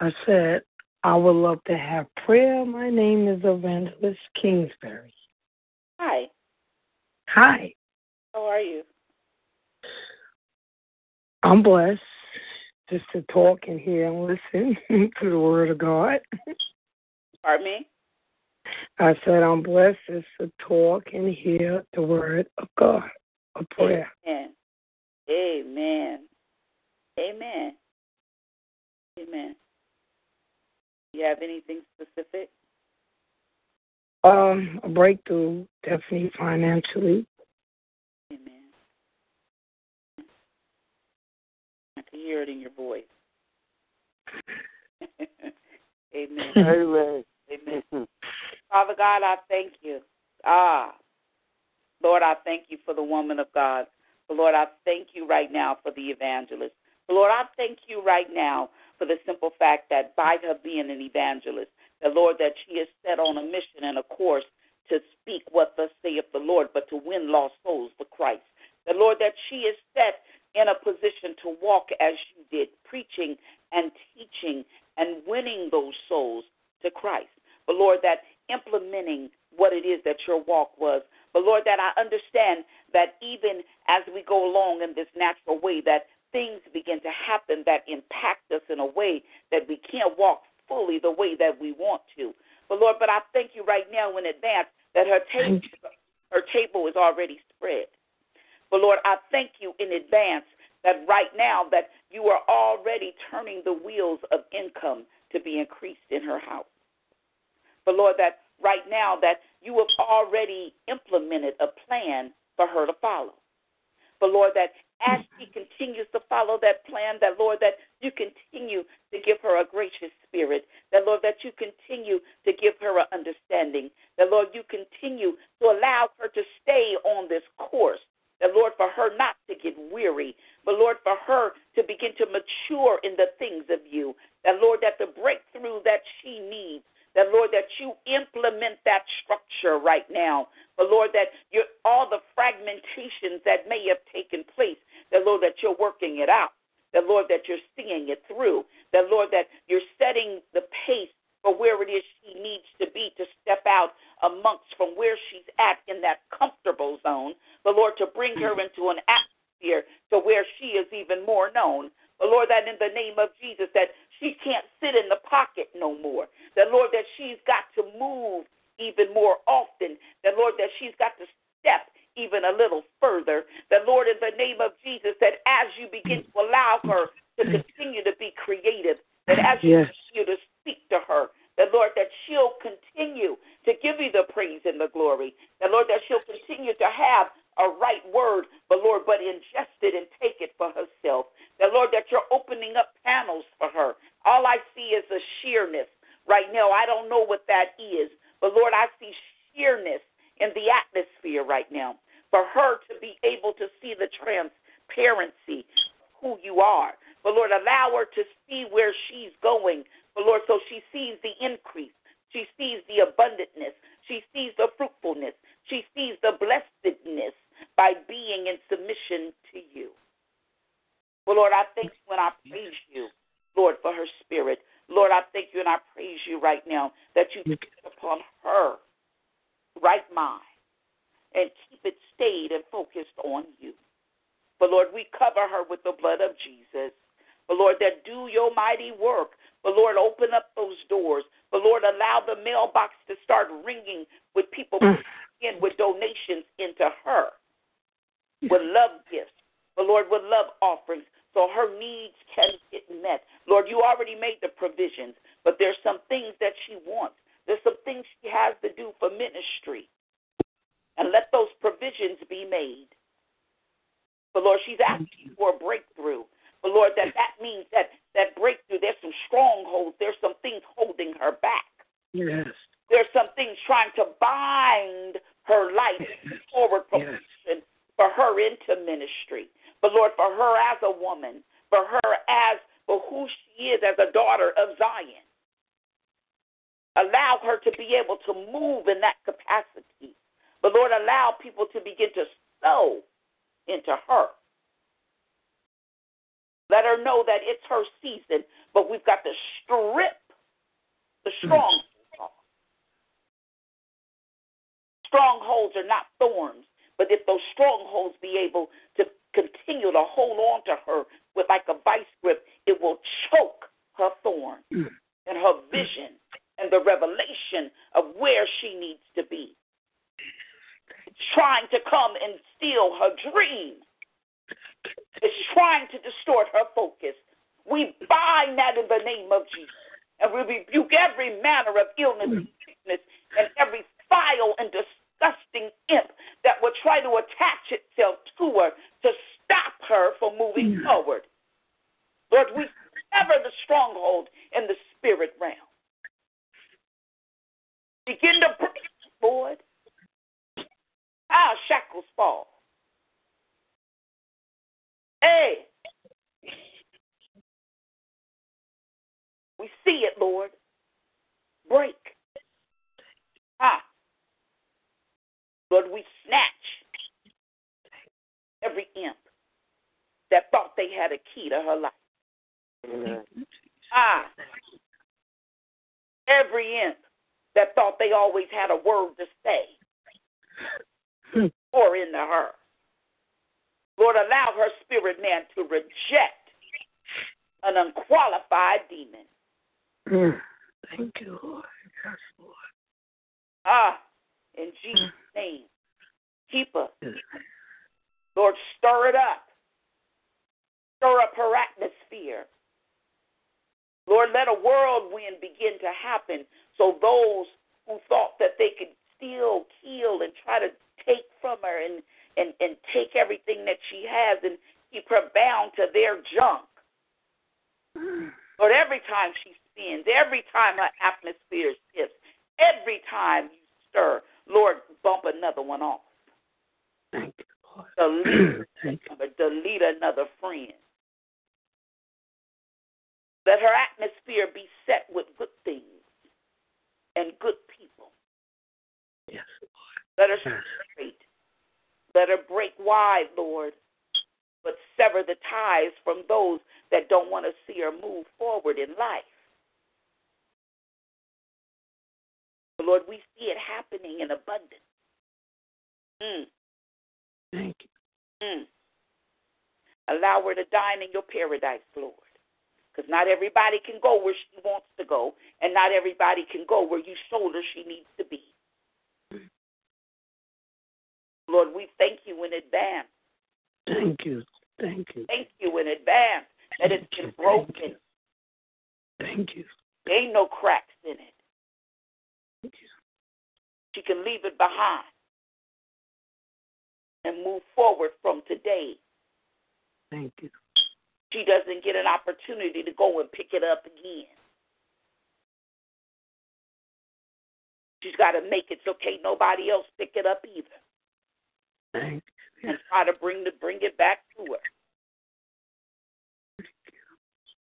Speaker 9: I said, I would love to have prayer. My name is Evangelist Kingsbury.
Speaker 2: Hi.
Speaker 9: Hi.
Speaker 2: How are you?
Speaker 9: I'm blessed just to talk and hear and listen *laughs* to the Word of God.
Speaker 2: Pardon me?
Speaker 9: I said, I'm blessed just to talk and hear the Word of God, a prayer.
Speaker 2: Amen. Amen. Amen. Amen. You have anything specific?
Speaker 9: Um, a breakthrough, definitely financially.
Speaker 2: Amen. I can hear it in your voice. *laughs* Amen.
Speaker 9: *laughs*
Speaker 2: Amen. Amen. Father God, I thank you. Ah, Lord, I thank you for the woman of God. Lord, I thank you right now for the evangelist. Lord, I thank you right now for the simple fact that by her being an evangelist, the Lord, that she is set on a mission and a course to speak what thus saith the Lord, but to win lost souls for Christ. The Lord, that she is set in a position to walk as you did, preaching and teaching and winning those souls to Christ. But Lord, that implementing what it is that your walk was. But Lord, that I understand that even as we go along in this natural way, that things begin to happen that impact us in a way that we can't walk fully the way that we want to. But Lord, but I thank you right now in advance that her table, her table is already spread. But Lord, I thank you in advance that right now that you are already turning the wheels of income to be increased in her house. But Lord, that right now that you have already implemented a plan for her to follow. But Lord, that as she continues to follow that plan, that Lord, that you continue to give her a gracious spirit, that Lord, that you continue to give her an understanding, that Lord, you continue to allow her to stay on this course. That Lord, for her not to get weary, but Lord, for her to begin to mature in the things of you. That Lord, that the breakthrough that she needs that, Lord, that you implement that structure right now. But, Lord, that all the fragmentations that may have taken place, that, Lord, that you're working it out. That, Lord, that you're seeing it through. That, Lord, that you're setting the pace for where it is she needs to be to step out amongst from where she's at in that comfortable zone. But, Lord, to bring her mm-hmm. into an atmosphere to where she is even more known. But, Lord, that in the name of Jesus, that she can't sit in the pocket no more. That, Lord, that she's got to move even more often. That, Lord, that she's got to step even a little further. That, Lord, in the name of Jesus, that as you begin to allow her to continue to be creative, that as you yes. continue to speak to her, that Lord, that she'll continue to give you the praise and the glory. That Lord, that she'll continue to have a right word, but Lord, but ingest it and take it for herself. That Lord, that you're opening up panels for her. All I see is a sheerness right now. I don't know what that is, but Lord, I see sheerness in the atmosphere right now for her to be able to see the transparency who you are. But Lord, allow her to see where she's going. But Lord, so she sees the increase. She sees the abundantness. She sees the fruitfulness. She sees the blessedness by being in submission to you. Well, Lord, I thank you and I praise you, Lord, for her spirit. Lord, I thank you and I praise you right now that you put upon her right mind and keep it stayed and focused on you. But Lord, we cover her with the blood of Jesus. But Lord, that do your mighty work. But Lord, open up those doors. But Lord, allow the mailbox to start ringing with people mm. in with donations into her with love gifts, the Lord, with love offerings, so her needs can get met. Lord, you already made the provisions, but there's some things that she wants. There's some things she has to do for ministry. And let those provisions be made. But Lord, she's asking for a breakthrough. But Lord, that that means that that breakthrough, there's some strongholds, there's some things holding her back.
Speaker 1: Yes.
Speaker 2: There's some things trying to bind her life yes. forward promotion yes for her into ministry, but Lord, for her as a woman, for her as for who she is as a daughter of Zion. Allow her to be able to move in that capacity. But Lord, allow people to begin to sow into her. Let her know that it's her season, but we've got to strip the hmm. strongholds. Strongholds are not thorns, but if those strongholds be able to continue to hold on to her with like a vice grip, it will choke her thorn mm. and her vision and the revelation of where she needs to be. It's trying to come and steal her dream. It's trying to distort her focus. We bind that in the name of Jesus. And we rebuke every manner of illness and mm. sickness and every file and disgusting disgusting imp that would try to attach itself to her to stop her from moving mm. forward. Lord, we sever the stronghold in the spirit realm. Begin to break, Lord. Our ah, shackles fall. Hey, we see it, Lord. Break. Ah. Lord, we snatch every imp that thought they had a key to her life. Ah, every imp that thought they always had a word to say hmm. or into her. Lord, allow her spirit man to reject an unqualified demon.
Speaker 1: Hmm. Thank you, Lord. Yes, Lord.
Speaker 2: Ah, in hmm. Jesus' name, keep us. Lord, stir it up. Stir up her atmosphere. Lord, let a whirlwind begin to happen so those who thought that they could steal, kill, and try to take from her and, and, and take everything that she has and keep her bound to their junk. Hmm. Lord, every time she spins, every time her atmosphere shifts, every time you stir, Lord, bump another one off.
Speaker 1: Thank you, Lord.
Speaker 2: Delete, *clears throat* Thank you. delete another friend. Let her atmosphere be set with good things and good people.
Speaker 1: Yes, Lord. Let her
Speaker 2: straight. Let her break wide, Lord, but sever the ties from those that don't want to see her move forward in life. Lord, we see it happening in abundance.
Speaker 1: Mm. Thank you.
Speaker 2: Mm. Allow her to dine in your paradise, Lord. Because not everybody can go where she wants to go, and not everybody can go where you showed her she needs to be. Mm. Lord, we thank you in advance.
Speaker 1: Thank you. Thank you. Thank you
Speaker 2: in advance that it's been you. broken.
Speaker 1: Thank you.
Speaker 2: There ain't no cracks in it. She can leave it behind and move forward from today.
Speaker 1: Thank you.
Speaker 2: She doesn't get an opportunity to go and pick it up again. She's got to make it so can't nobody else pick it up either.
Speaker 1: Thank you.
Speaker 2: And try to bring the bring it back to her.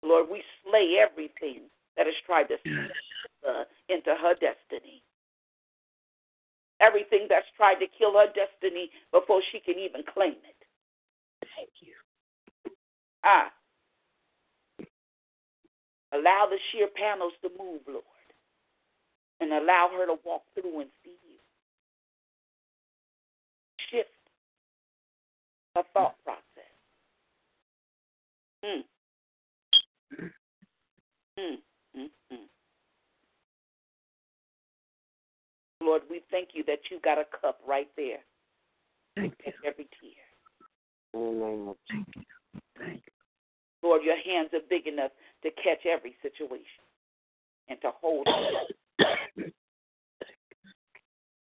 Speaker 2: Lord, we slay everything that has tried to yes. into her destiny everything that's tried to kill her destiny before she can even claim it.
Speaker 1: Thank you.
Speaker 2: Ah. Allow the sheer panels to move, Lord, and allow her to walk through and see you. Shift her thought process. Mm. Mm, mm, mm. mm. Lord, we thank you that you've got a cup right there.
Speaker 1: Thank
Speaker 2: you. Every tear.
Speaker 1: Lord, thank you. Thank you.
Speaker 2: Lord, your hands are big enough to catch every situation and to hold it.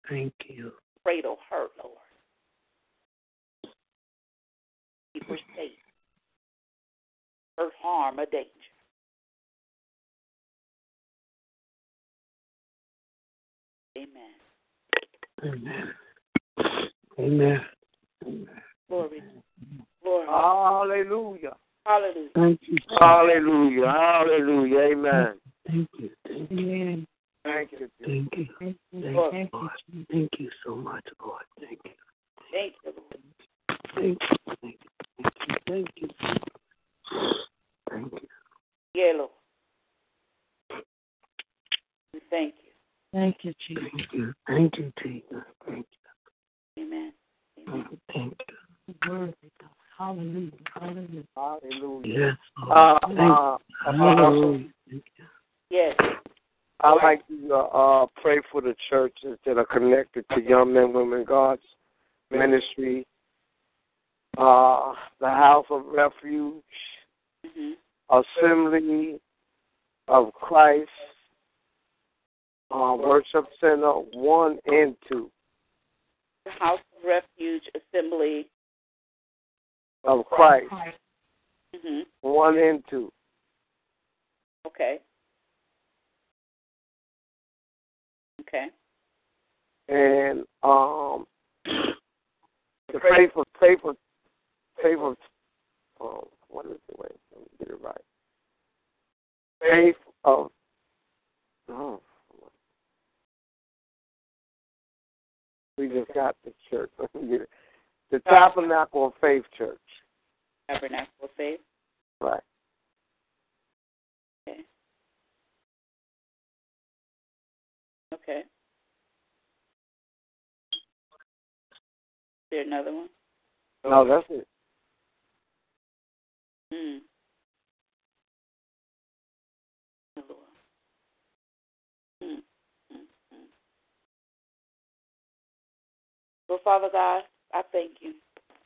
Speaker 1: Thank you.
Speaker 2: Cradle hurt, Lord. Keep her safe. Hurt harm a day. Amen.
Speaker 1: Amen. Amen. Glory. Glory. Hallelujah. Hallelujah. Thank
Speaker 2: you.
Speaker 6: Hallelujah.
Speaker 2: Hallelujah.
Speaker 1: Amen. Thank you.
Speaker 2: Thank you. Amen. Thank you.
Speaker 1: Thank you. Thank you. Thank you. Thank you
Speaker 2: so much,
Speaker 1: Lord. Thank you. Thank you. Thank you. Thank you. Thank you. Thank you. Thank you. Yeah, We thank you. Thank you, Jesus. Thank you. Thank you, Jesus. Thank you. Amen. Amen. Thank you. God. Hallelujah. Hallelujah. Hallelujah. Yes. Uh uh,
Speaker 2: uh,
Speaker 1: uh, Hallelujah. Yes. I
Speaker 10: like to uh, uh, pray for the churches that are connected to Young Men, Women, God's ministry, uh, the House of Refuge,
Speaker 2: mm-hmm.
Speaker 10: Assembly of Christ, uh, Worship Center 1 and 2. The
Speaker 2: House of Refuge Assembly
Speaker 10: of Christ,
Speaker 2: Mm-hmm.
Speaker 10: 1 and 2.
Speaker 2: Okay. Okay.
Speaker 10: And um, *clears throat* the faithful, faithful, faithful. Um, what is the way? Let me get it right. Faith of. Oh, oh. We just got the church. *laughs* the oh. Tabernacle of Faith Church.
Speaker 2: Tabernacle of Faith? Right. Okay. Okay. Is there another one?
Speaker 10: No, that's it.
Speaker 2: Hmm. But Father God, I thank you.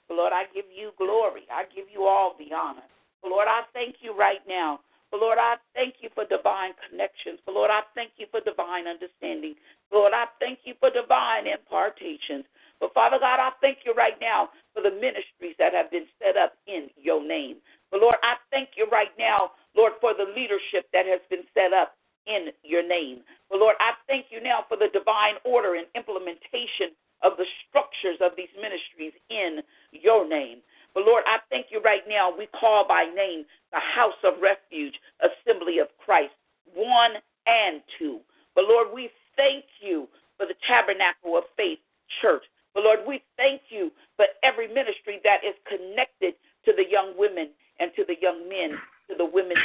Speaker 2: Lord, I give you glory. I give you all the honor. Lord, I thank you right now. Lord, I thank you for divine connections. Lord, I thank you for divine understanding. Lord, I thank you for divine impartations. But Father God, I thank you right now for the ministries that have been set up in your name. But Lord, I thank you right now, Lord, for the leadership that has been set up in your name. But Lord, I thank you now for the divine order and implementation of the structures of these ministries in your name. But Lord, I thank you right now. We call by name the house of refuge, assembly of Christ, one and two. But Lord, we thank you for the tabernacle of faith church. But Lord, we thank you for every ministry that is connected to the young women and to the young men, to the women's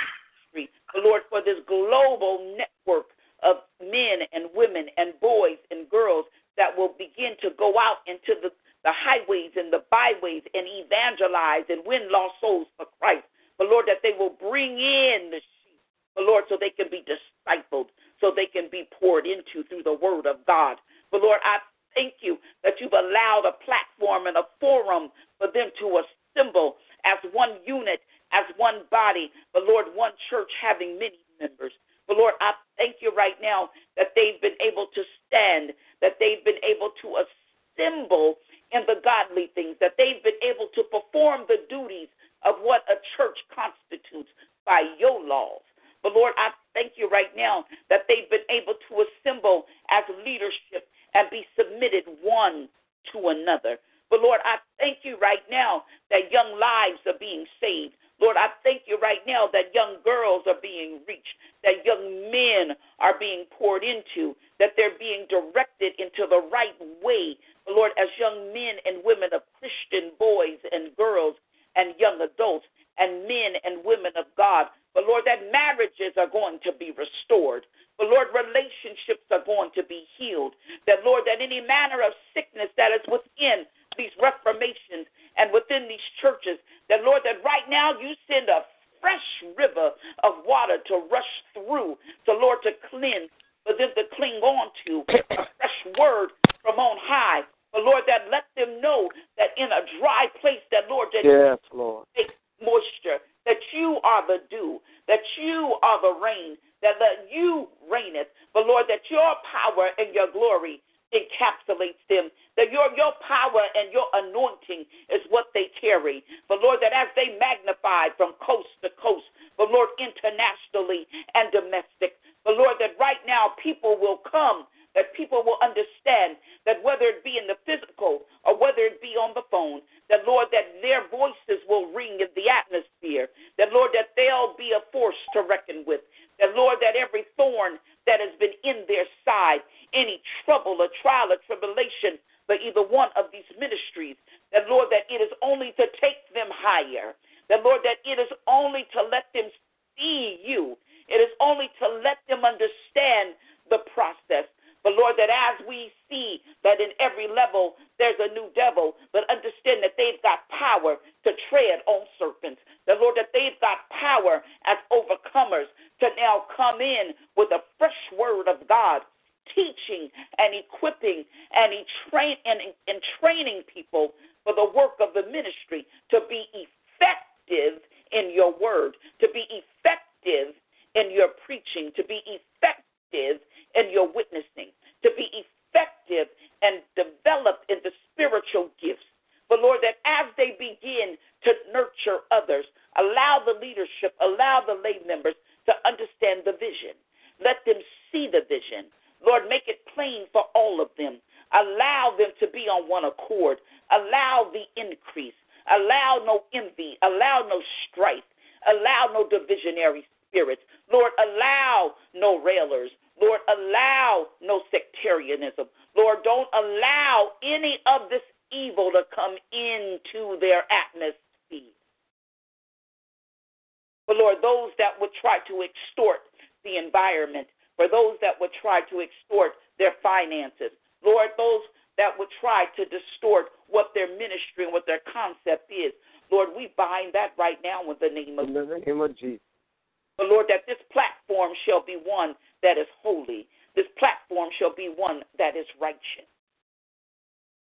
Speaker 2: ministry. But Lord, for this global network of men and women and boys and girls that will begin to go out into the, the highways and the byways and evangelize and win lost souls for Christ. But Lord, that they will bring in the sheep, but Lord, so they can be discipled, so they can be poured into through the word of God. But Lord, I thank you that you've allowed a platform and a forum for them to assemble as one unit, as one body, but Lord, one church having many members. But Lord, I thank you right now that they've been able to stand that they've been able to assemble in the godly things, that they've been able to perform the duties of what a church constitutes by your laws. But Lord, I thank you right now that they've been able to assemble as leadership and be submitted one to another. But Lord, I thank you right now that young lives are being saved. Lord, I thank you right now that young girls are being reached, that young men are being poured into, that they're being directed into the right way. Lord, as young men and women of Christian boys and girls and young adults and men and women of God. But Lord, that marriages are going to be restored. But Lord, relationships are going to be healed. That Lord, that any manner of sickness that is within these reformations and within these churches, that Lord, that right now you send a fresh river of water to rush through, to Lord, to cleanse, for them to cling on to, a fresh word from on high. But Lord, that let them know that in a dry place, that Lord, that
Speaker 10: yes, Lord.
Speaker 2: take moisture, that you are the dew, that you are the rain, that the, you reigneth. But Lord, that your power and your glory encapsulates them. That your your power and your anointing is what they carry. But Lord, that as they magnify from coast to coast, but Lord, internationally and domestic. But Lord, that right now people will come, that people will understand that whether it be in the physical or whether it be on the phone, that Lord, that their voices will ring in the atmosphere. That Lord, that they'll be a force to reckon with. That Lord, that every thorn that has been in their side, any trouble or trial or tribulation for either one of these ministries. That, Lord, that it is only to take them higher. That, Lord, that it is only to let them see you. It is only to let them understand the process. But Lord, that as we see that in every level there's a new devil, but understand that they've got power to tread on serpents. That Lord, that they've got power as overcomers to now come in with a fresh word of God teaching and equipping and train and, and training people for the work of the ministry to be effective in your word, to be effective in your preaching, to be effective and your witnessing, to be effective and developed in the spiritual gifts. But Lord, that as they begin to nurture others, allow the leadership, allow the lay members to understand the vision. Let them see the vision. Lord, make it plain for all of them. Allow them to be on one accord. Allow the increase. Allow no envy. Allow no strife. Allow no divisionary spirits. Lord, allow no railers. Lord, allow no sectarianism. Lord, don't allow any of this evil to come into their atmosphere. But Lord, those that would try to extort the environment, for those that would try to extort their finances, Lord, those that would try to distort what their ministry and what their concept is, Lord, we bind that right now in the name of,
Speaker 10: in the name of Jesus.
Speaker 2: But Lord, that this platform shall be one that is holy. This platform shall be one that is righteous.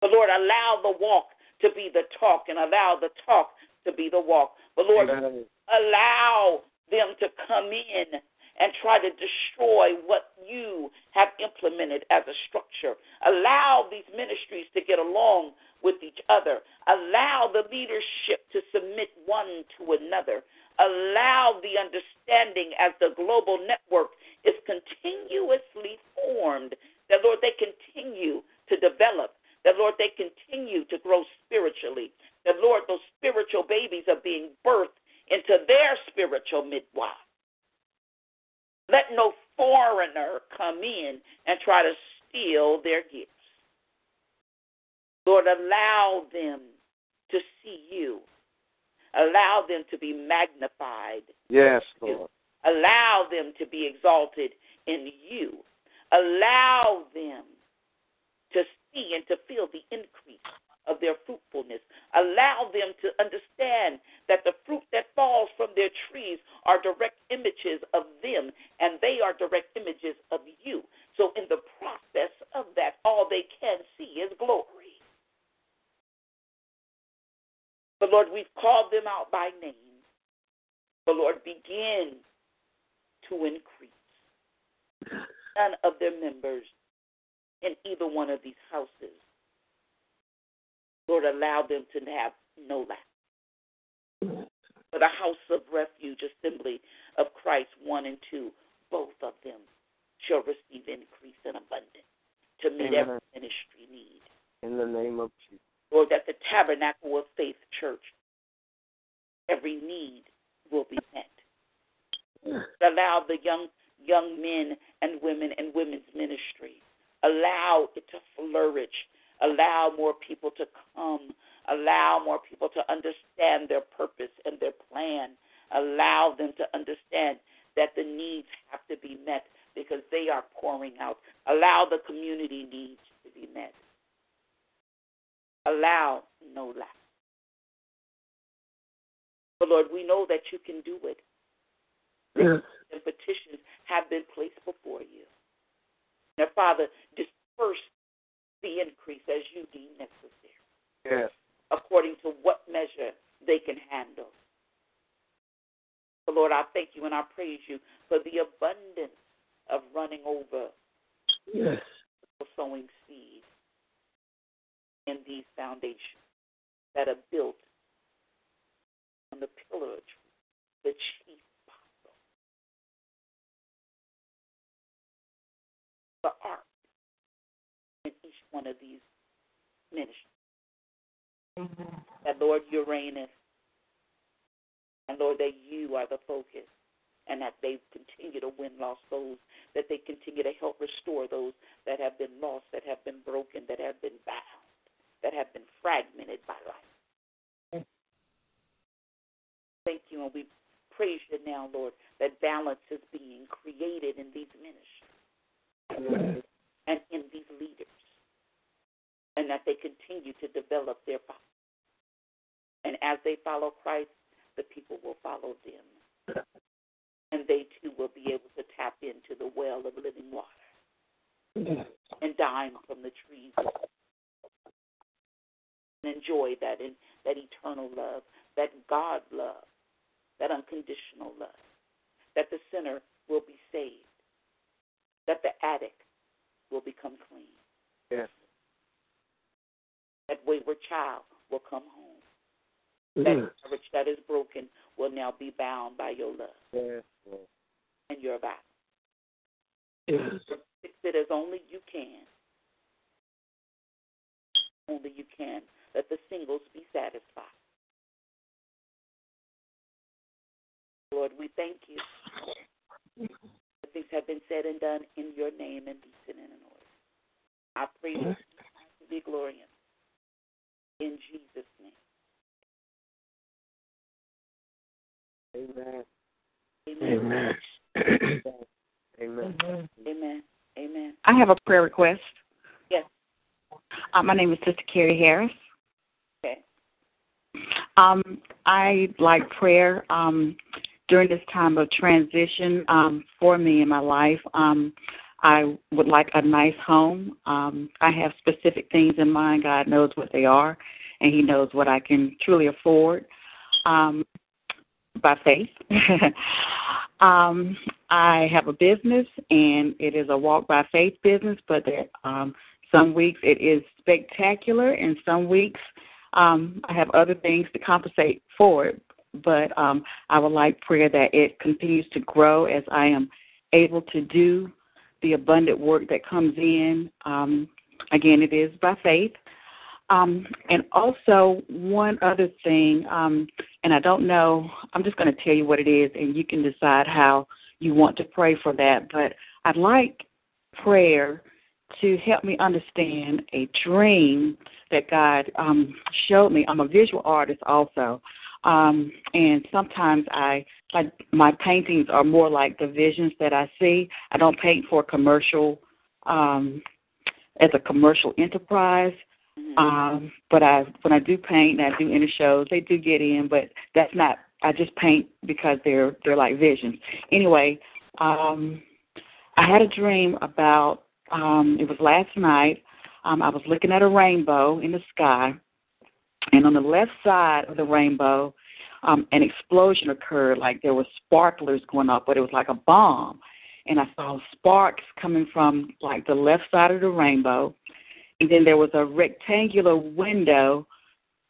Speaker 2: But Lord, allow the walk to be the talk and allow the talk to be the walk. But Lord, Amen. allow them to come in and try to destroy what you have implemented as a structure. Allow these ministries to get along with each other. Allow the leadership to submit one to another. Allow the understanding as the global network is continuously formed, that, Lord, they continue to develop. That, Lord, they continue to grow spiritually. That, Lord, those spiritual babies are being birthed into their spiritual midwives let no foreigner come in and try to steal their gifts. Lord, allow them to see you. Allow them to be magnified.
Speaker 10: Yes, Lord.
Speaker 2: Allow them to be exalted in you. Allow them to see and to feel the increase of their fruitfulness. Allow them to understand that the fruit that falls from their trees are direct images of them, and they are direct images of you. So, in the process of that, all they can see is glory. But, Lord, we've called them out by name. The Lord, begin to increase none of their members in either one of these houses Lord, allow them to have no lack. For the house of refuge, assembly of Christ, one and two, both of them shall receive increase and abundance to meet Amen. every ministry need.
Speaker 10: In the name of Jesus.
Speaker 2: Lord, that the tabernacle of faith church, every need will be met. Allow the young young men and women and women's ministry. Allow it to flourish Allow more people to come. Allow more people to understand their purpose and their plan. Allow them to understand that the needs have to be met because they are pouring out. Allow the community needs to be met. Allow no lack. But Lord, we know that you can do it. Yes. And petitions have been placed before you. Now, Father, disperse the increase as you deem necessary.
Speaker 10: Yes.
Speaker 2: According to what measure they can handle. So Lord, I thank you and I praise you for the abundance of running over.
Speaker 1: Yes.
Speaker 2: For sowing seed in these foundations that are built on the pillar of truth, the chief apostle, the ark one of these ministries. Mm-hmm. That Lord Uranus and Lord that you are the focus and that they continue to win lost souls, that they continue to help restore those that have been lost, that have been broken, that have been bound, that have been fragmented by life. Thank you, and we praise you now, Lord, that balance is being created in these ministries and in these leaders and that they continue to develop their faith, And as they follow Christ, the people will follow them. And they too will be able to tap into the well of living water and dine from the trees and enjoy that in, that eternal love, that God love, that unconditional love, that the sinner will be saved, that the addict will become clean.
Speaker 10: Yes.
Speaker 2: That wayward child will come home. That marriage that is broken will now be bound by your love
Speaker 10: yes.
Speaker 2: and your vow.
Speaker 1: Yes.
Speaker 2: Fix it as only you can. Only you can. Let the singles be satisfied. Lord, we thank you that things have been said and done in your name and decent and in order. I pray you to be glorious in Jesus' name. Amen.
Speaker 10: Amen.
Speaker 2: Amen. Amen. Amen. Amen. I
Speaker 11: have a prayer request.
Speaker 2: Yes.
Speaker 11: Uh, my name is Sister Carrie Harris.
Speaker 2: Okay.
Speaker 11: Um, i like prayer um, during this time of transition um, for me in my life. Um, I would like a nice home. Um, I have specific things in mind. God knows what they are, and He knows what I can truly afford um, by faith. *laughs* um, I have a business, and it is a walk by faith business, but there, um, some weeks it is spectacular, and some weeks um, I have other things to compensate for it. But um, I would like prayer that it continues to grow as I am able to do the abundant work that comes in. Um, again, it is by faith. Um, and also, one other thing, um, and I don't know, I'm just going to tell you what it is, and you can decide how you want to pray for that. But I'd like prayer to help me understand a dream that God um, showed me. I'm a visual artist also. Um, and sometimes I my, my paintings are more like the visions that I see. I don't paint for commercial um, as a commercial enterprise. Mm-hmm. Um, but I when I do paint and I do inner shows, they do get in, but that's not I just paint because they're they're like visions. Anyway, um I had a dream about um it was last night. Um I was looking at a rainbow in the sky and on the left side of the rainbow, um, an explosion occurred, like there were sparklers going up, but it was like a bomb. And I saw sparks coming from like the left side of the rainbow. And then there was a rectangular window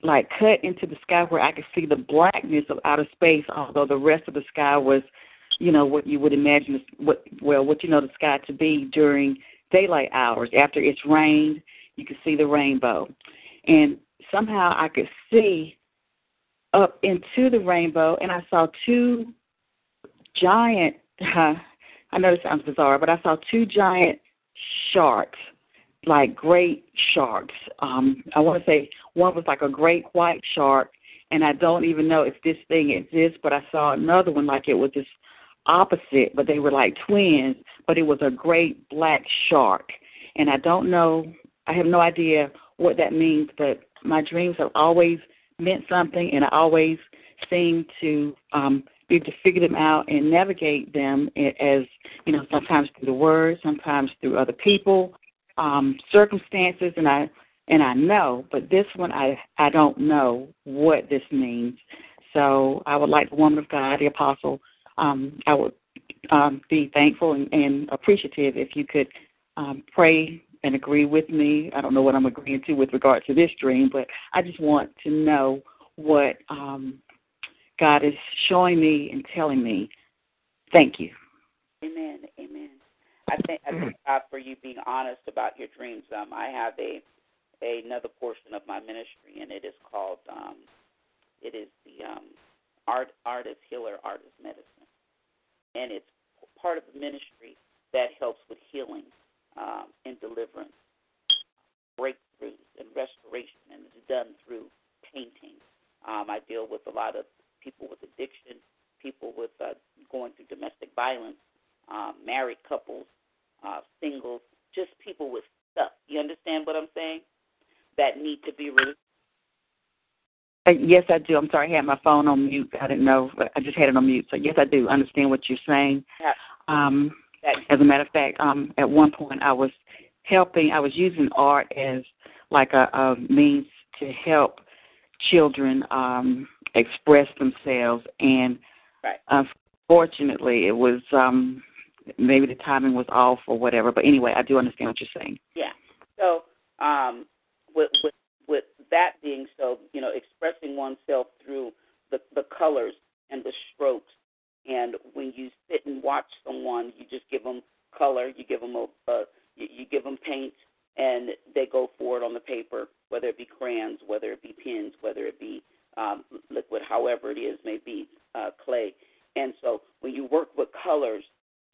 Speaker 11: like cut into the sky where I could see the blackness of outer space, although the rest of the sky was, you know, what you would imagine what well, what you know the sky to be during daylight hours. After it's rained, you can see the rainbow. And somehow I could see up into the rainbow, and I saw two giant. Uh, *laughs* I know this sounds bizarre, but I saw two giant sharks, like great sharks. Um, I want to say one was like a great white shark, and I don't even know if this thing exists, but I saw another one like it was just opposite, but they were like twins, but it was a great black shark. And I don't know, I have no idea what that means, but my dreams have always meant something, and I always seem to um, be able to figure them out and navigate them as you know sometimes through the word, sometimes through other people, um, circumstances, and I and I know, but this one I I don't know what this means. So I would like the woman of God, the apostle, um, I would um, be thankful and, and appreciative if you could um, pray and agree with me. I don't know what I'm agreeing to with regard to this dream, but I just want to know what um, God is showing me and telling me. Thank you.
Speaker 2: Amen. Amen. I thank, I thank God for you being honest about your dreams. Um, I have a, a another portion of my ministry, and it is called um, it is the um, art artist healer artist medicine, and it's part of the ministry that helps with healing um, in deliverance, breakthroughs, and restoration, and it's done through painting. Um, I deal with a lot of people with addiction, people with uh, going through domestic violence, um, married couples, uh, singles, just people with stuff. You understand what I'm saying? That need to be released.
Speaker 11: Uh, yes, I do. I'm sorry, I had my phone on mute. I didn't know. I just had it on mute. So yes, I do understand what you're saying. Yeah. Um, as a matter of fact, um, at one point I was helping, I was using art as like a, a means to help children um, express themselves. And
Speaker 2: right.
Speaker 11: unfortunately, it was um, maybe the timing was off or whatever. But anyway, I do understand what you're saying.
Speaker 2: Yeah. So um, with, with with that being so, you know, expressing oneself through the the colors and the strokes and when you sit and watch someone, you just give them color, you give them a, a you, give them paint, and they go for it on the paper, whether it be crayons, whether it be pens, whether it be um, liquid, however it is, may be uh, clay. And so when you work with colors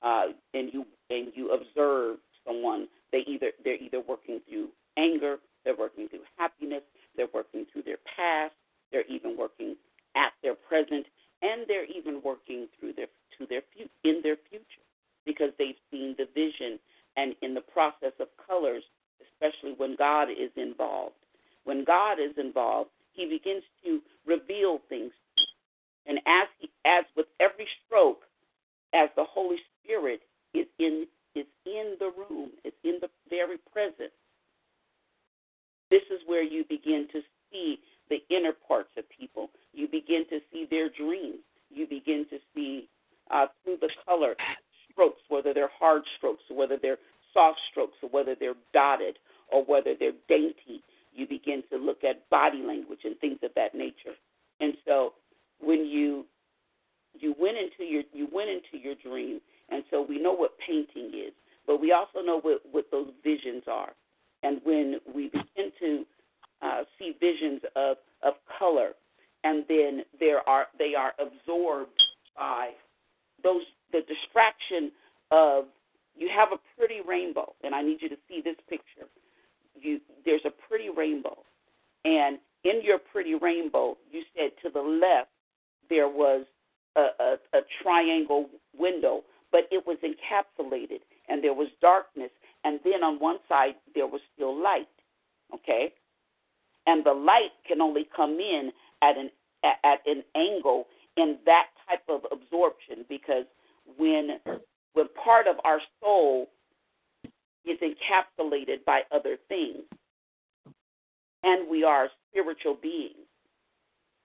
Speaker 2: uh, and you and you observe someone, they either they're either working through anger, they're working through happiness, they're working through their past, they're even working at their present, and they're even working through their to their in their future because they've seen the vision and in the process of colors, especially when God is involved. When God is involved, He begins to reveal things, and as He as with every stroke, as the Holy Spirit is in is in the room, is in the very presence. This is where you begin to see the inner parts of people. You begin to see their dreams. You begin to see uh, through the color strokes, whether they're hard strokes, or whether they're soft strokes, or whether they're dotted, or whether they're dainty. You begin to look at body language and things of that nature. And so when you you went into your you went into your dream, and so we know what painting is, but we also know what what those visions are. And when we begin to uh, see visions of of color, and then there are they are absorbed by those the distraction of you have a pretty rainbow, and I need you to see this picture. You there's a pretty rainbow, and in your pretty rainbow, you said to the left there was a, a, a triangle window, but it was encapsulated, and there was darkness, and then on one side there was still light. Okay, and the light can only come in at an at an angle in that type of absorption because when when part of our soul is encapsulated by other things and we are spiritual beings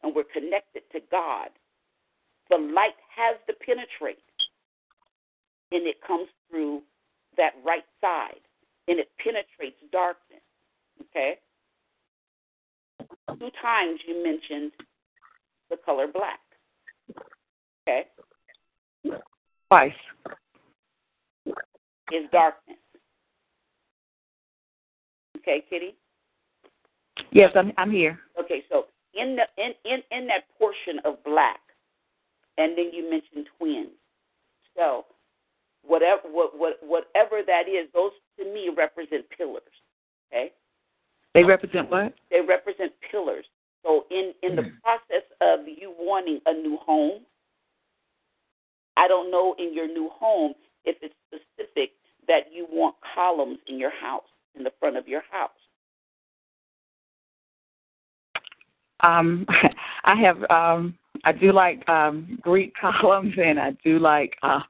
Speaker 2: and we're connected to God the light has to penetrate and it comes through that right side and it penetrates darkness okay two times you mentioned the color black. Okay? Twice.
Speaker 11: Is
Speaker 2: darkness. Okay, Kitty?
Speaker 11: Yes, I'm I'm here.
Speaker 2: Okay, so in the in, in, in that portion of black, and then you mentioned twins. So whatever what, what, whatever that is, those to me represent pillars. Okay?
Speaker 11: They represent what?
Speaker 2: They represent pillars. So in in the hmm. process of you wanting a new home, I don't know in your new home if it's specific that you want columns in your house, in the front of your house.
Speaker 11: Um, *laughs* I have um, I do like um, Greek *laughs* columns, and I do like um,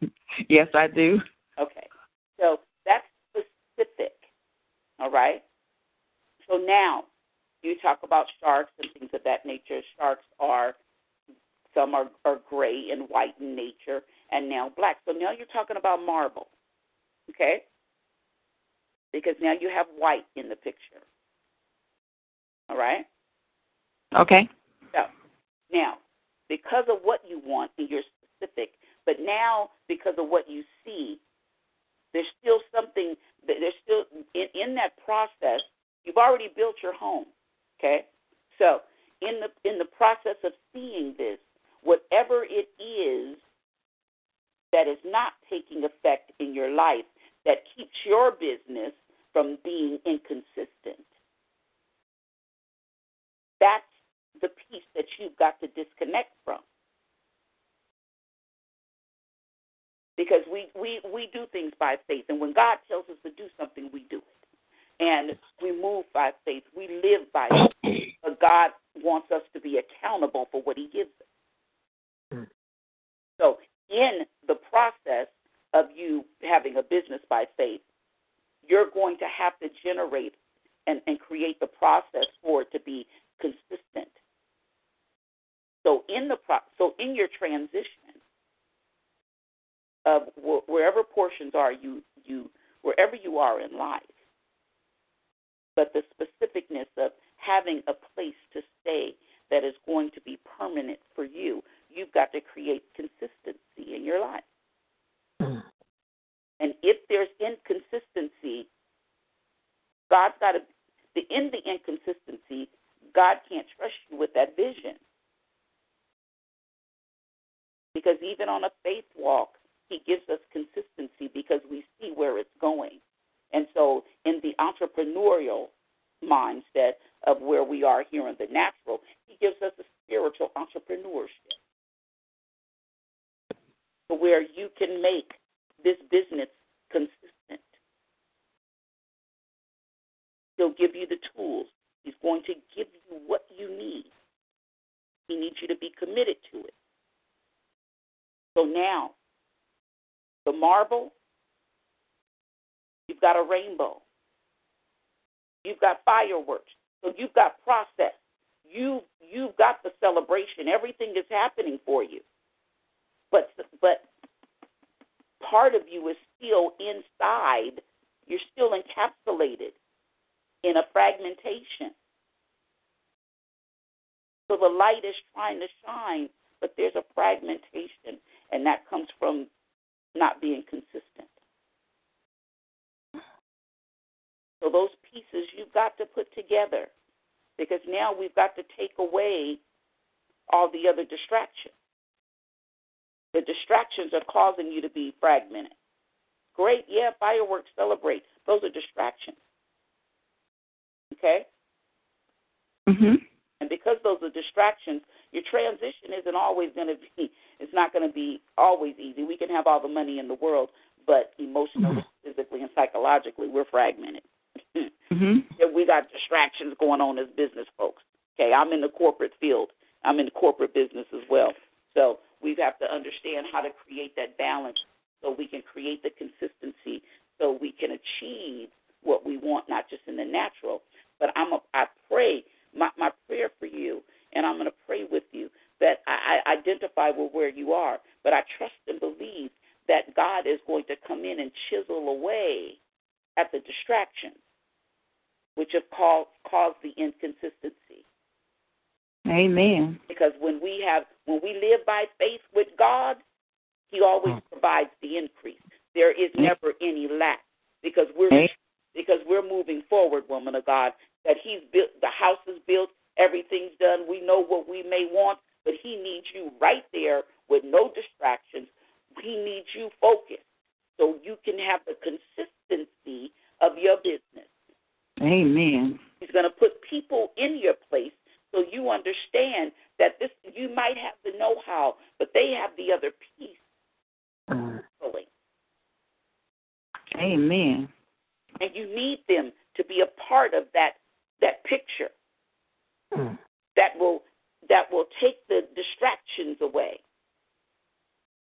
Speaker 11: yes, I do.
Speaker 2: Okay, so that's specific. All right, so now you talk about sharks and things of that nature. Sharks are some are, are gray and white in nature and now black. So now you're talking about marble. Okay? Because now you have white in the picture. All right?
Speaker 11: Okay.
Speaker 2: So now, because of what you want and you're specific, but now because of what you see, there's still something there's still in, in that process You've already built your home. Okay? So in the in the process of seeing this, whatever it is that is not taking effect in your life that keeps your business from being inconsistent. That's the piece that you've got to disconnect from. Because we, we, we do things by faith, and when God tells us to do something, we do it and we move by faith. We live by faith. *clears throat* But God wants us to be accountable for what He gives us. Hmm. So, in the process of you having a business by faith, you're going to have to generate and, and create the process for it to be consistent. So in the pro- so in your transition of wh- wherever portions are you you wherever you are in life, but the specificness of having a place to stay that is going to be permanent for you. You've got to create consistency in your life. Mm. And if there's inconsistency, God's got to, the, in the inconsistency, God can't trust you with that vision. Because even on a faith walk, He gives us consistency because we see where it's going. And so, in the entrepreneurial mindset of where we are here in the natural, he gives us a spiritual entrepreneurship where you can make this business consistent. He'll give you the tools. He's going to give you what you need. He needs you to be committed to it. So now, the marble got a rainbow. You've got fireworks. So you've got process. You you've got the celebration. Everything is happening for you. But but part of you is still inside. You're still encapsulated in a fragmentation. So the light is trying to shine, but there's a fragmentation, and that comes from not being consistent. So those pieces you've got to put together because now we've got to take away all the other distractions. The distractions are causing you to be fragmented. Great, yeah, fireworks celebrate. Those are distractions. Okay?
Speaker 11: Mhm.
Speaker 2: And because those are distractions, your transition isn't always going to be *laughs* it's not going to be always easy. We can have all the money in the world, but emotionally, mm-hmm. physically and psychologically, we're fragmented
Speaker 11: mm-hmm.
Speaker 2: *laughs* we got distractions going on as business folks. Okay, I'm in the corporate field. I'm in the corporate business as well. So we have to understand how to create that balance so we can create the consistency so we can achieve what we want, not just in the natural. But I'm a, I pray my, my prayer for you, and I'm going to pray with you that I, I identify with where you are, but I trust and believe that God is going to come in and chisel away at the distractions which have caused the inconsistency.
Speaker 11: Amen.
Speaker 2: Because when we have when we live by faith with God, He always mm. provides the increase. There is mm. never any lack because
Speaker 11: we're
Speaker 2: because we're moving forward, woman of God. That He's built, the house is built, everything's done. We know what we may want, but He needs you right there with no distractions. He needs you focused so you can have the consistency of your business.
Speaker 11: Amen.
Speaker 2: He's going to put people in your place so you understand that this you might have the know-how, but they have the other piece.
Speaker 11: Uh, amen.
Speaker 2: And you need them to be a part of that that picture mm. that will that will take the distractions away.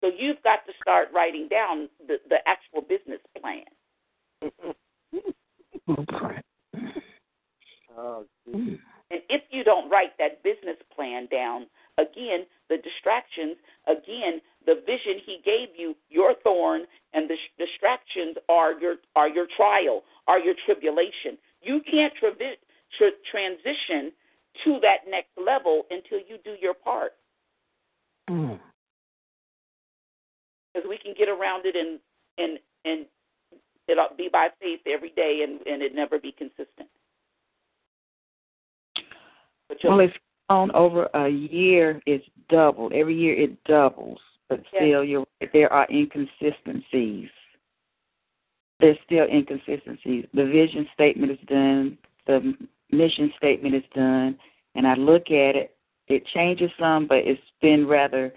Speaker 2: So you've got to start writing down the, the actual business plan blueprint. Oh, mm. and if you don't write that business plan down, again, the distractions, again, the vision he gave you, your thorn, and the distractions are your are your trial, are your tribulation. You can't tra- transition to that next level until you do your part. Mm. Because mm. we can get around it and and and It'll be by faith every day, and and it never be consistent. well, it's
Speaker 11: on over a year. It's doubled every year. It doubles, but yes. still, you're there are inconsistencies. There's still inconsistencies. The vision statement is done. The mission statement is done, and I look at it. It changes some, but it's been rather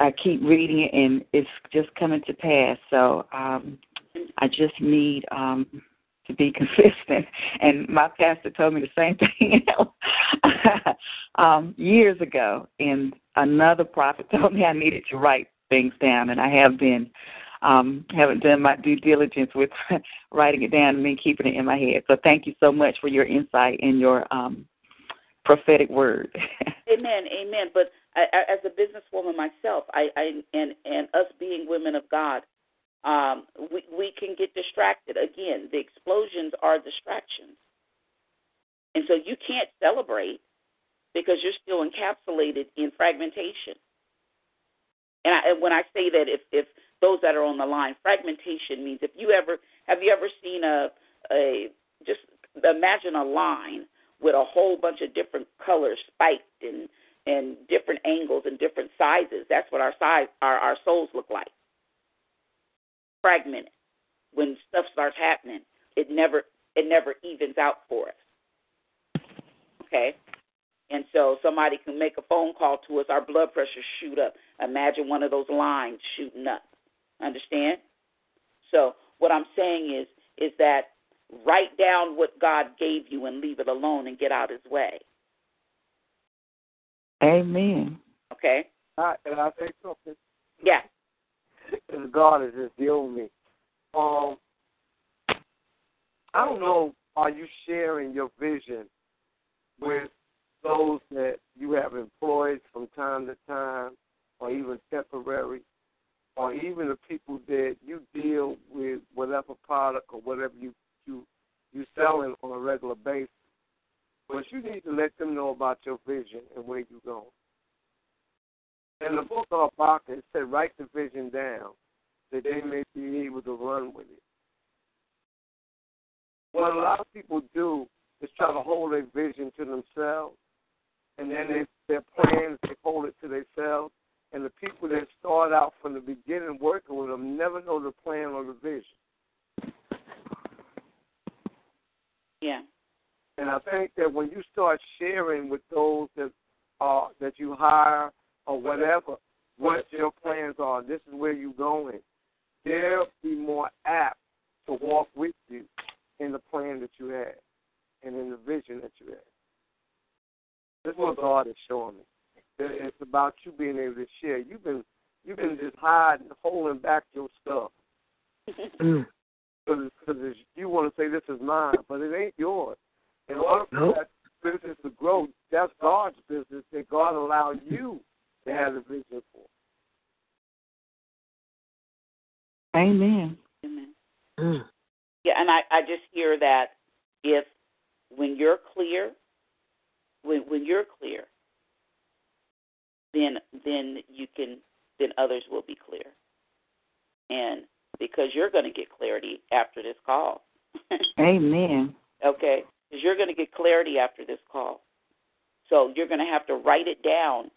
Speaker 11: I keep reading it and it's just coming to pass. So um, I just need um, to be *laughs* consistent. And my pastor told me the same thing *laughs* *laughs* um, years ago. And another prophet told me I needed to write things down, and I have been um, haven't done my due diligence with writing it down and then keeping it in my head. So thank you so much for your insight and your um, prophetic word.
Speaker 2: amen, amen. But I, I, as a businesswoman myself, I, I and and us being women of God, um, we we can get distracted. Again, the explosions are distractions, and so you can't celebrate because you're still encapsulated in fragmentation. And, I, and when I say that, if if those that are on the line, fragmentation means if you ever have you ever seen a a just imagine a line with a whole bunch of different colors spiked and and different angles and different sizes. That's what our size our, our souls look like. Fragmented. When stuff starts happening, it never it never evens out for us. Okay? And so somebody can make a phone call to us, our blood pressure shoot up. Imagine one of those lines shooting up. Understand? So what I'm saying is is that write down what God gave you and leave it alone and get out his way.
Speaker 11: Amen.
Speaker 2: Okay.
Speaker 12: I, I say something. Yeah.
Speaker 2: God
Speaker 12: is just dealing with me. Um, I don't know. Are you sharing your vision with those that you have employed from time to time, or even temporary, or even the people that you deal with, whatever product or whatever you you you selling on a regular basis? But you need to let them know about your vision and where you're going. In the book of Habakkuk, it said, write the vision down that they may be able to run with it. What a lot of people do is try to hold their vision to themselves, and then they, their plans, they hold it to themselves. And the people that start out from the beginning working with them never know the plan or the vision.
Speaker 2: Yeah.
Speaker 12: And I think that when you start sharing with those that are that you hire or whatever what your plans are, this is where you're going, they'll be more apt to walk with you in the plan that you had and in the vision that you had. This is what God is showing me. It's about you being able to share. You've been you've been just hiding, holding back your stuff. *laughs* Mm. Because you want to say this is mine, but it ain't yours. In order for nope. that business to grow, that's God's business that God allowed you to have a vision for. Amen. Amen. Mm. Yeah,
Speaker 11: and
Speaker 2: I, I just hear that if when you're clear, when when you're clear, then then you can then others will be clear. And because you're going to get clarity after this call.
Speaker 11: *laughs* Amen.
Speaker 2: Okay because you're going to get clarity after this call. So you're going to have to write it down.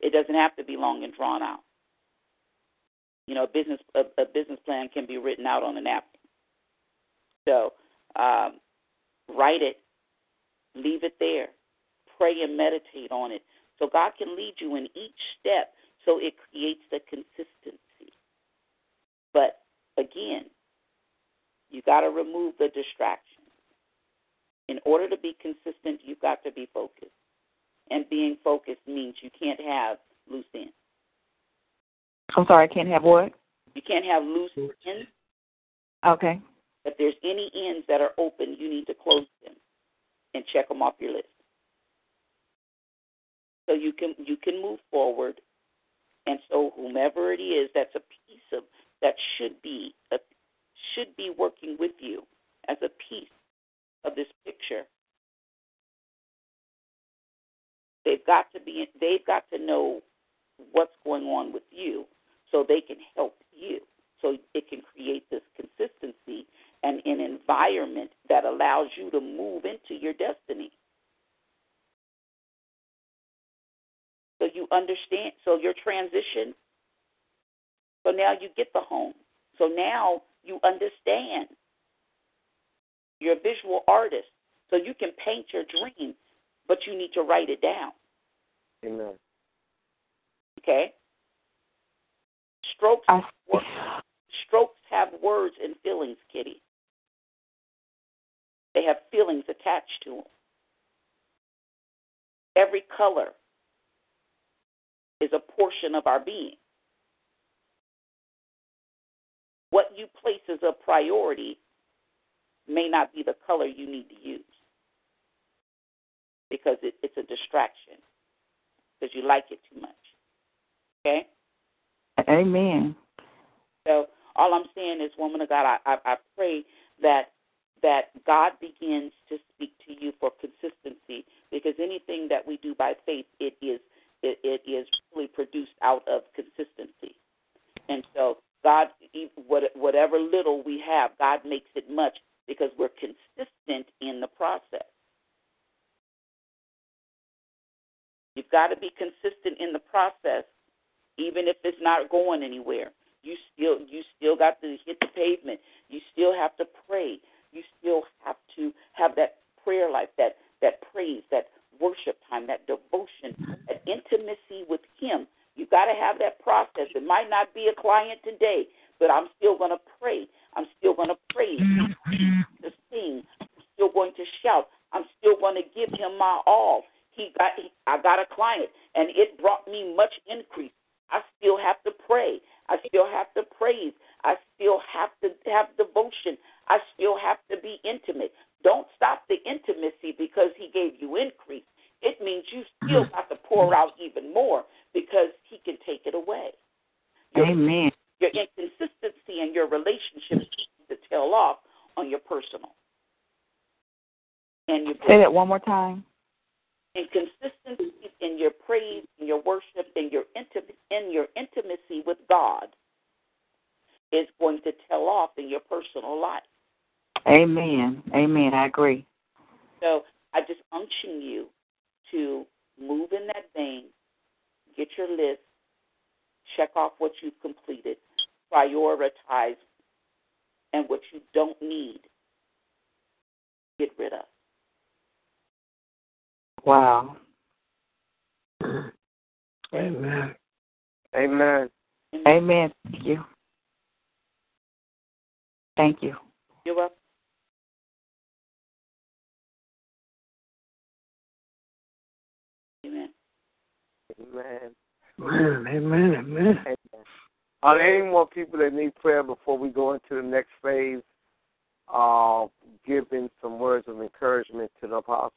Speaker 2: It doesn't have to be long and drawn out. You know, a business a, a business plan can be written out on a napkin. So um, write it, leave it there, pray and meditate on it. So God can lead you in each step, so it creates the consistency. But again, you got to remove the distraction. In order to be consistent, you've got to be focused. And being focused means you can't have loose ends.
Speaker 11: I'm sorry, I can't have what?
Speaker 2: You can't have loose ends.
Speaker 11: Okay.
Speaker 2: If there's any ends that are open, you need to close them and check them off your list. So you can you can move forward, and so whomever it is that's a piece of that should be a, should be working with you as a piece of this picture. They've got to be they've got to know what's going on with you so they can help you. So it can create this consistency and an environment that allows you to move into your destiny. So you understand so your transition so now you get the home. So now you understand you're a visual artist, so you can paint your dream, but you need to write it down.
Speaker 12: Amen.
Speaker 2: Okay. Strokes. I- strokes have words and feelings, Kitty. They have feelings attached to them. Every color is a portion of our being. What you place as a priority may not be the color you need to use because it, it's a distraction because you like it too much. Okay?
Speaker 11: Amen.
Speaker 2: So all I'm saying is, woman of God, I, I, I pray that that God begins to speak to you for consistency because anything that we do by faith, it is it, it is really produced out of consistency. And so God, whatever little we have, God makes it much because we're consistent in the process. You've got to be consistent in the process, even if it's not going anywhere. You still you still got to hit the pavement. You still have to pray. You still have to have that prayer life, that that praise, that worship time, that devotion, that intimacy with Him. You've got to have that process. It might not be a client today, but I'm still going to pray. I'm still going to praise. I'm still going to sing. I'm still going to shout. I'm still going to give him my all. He got. He, I got a client, and it brought me much increase. I still have to pray. I still have to praise. I still have to have devotion. I still have to be intimate. Don't stop the intimacy because he gave you increase. It means you still mm-hmm. got to pour out even more because he can take it away.
Speaker 11: Amen.
Speaker 2: Your inconsistency and your relationships to tail off on your personal. And you
Speaker 11: say that one more time.
Speaker 2: Inconsistencies in your praise, in your worship, in your intim- in your intimacy with God is going to tell off in your personal life.
Speaker 11: Amen. Amen. I agree.
Speaker 2: So I just unction you to move in that vein, get your list, Check off what you've completed, prioritize, and what you don't need, get rid of.
Speaker 11: Wow.
Speaker 12: Amen. Amen.
Speaker 11: Amen. Thank you. Thank you.
Speaker 2: You're welcome. Amen.
Speaker 12: Amen.
Speaker 11: Amen. Amen. Amen.
Speaker 12: Are there any more people that need prayer before we go into the next phase? Uh, giving some words of encouragement to the apostle.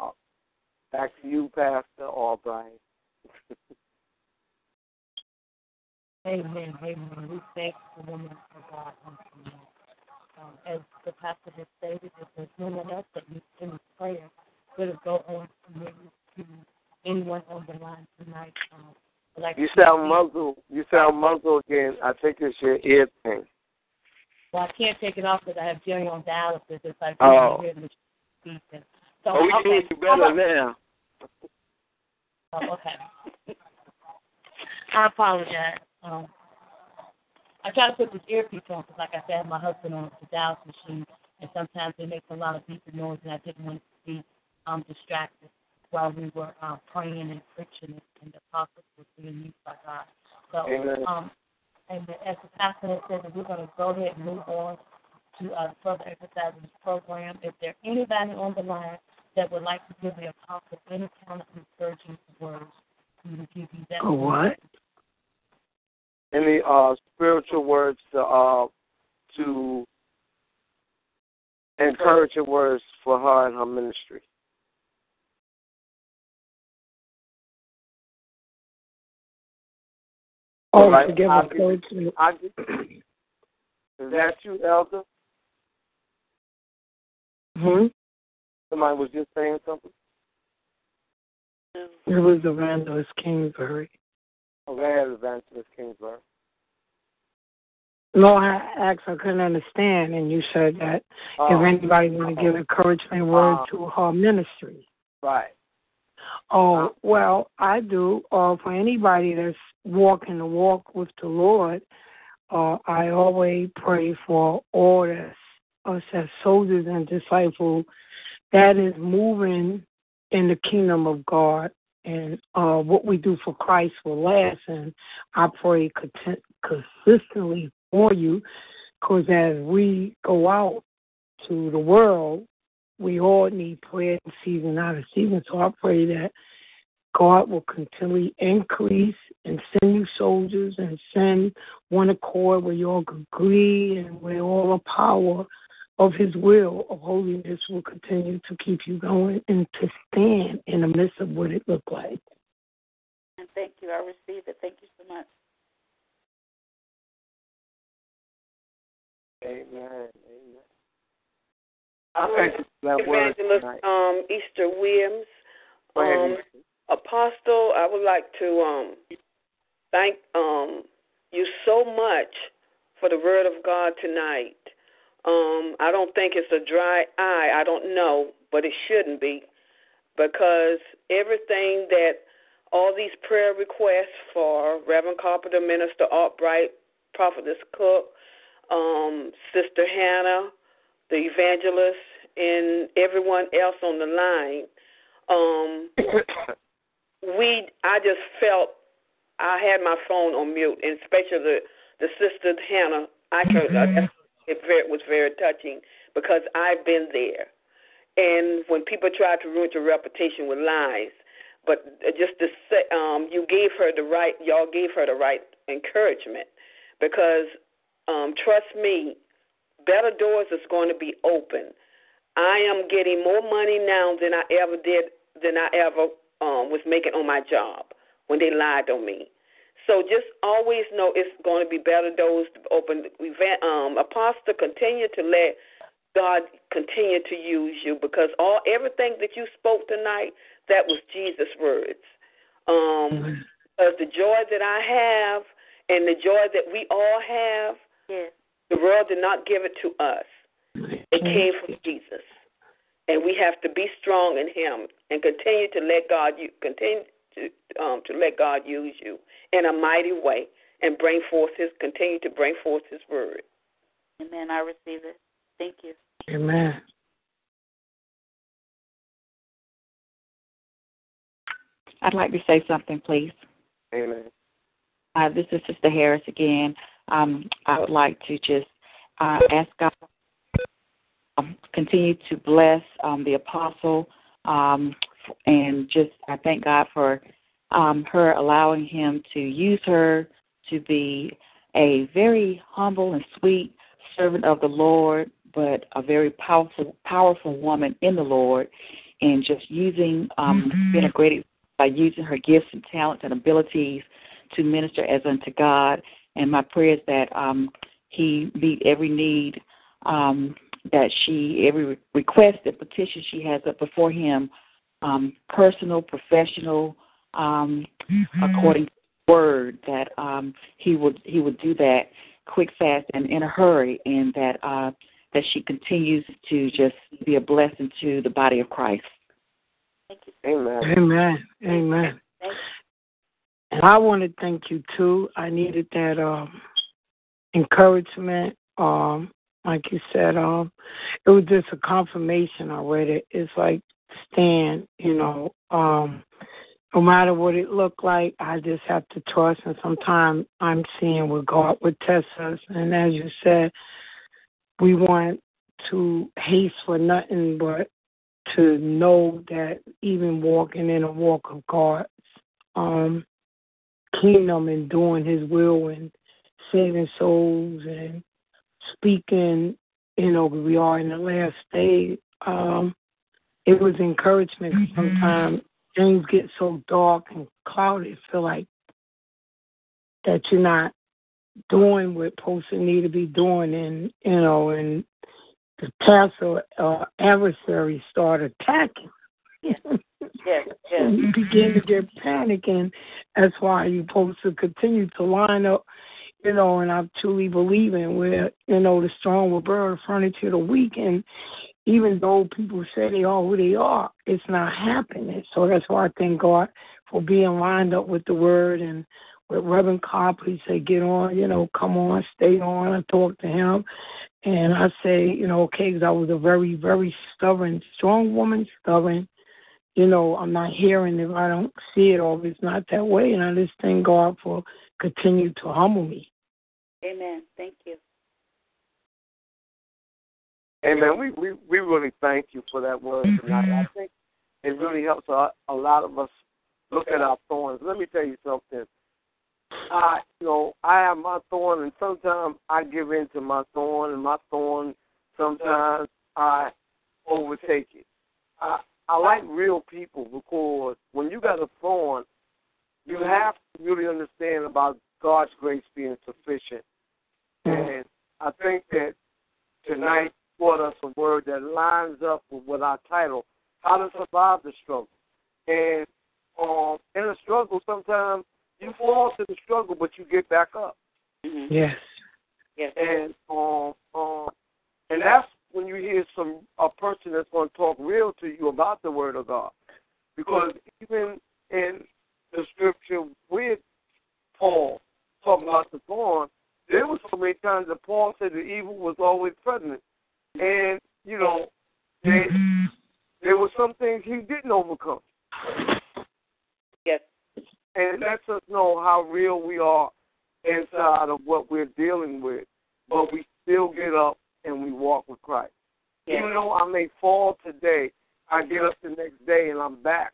Speaker 12: Uh, back to you, Pastor Albright.
Speaker 13: amen. Amen. We thank the woman for God. Um, as the pastor has stated, if there's no one else that needs any prayer, we'll go on to anyone on the line tonight. Um,
Speaker 12: like you sound muzzled. You sound muzzled again. I think it's your ear thing.
Speaker 13: Well, I can't take it off because I have Jerry on dialysis. It's like oh. hear the
Speaker 12: speaking. So, oh, we okay.
Speaker 13: hear you better now. Oh, okay. I apologize. Um, I try to put this earpiece on because, like I said, I have my husband on the dialysis machine, and sometimes it makes a lot of beeping noise, and I didn't want to be um, distracted while we were uh, praying and preaching, and the apostles were being used by God. So, Amen. um, and the, as the pastor has said, we're going to go ahead and move on to uh, further exercise this program. If there's anybody on the line that would like to give the apostle any kind of encouraging words, we will give you that. A
Speaker 11: what?
Speaker 12: any uh, spiritual words to uh, to encouraging words for her and her ministry?
Speaker 11: Oh, right. forgive us, Lord.
Speaker 12: Is that you, Elder?
Speaker 11: Hmm?
Speaker 12: Somebody was just saying something? It
Speaker 11: was Orlando Kingsbury. Oh, go ahead,
Speaker 12: Evangelist Kingsbury.
Speaker 11: No, I asked, I couldn't understand, and you said that if
Speaker 12: oh.
Speaker 11: anybody want to give oh. encouragement word oh. to her ministry.
Speaker 12: Right.
Speaker 11: Oh, uh. well, I do. Uh, for anybody that's walking the walk with the Lord, uh, I always pray for all us, us as soldiers and disciples that is moving in the kingdom of God and uh, what we do for Christ will last. And I pray content- consistently for you because as we go out to the world, we all need prayer in season, out of season. So I pray that God will continually increase and send you soldiers and send one accord where you all agree and where all the power of his will of holiness will continue to keep you going and to stand in the midst of what it looked like.
Speaker 13: And thank you. I receive it. Thank you so much. Amen. Amen. I
Speaker 12: thank you
Speaker 14: word Evangelist um, Easter Williams, um, Apostle, I would like to um, thank um, you so much for the word of God tonight. Um, I don't think it's a dry eye. I don't know, but it shouldn't be because everything that all these prayer requests for Reverend Carpenter, Minister Albright, Prophetess Cook, um, Sister Hannah, the evangelist, and everyone else on the line. Um, *coughs* we, I just felt I had my phone on mute, and especially the, the Sister Hannah. I could, mm-hmm. It was very touching because I've been there. And when people try to ruin your reputation with lies, but just to say, um, you gave her the right, y'all gave her the right encouragement because um, trust me, better doors is going to be open. I am getting more money now than I ever did than I ever um, was making on my job when they lied on me. So just always know it's going to be better Those open. Um, Apostle, continue to let God continue to use you because all everything that you spoke tonight that was Jesus' words. Um, because the joy that I have and the joy that we all have, the world did not give it to us. It came from Jesus, and we have to be strong in Him and continue to let God you continue to um, to let God use you in a mighty way and bring forth his continue to bring forth his word.
Speaker 2: Amen. I receive it. Thank you.
Speaker 11: Amen.
Speaker 15: I'd like to say something, please. Amen.
Speaker 12: Uh,
Speaker 15: this is Sister Harris again. Um, I would like to just uh, ask God um, continue to bless um, the apostle, um, and just I thank God for um, her allowing him to use her to be a very humble and sweet servant of the Lord, but a very powerful, powerful woman in the Lord, and just using um, mm-hmm. being a great by using her gifts and talents and abilities to minister as unto God. And my prayer is that um, He meet every need um, that she, every request and petition she has up before Him, um, personal, professional, um, mm-hmm. according to the word that um, he would he would do that quick, fast, and in a hurry, and that uh, that she continues to just be a blessing to the body of Christ.
Speaker 2: Amen. Amen.
Speaker 11: Amen. And I want to thank you too. I needed that um, encouragement. Um, like you said, um, it was just a confirmation. I read it. It's like stand, you know. Um, no matter what it looked like, I just have to trust. And sometimes I'm seeing what God would test us. And as you said, we want to haste for nothing but to know that even walking in a walk of God's um, kingdom and doing His will and saving souls and speaking, you know, we are in the last day. Um, it was encouragement. Mm-hmm. Sometimes things get so dark and cloudy. feel like that you're not doing what person need to be doing and you know and the past or uh, adversaries start attacking. yes, *laughs* yes. you begin to get panicking. That's why you're supposed to continue to line up, you know, and I truly believe in where, you know, the strong will burn the furniture the weak and even though people say they are who they are, it's not happening. So that's why I thank God for being lined up with the word and with Reverend Copley say, get on, you know, come on, stay on. and talk to him. And I say, you know, okay, because I was a very, very stubborn, strong woman, stubborn. You know, I'm not hearing if I don't see it or if it's not that way. And I just thank God for continue to humble me.
Speaker 2: Amen. Thank you.
Speaker 12: Amen. We we we really thank you for that word tonight. I mm-hmm. think it really helps a, a lot of us look at our thorns. Let me tell you something. I you know I have my thorn, and sometimes I give in to my thorn, and my thorn sometimes I overtake it. I I like real people because when you got a thorn, you have to really understand about God's grace being sufficient. Mm-hmm. And I think that tonight brought us a word that lines up with our title, How to Survive the Struggle. And um, in a struggle, sometimes you fall to the struggle, but you get back up.
Speaker 11: Mm-hmm.
Speaker 2: Yes.
Speaker 12: Yes. And
Speaker 11: um,
Speaker 12: um, and that's when you hear some a person that's going to talk real to you about the Word of God, because even in the scripture with Paul talking about the thorn, there were so many times that Paul said the evil was always present. And you know, they, there were some things he didn't overcome.
Speaker 2: Yes. And
Speaker 12: it lets us know how real we are inside of what we're dealing with, but we still get up and we walk with Christ. Yes. Even though I may fall today, I get up the next day and I'm back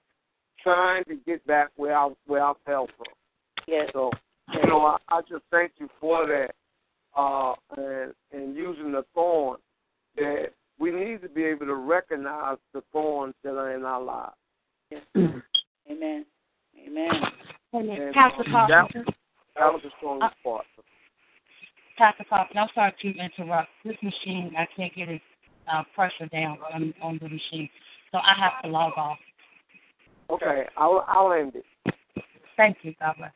Speaker 12: trying to get back where I where I fell from.
Speaker 2: Yes.
Speaker 12: So you know, I, I just thank you for that. Uh and and using the thorn that we need to be able to recognize the thorns that are in our lives.
Speaker 2: Yes. Mm-hmm. Amen. Amen. Amen. Pastor Carpenter. That, was the strongest uh, part.
Speaker 13: Pastor Carpenter, I'm sorry to interrupt. This machine, I can't get it uh, pressure down on, on the machine, so I have to log off.
Speaker 12: Okay, I'll, I'll end it.
Speaker 13: Thank you, God bless.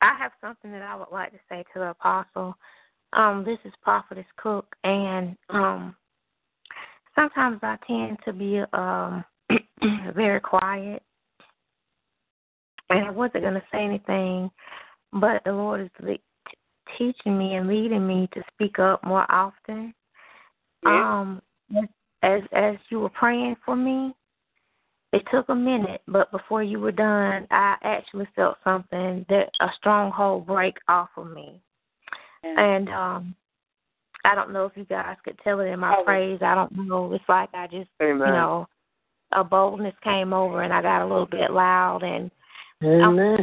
Speaker 16: I have something that I would like to say to the apostle. Um, this is Prophetess Cook, and um, sometimes I tend to be um, *clears throat* very quiet, and I wasn't going to say anything, but the Lord is le- t- teaching me and leading me to speak up more often.
Speaker 2: Yeah. Um,
Speaker 16: as as you were praying for me, it took a minute, but before you were done, I actually felt something that a stronghold break off of me. And um I don't know if you guys could tell it in my praise. I don't know. It's like I just Amen. you know a boldness came over and I got a little bit loud and Amen.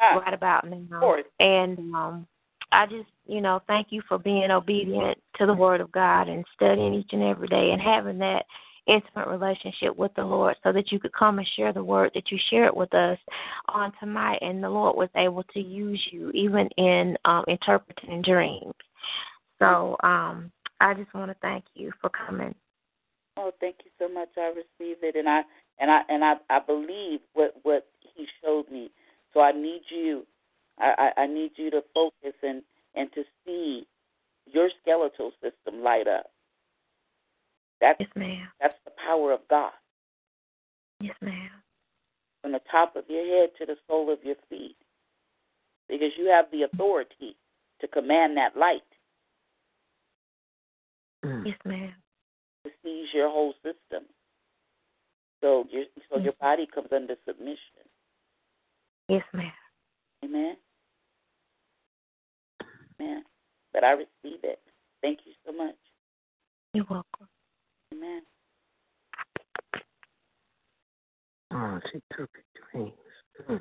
Speaker 16: I'm *laughs* right about now. And um I just, you know, thank you for being obedient to the word of God and studying each and every day and having that intimate relationship with the Lord so that you could come and share the word that you shared with us on tonight. And the Lord was able to use you even in um, interpreting dreams. So um, I just want to thank you for coming.
Speaker 2: Oh, thank you so much. I receive it, and I and I and I, I believe what what He showed me. So I need you. I, I, I need you to focus and and to see your skeletal system light up that's, yes, ma'am. That's the power of God.
Speaker 16: Yes, ma'am.
Speaker 2: From the top of your head to the sole of your feet. Because you have the authority to command that light.
Speaker 16: Mm. Yes, ma'am.
Speaker 2: To seize your whole system. So your so yes. your body comes under submission.
Speaker 16: Yes, ma'am.
Speaker 2: Amen. Amen. But I receive it. Thank you so much.
Speaker 16: You're welcome. Amen. Oh,
Speaker 2: she took it dreams. Hmm.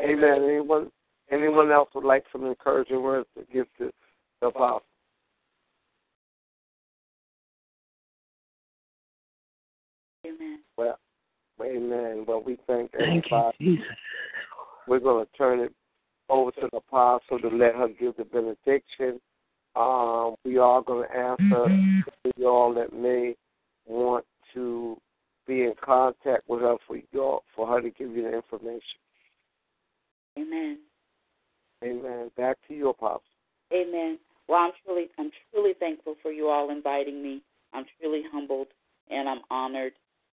Speaker 12: Amen. Anyone anyone else would like some encouraging words to give to the apostle?
Speaker 2: Amen. Well,
Speaker 12: amen. Well, we thank, thank you, Jesus. We're going to turn it over to the apostle to let her give the benediction. Um, we are going mm-hmm. to answer y'all that may want to be in contact with her for y'all for her to give you the information.
Speaker 2: Amen.
Speaker 12: Amen. Back to you, Apostle.
Speaker 2: Amen. Well, I'm truly I'm truly thankful for you all inviting me. I'm truly humbled and I'm honored,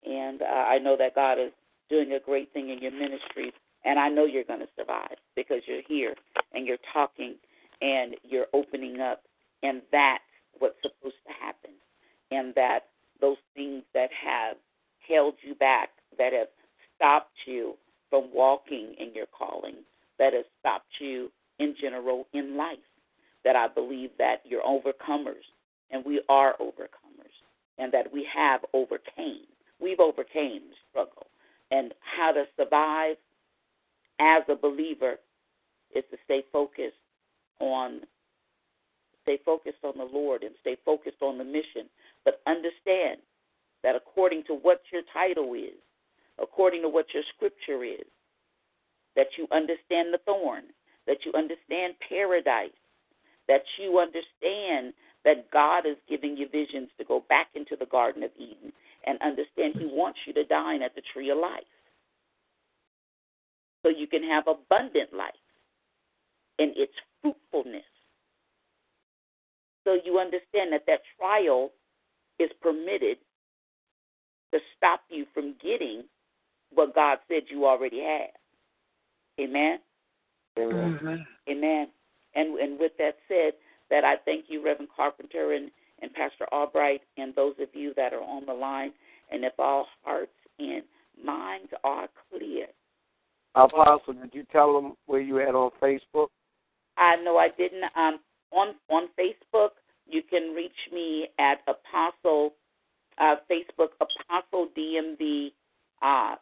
Speaker 2: and uh, I know that God is doing a great thing in your ministry, and I know you're going to survive because you're here and you're talking and you're opening up and that's what's supposed to happen. And that those things that have held you back, that have stopped you from walking in your calling, that has stopped you in general in life, that I believe that you're overcomers and we are overcomers and that we have overcame. We've overcame struggle. And how to survive as a believer is to stay focused on stay focused on the Lord and stay focused on the mission. But understand that according to what your title is, according to what your scripture is, that you understand the thorn, that you understand paradise, that you understand that God is giving you visions to go back into the Garden of Eden and understand He wants you to dine at the tree of life so you can have abundant life and its fruitfulness. So you understand that that trial is permitted to stop you from getting what God said you already have. Amen.
Speaker 12: Amen. Amen.
Speaker 2: And and with that said, that I thank you, Reverend Carpenter and, and Pastor Albright, and those of you that are on the line. And if all hearts and minds are clear.
Speaker 12: Apostle, did you tell them where you had on Facebook?
Speaker 2: I know I didn't. Um, on on Facebook, you can reach me at Apostle uh, Facebook Apostle DMV uh,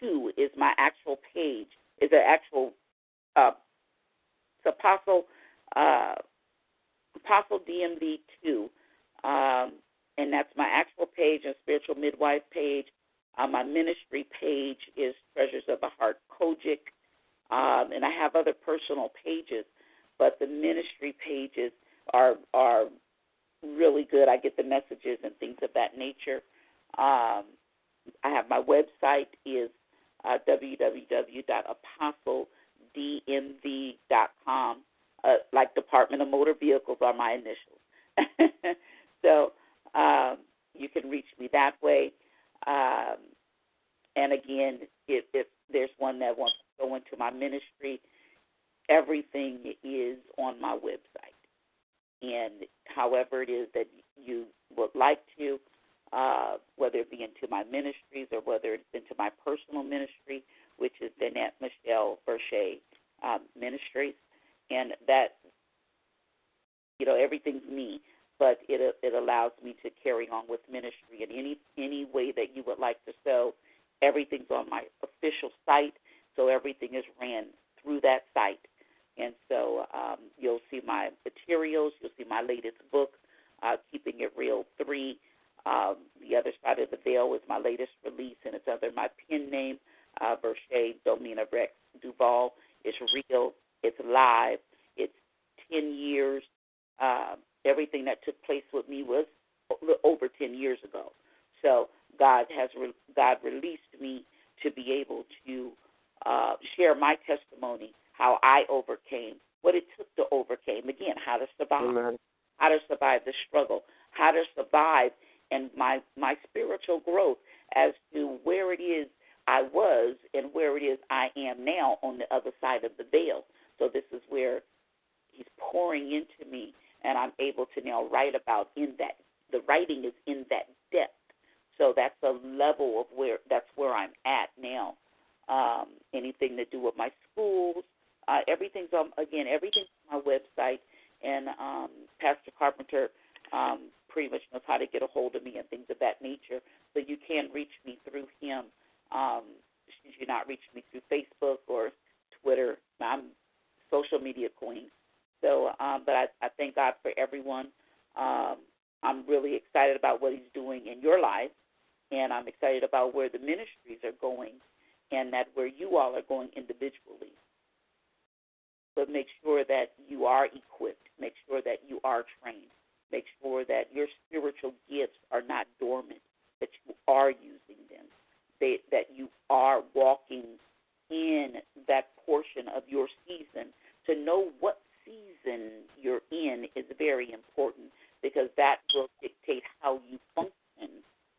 Speaker 2: two is my actual page. Is an actual uh, it's Apostle uh, Apostle DMV two, um, and that's my actual page and spiritual midwife page. Uh, my ministry page is Treasures of the Heart COGIC, um, and I have other personal pages but the ministry pages are are really good. I get the messages and things of that nature. Um, I have my website is uh, www.apostledmv.com. Uh, like Department of Motor Vehicles are my initials. *laughs* so um, you can reach me that way. Um, and again, if, if there's one that wants to go into my ministry, everything is on my website. And however it is that you would like to, uh, whether it be into my ministries or whether it's into my personal ministry, which is Danette Michelle Berchet um, Ministries, and that you know everything's me, but it it allows me to carry on with ministry in any any way that you would like to So Everything's on my official site, so everything is ran through that site and so um, you'll see my materials, you'll see my latest book, uh, Keeping It Real 3. Um, the Other Side of the Veil is my latest release, and it's under my pen name, uh, Verche Domina Rex Duval. It's real, it's live, it's 10 years. Uh, everything that took place with me was over 10 years ago. So God has re- God released me to be able to uh, share my testimony how I overcame, what it took to overcome. Again, how to survive, Amen. how to survive the struggle, how to survive, and my my spiritual growth as to where it is I was and where it is I am now on the other side of the veil. So this is where He's pouring into me, and I'm able to now write about in that. The writing is in that depth. So that's the level of where that's where I'm at now. Um, anything to do with my schools, uh, everything's on again. Everything's on my website, and um, Pastor Carpenter um, pretty much knows how to get a hold of me and things of that nature. So you can reach me through him. Um, should you not reaching me through Facebook or Twitter, I'm social media queen. So, um, but I, I thank God for everyone. Um, I'm really excited about what He's doing in your life, and I'm excited about where the ministries are going, and that where you all are going individually but make sure that you are equipped, make sure that you are trained, make sure that your spiritual gifts are not dormant, that you are using them, they, that you are walking in that portion of your season. To know what season you're in is very important because that will dictate how you function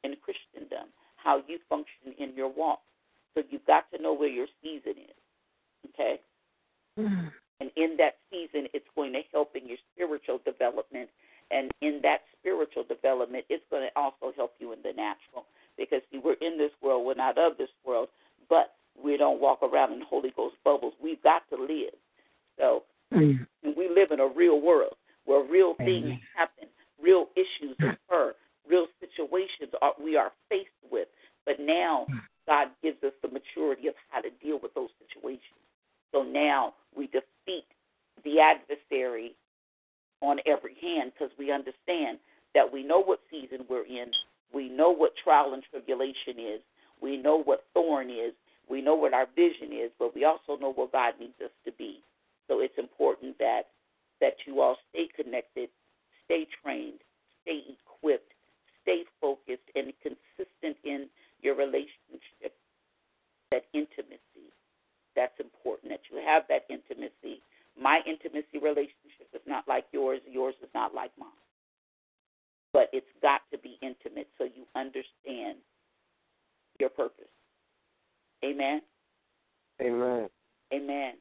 Speaker 2: in Christendom, how you function in your walk. So you've got to know where your season is. Okay? Mm. And in that season, it's going to help in your spiritual development. And in that spiritual development, it's going to also help you in the natural. Because see, we're in this world, we're not of this world, but we don't walk around in Holy Ghost bubbles. We've got to live. So mm. we live in a real world where real things happen, real issues mm. occur, real situations are, we are faced with. But now mm. God gives us the maturity of how to deal with those situations. So now we define defeat the adversary on every hand because we understand that we know what season we're in, we know what trial and tribulation is, we know what thorn is, we know what our vision is, but we also know what God needs us to be. So it's important that that you all stay connected, stay trained, stay equipped, stay focused and consistent in your relationship, that intimacy that's important that you have that intimacy. My intimacy relationship is not like yours, yours is not like mine. But it's got to be intimate so you understand your purpose. Amen.
Speaker 12: Amen. Amen.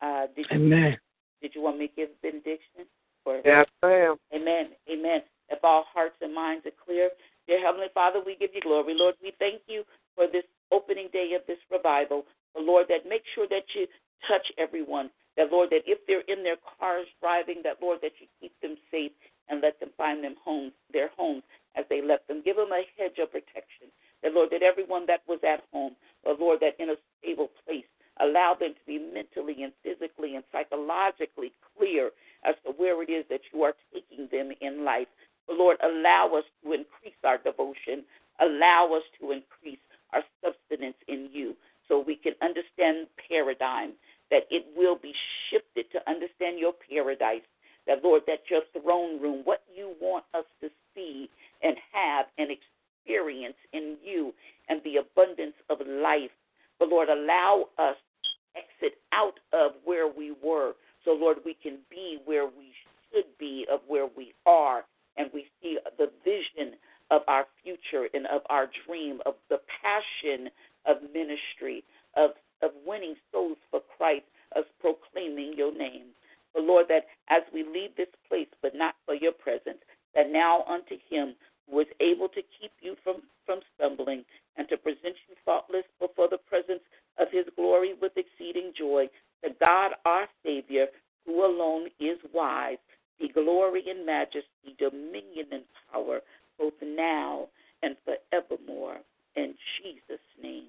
Speaker 12: Uh, did you,
Speaker 2: Amen. Did you want me to give benediction?
Speaker 12: Or, yes, ma'am.
Speaker 2: Amen. Amen. If all hearts and minds are clear, dear Heavenly Father, we give you glory. Lord, we thank you for this opening day of this revival. Lord, that make sure that you touch everyone. That, Lord, that if they're in their cars driving, that, Lord, that you keep them safe and let them find them homes, their homes as they left them. Give them a hedge of protection. That, Lord, that everyone that was at home, but, Lord, that in a stable place, allow them to be mentally and physically and psychologically clear as to where it is that you are taking them in life. Lord, allow us to increase our devotion. Allow us to increase our substance in you so we can understand paradigm, that it will be shifted to understand your paradise. That, Lord, that your throne room, what you want us to see and have and experience in you and the abundance of life. But, Lord, allow us to exit out of where we were so, Lord, we can be where we should be of where we are and we see the vision of our future and of our dream, of the passion of ministry, of, of winning souls for Christ, of proclaiming your name. But Lord, that as we leave this place, but not for your presence, that now unto him who is able to keep you from, from stumbling and to present you faultless before the presence of his glory with exceeding joy, to God our Savior, who alone is wise, be glory and majesty, dominion and power, both now and forevermore. In Jesus' name.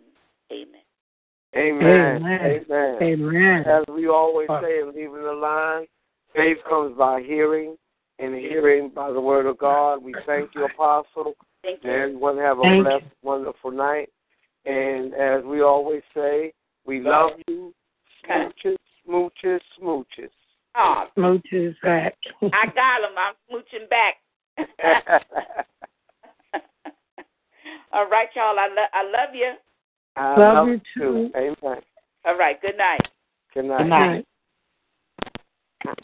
Speaker 2: Amen.
Speaker 12: Amen.
Speaker 11: Amen. Amen. Amen.
Speaker 12: As we always say in Leaving the Line, faith comes by hearing, and hearing by the Word of God. We thank you, Apostle.
Speaker 2: Thank you. And everyone
Speaker 12: have a thank blessed, you. wonderful night. And as we always say, we love you. Smooches, smooches, smooches.
Speaker 2: Oh,
Speaker 11: smooches back. I
Speaker 2: got him. I'm smooching back. *laughs* *laughs* All right, y'all. I, lo-
Speaker 12: I
Speaker 2: love you
Speaker 12: love, love you too. too. Amen. All
Speaker 2: right. Good night.
Speaker 12: Good night. Good night.